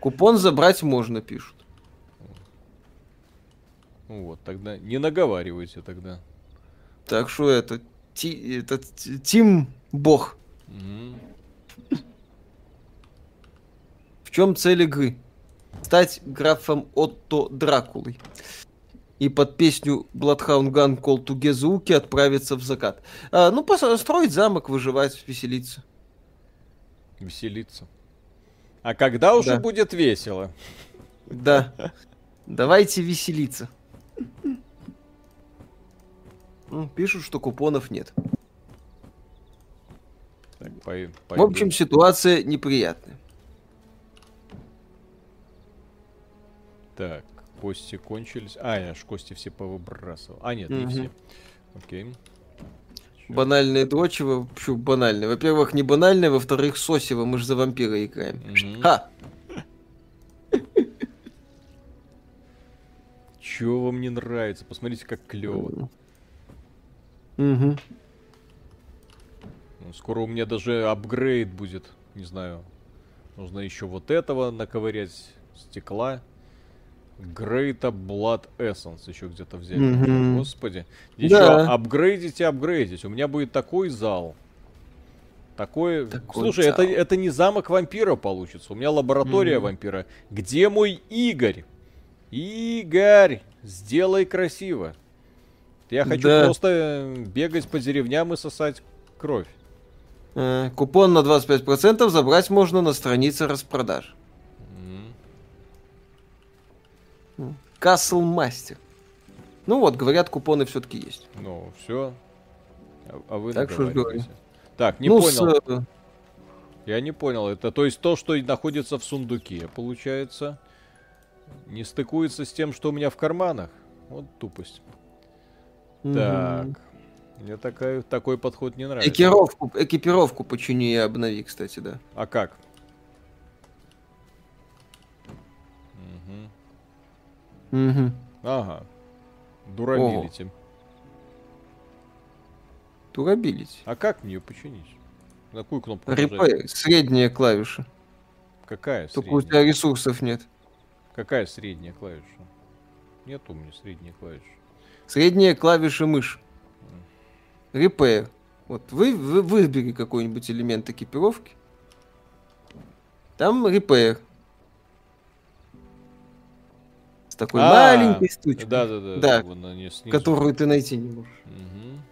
Купон забрать можно, пишут. Ну Вот, тогда не наговаривайте тогда. Так что это, ти- это Тим Бог. Мгм. В чем цель игры? Стать графом Отто Дракулой. И под песню Bloodhound Gun Call to Gezauki отправиться в закат. А, ну, построить замок, выживать, веселиться. Веселиться. А когда уже Да. будет весело? Да. Давайте веселиться. Ну, Пишут, что купонов нет. Так, пой- В пойду. общем, ситуация неприятная. Так, кости кончились. А, я ж кости все повыбрасывал. А, нет, не все. Окей. Чё? Банальное дрочево, почему банальное? Во-первых, не банальное, во-вторых, сосево, мы же за вампира играем. Мгм. Ха! Чё вам не нравится? Посмотрите, как клево. Ну, Скоро у меня даже апгрейд будет. Не знаю. Нужно еще вот этого наковырять. Стекла. Great Blood Essence еще где-то взять. Мгм. Господи. Еще Да. апгрейдить и апгрейдить. У меня будет такой зал. Такой... Такой Слушай, это, зал. это не замок вампира получится. У меня лаборатория Мгм. вампира. Где мой Игорь? Игорь, сделай красиво. Я хочу Да. просто э, бегать по деревням и сосать кровь. Э, Купон на 25% забрать можно на странице распродаж. М. Castle Master. Ну вот, говорят, купоны все-таки есть. Ну, все. А, а вы Так что ж. Так, не ну, понял. с, э, Я не понял. Это то есть то, что находится в сундуке, получается. Не стыкуется с тем, что у меня в карманах. Вот тупость. мгм. Так. Мне такая, такой подход не нравится. Экипировку, экипировку почини и обнови, кстати, да. А как? Угу. Ага. Durability. Durability. А как мне ее починить? На какую кнопку? Repair. Средняя клавиша. Какая Только у средняя? тебя ресурсов нет. Какая средняя клавиша? Нет у меня средней клавиши. Средняя клавиша мышь. Repair. Вот вы, вы выбери какой-нибудь элемент экипировки. Там repair. Такой А, маленькой штучкой, Да, да, да. Да, которую ты найти не можешь. Мгм.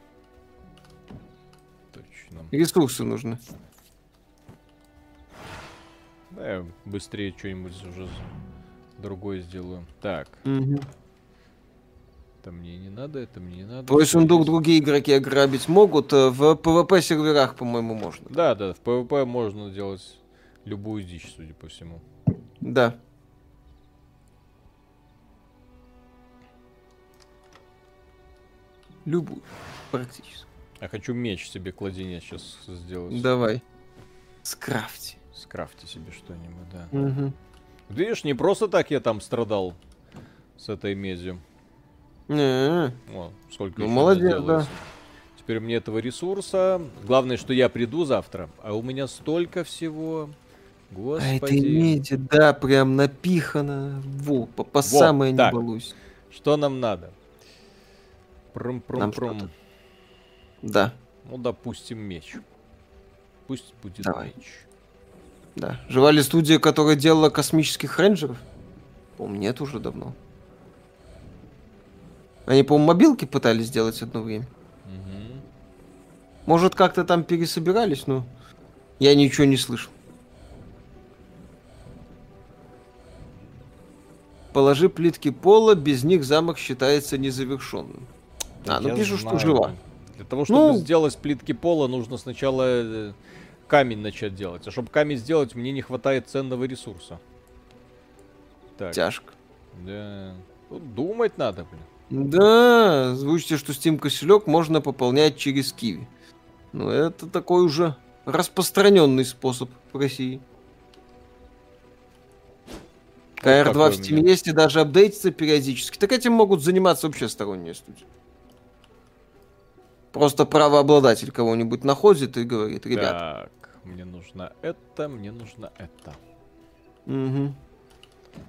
Точно. Ресурсы нужны. Да, я быстрее что-нибудь уже другое сделаю. Так, Мгм. это мне не надо, это мне не надо. Твой сундук другие игроки ограбить могут, э, в PvP серверах, по-моему, можно. Да, да, в PvP можно делать любую дичь, судя по всему. Да. Любую, практически. Я хочу меч себе кладенец сейчас сделать. Давай. Скрафти. Скрафти себе что-нибудь, да. Мгм. Видишь, не просто так я там страдал с этой медью. Не, О, сколько Ну, молодец, делается. Теперь мне этого ресурса. Главное, что я приду завтра, а у меня столько всего. А этой Господи. меди, да, прям напихано. Во, по, по самое не так. балуйся. Что нам надо? Что-то. Да, Ну, допустим, меч. Пусть будет Давай. меч. да. Жива ли студия, которая делала космических рейнджеров? По-моему, нет уже давно. Они, по-моему, мобилки пытались сделать одно время. Мгм. Может, как-то там пересобирались, но я ничего не слышал. Положи плитки пола, без них замок считается незавершенным. А, ну пишут, что жива. Для того, чтобы Ну. сделать плитки пола, нужно сначала э, камень начать делать. А чтобы камень сделать, мне не хватает ценного ресурса. Так, Тяжко. да. Тут думать надо, блин. Да, звучите, что Steam кошелек можно пополнять через Киви. Ну, это такой уже распространенный способ в России. такой КР2 у в Steam есть и даже апдейтится периодически. Так этим могут заниматься вообще сторонние студии. Просто правообладатель кого-нибудь находит и говорит, ребят, Так, мне нужно это, мне нужно это. мгм,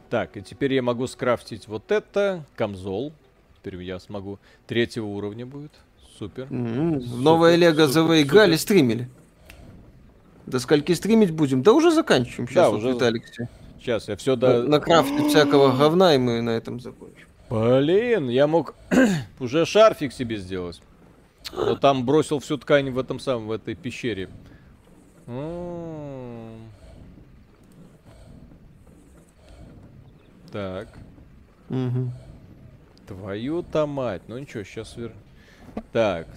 Так, и теперь я могу скрафтить вот это, камзол. Теперь я смогу. Третьего уровня будет. Супер. в Супер, новое Лего супер, ЗВ играли, супер. стримили. До скольки стримить будем? Да уже заканчиваем. Сейчас Да, вот уже Виталик все Сейчас я все до... накрафтит всякого говна, и мы на этом закончим. Блин, я мог уже шарфик себе сделать. Но там бросил всю ткань в этом самом, в этой пещере. Так, твою-то мать. Ну ничего, сейчас вер... Так,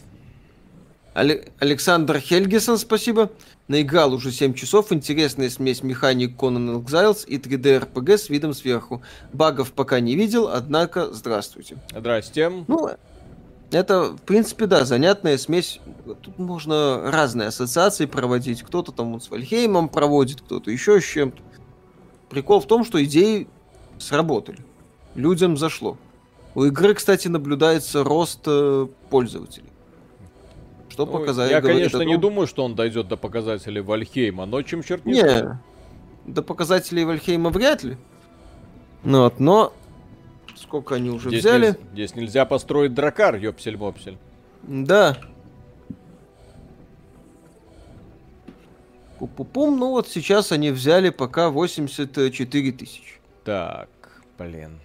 Але- Александр Хельгисон, спасибо. Наиграл уже 7 часов. Интересная смесь механик Conan Exiles и 3D RPG с видом сверху. Багов пока не видел, однако здравствуйте. здрасте. Ну, это, в принципе, да, занятная смесь. Тут можно разные ассоциации проводить. Кто-то там вот с Вальхеймом проводит, кто-то еще с чем-то. Прикол в том, что идеи сработали. Людям зашло. У игры, кстати, наблюдается рост э, пользователей. Что Ну, показали? я, конечно, о не том- думаю, что он дойдет до показателей Вальхейма, но чем черт не Не, до показателей Вальхейма вряд ли. Ну вот, но сколько они уже Здесь, взяли? нельз- здесь нельзя построить дракар, ёпсель-мопсель. Да. Пу-пу-пум, ну вот сейчас они взяли пока 84 тысячи. Так, блин.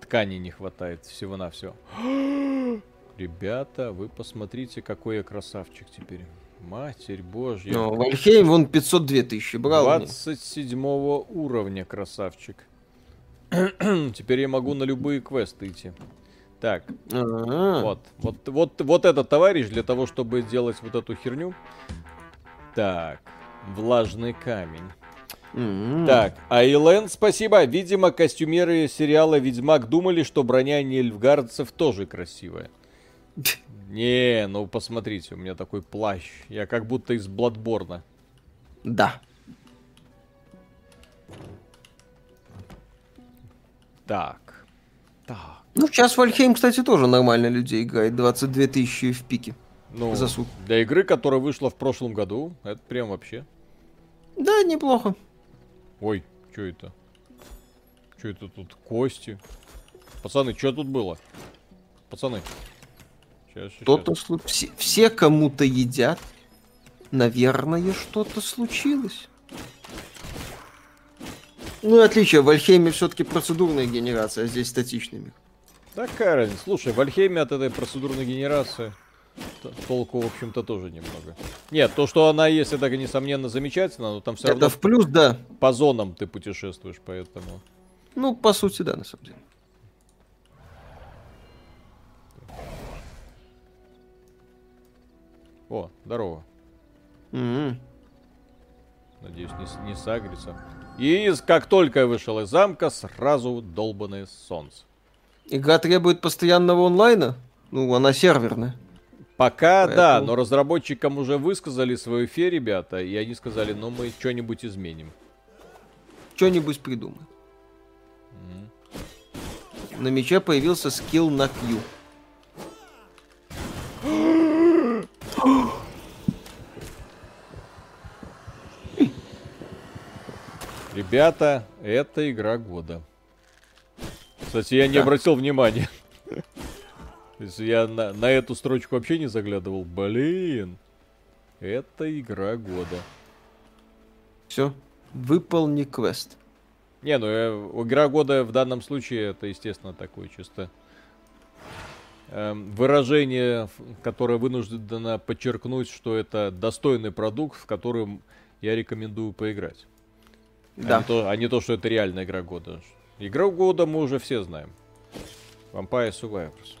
Ткани не хватает всего-навсего. Ребята, вы посмотрите, какой я красавчик теперь. Матерь божья. Но Вальхейм вон 502 тысячи брал. 27 уровня красавчик. Теперь я могу на любые квесты идти. Так, А, вот, вот, вот, вот этот товарищ для того, чтобы делать вот эту херню. Так, влажный камень. м. Так, Айлен, спасибо. Видимо, костюмеры сериала Ведьмак думали, что броня нильфгардцев тоже красивая. Не, ну посмотрите, у меня такой плащ. Я как будто из Бладборна. Да. Так. Так. Ну, сейчас Вальхейм, кстати, тоже нормально людей играет. 22 тысячи в пике. Ну, За сутки. для игры, которая вышла в прошлом году, это прям вообще. Да, неплохо. Ой, что это? Что это тут? Кости. Пацаны, что тут было? Пацаны. Что-то слу- все, все кому-то едят. Наверное, что-то случилось. Ну отличие, в Альхейме все-таки процедурная генерация, а здесь статичный мир. Такая разница. Слушай, в Альхейме от этой процедурной генерации толку, в общем-то, тоже немного. Нет, то, что она есть, это, несомненно, замечательно, но там все Это равно в плюс, да. по зонам ты путешествуешь, поэтому... Ну, по сути, да, на самом деле. О, здорово. М. Надеюсь, не, не сагрится. И как только я вышел из замка, сразу долбанное солнце. Игра требует постоянного онлайна. Ну, она серверная. Пока да, Поэтому- но разработчикам уже высказали свою фе, ребята, и они сказали, ну мы что-нибудь изменим. Что-нибудь придумай. На мече появился скилл на Q. Ребята, это игра года. Кстати, я не Да. обратил внимания. Есть я на, на эту строчку вообще не заглядывал. Блин, это игра года. Все. Выполни квест. Не, ну э, игра года в данном случае это, естественно, такое чисто эм, выражение, которое вынуждено подчеркнуть, что это достойный продукт, в котором я рекомендую поиграть. А, Да. не то, а не то, что это реальная игра года. Игра года мы уже все знаем. Vampire Survivors.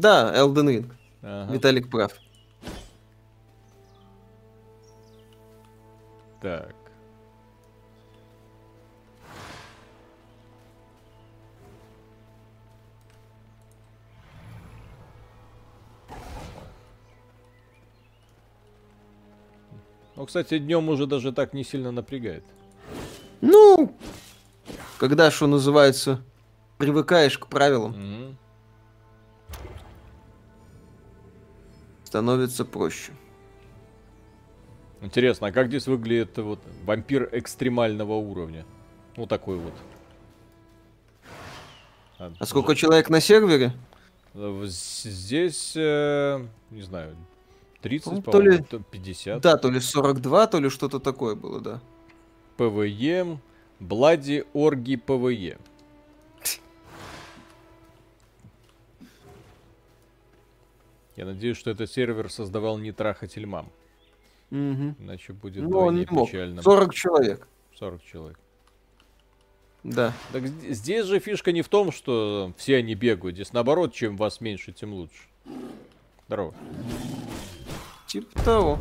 Да, Elden Ring. Ага. Виталик прав. Так. Ну, кстати, днем уже даже так не сильно напрягает. Ну, когда, что называется, привыкаешь к правилам, Мгм. становится проще. Интересно, а как здесь выглядит вот вампир экстремального уровня? Ну, такой вот. А сколько человек на сервере? Э, Здесь, э, не знаю, 30, Ну, то ли- то 50. Да, то ли 42, то ли что-то такое было, да. PVE, Bloody, Orgy, PVE. Я надеюсь, что этот сервер создавал не трахатель мам. Мгм. Иначе будет Ну, он не мог. печально. 40 человек. 40 человек. Да. Так здесь же фишка не в том, что все они бегают. Здесь наоборот, чем вас меньше, тем лучше. Здорово. Типа того.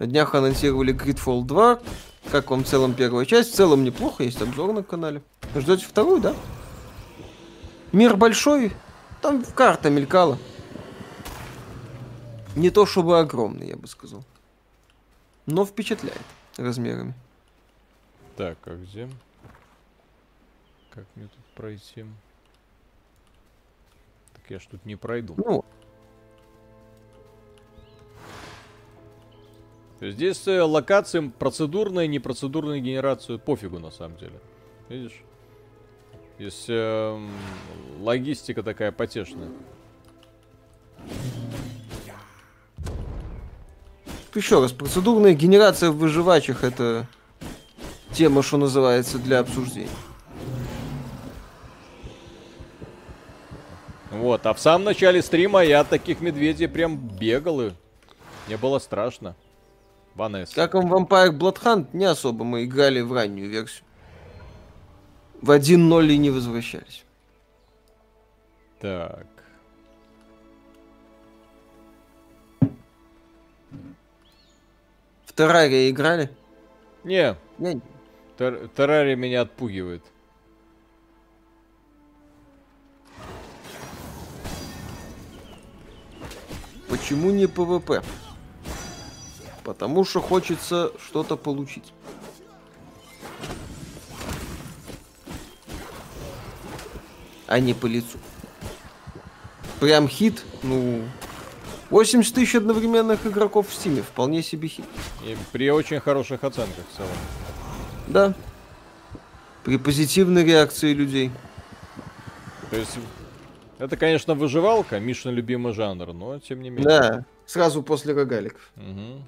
На днях анонсировали Gridfall 2. Как вам в целом первая часть? В целом неплохо, есть обзор на канале. Ждете вторую, да? Мир большой, там карта мелькала. Не то чтобы огромный, я бы сказал. Но впечатляет размерами. Так, а где? Как мне тут пройти? Так я ж тут не пройду. Ну, Здесь э, локации процедурная, непроцедурная генерацию пофигу на самом деле. Видишь? Здесь эм, логистика такая потешная. еще раз, процедурная генерация в выживачах это тема, что называется, для обсуждения. Вот, а в самом начале стрима я от таких медведей прям бегал и мне было страшно. Ванесса. Как вам Vampire Bloodhunt, не особо мы играли в раннюю версию. В 1.0 и не возвращались. Так. В Terraria играли? Не, Не, Ter- Terraria меня отпугивает. Почему не PVP? Потому что хочется что-то получить. А не по лицу. Прям хит, ну... 80 тысяч одновременных игроков в Стиме, вполне себе хит. И при очень хороших оценках в целом. Да. При позитивной реакции людей. То есть, это, конечно, выживалка, Мишин любимый жанр, но тем не менее. Да, сразу после рогаликов. Мгм.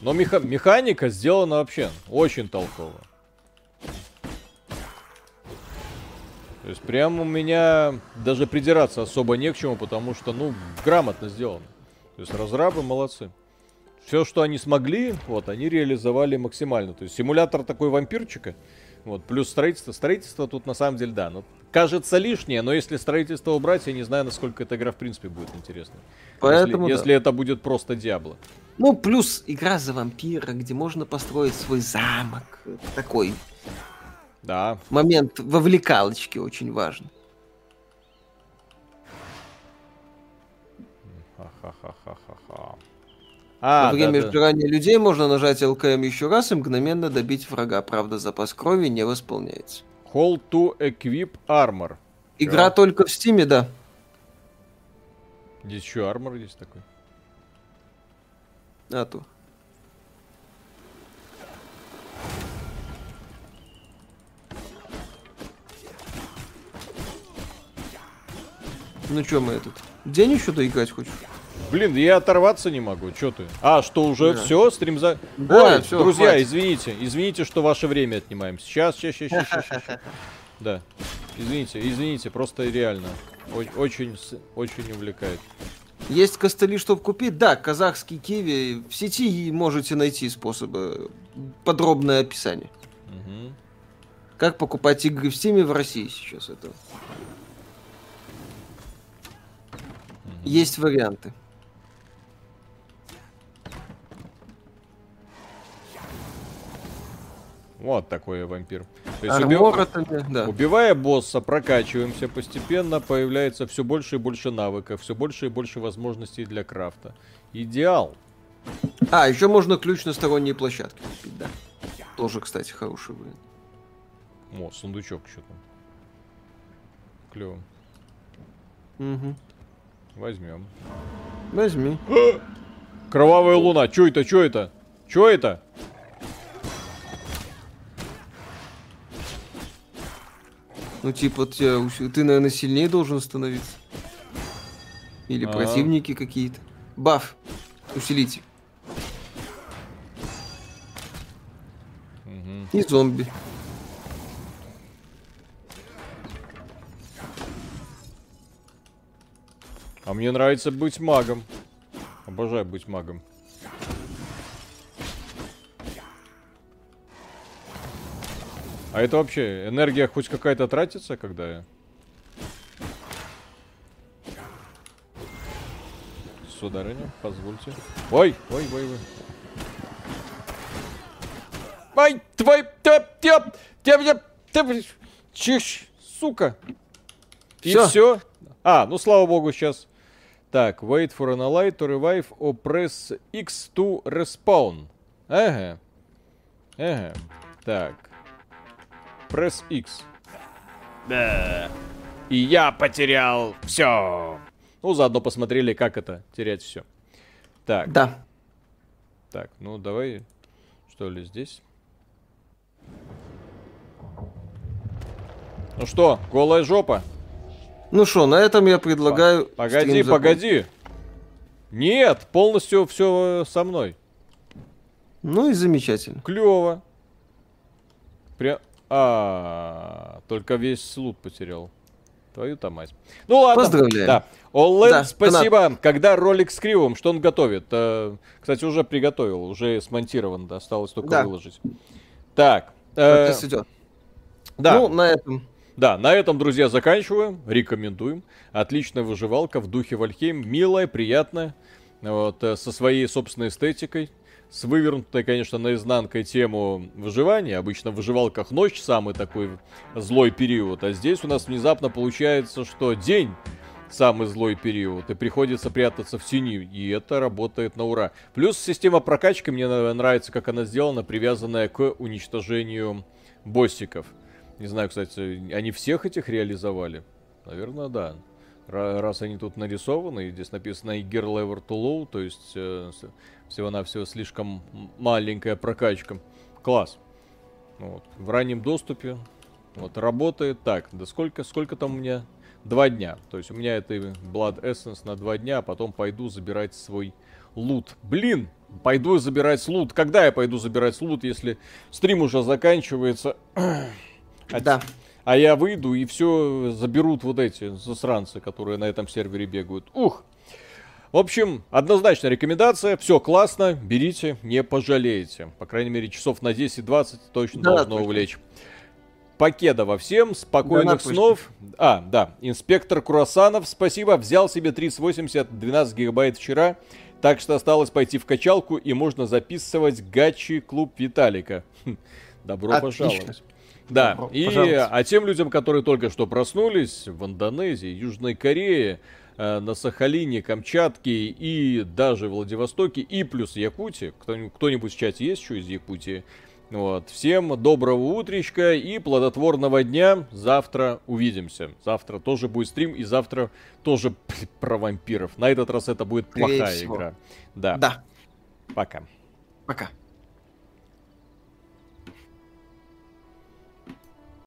Но меха- механика сделана вообще очень толково. То есть прям у меня даже придираться особо не к чему, потому что, ну, грамотно сделано. То есть разрабы молодцы. Все, что они смогли, вот, они реализовали максимально. То есть симулятор такой вампирчика, вот, плюс строительство. Строительство тут на самом деле, да, ну, кажется лишнее, но если строительство убрать, я не знаю, насколько эта игра в принципе будет интересной. Поэтому, если, да. если это будет просто Диабло. Ну, плюс игра за вампира, где можно построить свой замок. Такой Да, момент вовлекалочки очень важный. Ха-ха-ха-ха-ха. А, Во время да, да. сжигания людей можно нажать ЛКМ еще раз и мгновенно добить врага. Правда, запас крови не восполняется. Call to equip armor. Игра Да. только в стиме, да. Здесь еще армор есть такой. А то. Ну чё мы этот? День еще доиграть хочешь? Блин, я оторваться не могу. Че ты? А, что уже Да. все? Стрим за... Да, Ой, всё, друзья, хватит. извините. Извините, что ваше время отнимаем. Сейчас, сейчас, сейчас, сейчас, сейчас. Да. Извините, извините, просто реально. Очень, очень увлекает. Есть костыли, чтобы купить? Да, казахский киви. В сети можете найти способы. Подробное описание. Мгм. Как покупать игры в стиме в России сейчас это. Есть варианты. Вот такой я вампир. То есть уби- Армор это, да. Убивая босса, прокачиваемся, постепенно появляется все больше и больше навыков, все больше и больше возможностей для крафта. Идеал. А, еще можно ключ на сторонние площадки купить, да. Тоже, кстати, хороший вариант. О, сундучок что там. Клево. Мгм. Возьмем. Возьми. Кровавая луна. Чё это? Чё это? Чё это? Ну, типа, ус- ты, наверное, сильнее должен становиться. Или Ага. противники какие-то. Баф. Усилитель. Мгм. И зомби. А мне нравится быть магом. Обожаю быть магом. А это вообще энергия хоть какая-то тратится, когда я... Сударыня, позвольте. Ой, ой, ой, ой. Ай, твой... Тяп, тяп, тяп, тяп, тяп, чиш, сука. И Всё. все. А, ну слава богу, сейчас. Так, wait for an ally to revive or press X to respawn. Ага. Ага. Так. Press X. Да. И я потерял все. Ну, заодно посмотрели, как это терять все. Так, Да. так, ну давай, что ли, здесь? Ну что, голая жопа? Ну что, на этом я предлагаю... Погоди, стрим закончить. погоди. Нет, полностью все со мной. Ну и замечательно. Клево. Прям. А, только весь лут потерял. Твою-то мать. Ну ладно. Поздравляю. Да. Олен, Да, спасибо. Когда ролик с Кривом, что он готовит? Э, Кстати, уже приготовил, уже смонтирован, да, осталось только Да. выложить. Так. э, идет. да. Ну, на этом. Да, на этом, друзья, заканчиваем. Рекомендуем. Отличная выживалка в духе Вальхейм. Милая, приятная. Вот, э, со своей собственной эстетикой. С вывернутой, конечно, наизнанкой тему выживания. Обычно в выживалках ночь самый такой злой период. А здесь у нас внезапно получается, что день самый злой период. И приходится прятаться в тени. И это работает на ура. Плюс система прокачки мне нравится, как она сделана, привязанная к уничтожению боссиков. Не знаю, кстати, они всех этих реализовали? Наверное, да. Ра- Раз они тут нарисованы, и здесь написано Gear Lever to Low, то есть э, всего-навсего слишком маленькая прокачка. Класс. Вот. В раннем доступе. Вот, работает так. Да сколько, сколько там у меня? Два дня. То есть у меня это Blood Essence на два дня, а потом пойду забирать свой лут. Блин, пойду забирать лут. Когда я пойду забирать лут, если стрим уже заканчивается? А, Да. а я выйду и все заберут вот эти засранцы, которые на этом сервере бегают. Ух! В общем, однозначная рекомендация. Все классно, берите, не пожалеете. По крайней мере, часов на 10-20 точно Да, должно точно. увлечь. Покедова всем, спокойных Да, снов. А, да, инспектор Круассанов, спасибо, взял себе 3080, 12 гигабайт вчера, так что осталось пойти в качалку и можно записывать гачи клуб Виталика. Хм, Добро Отлично. пожаловать. Да, Добро и пожаловать. а тем людям, которые только что проснулись в Индонезии, Южной Корее, на Сахалине, Камчатке и даже Владивостоке, и плюс Якутии, кто-нибудь, кто-нибудь в чате есть еще из Якутии, вот. Всем доброго утречка и плодотворного дня. Завтра увидимся. Завтра тоже будет стрим, и завтра тоже про вампиров. На этот раз это будет плохая игра. Да. Да. Пока. Пока.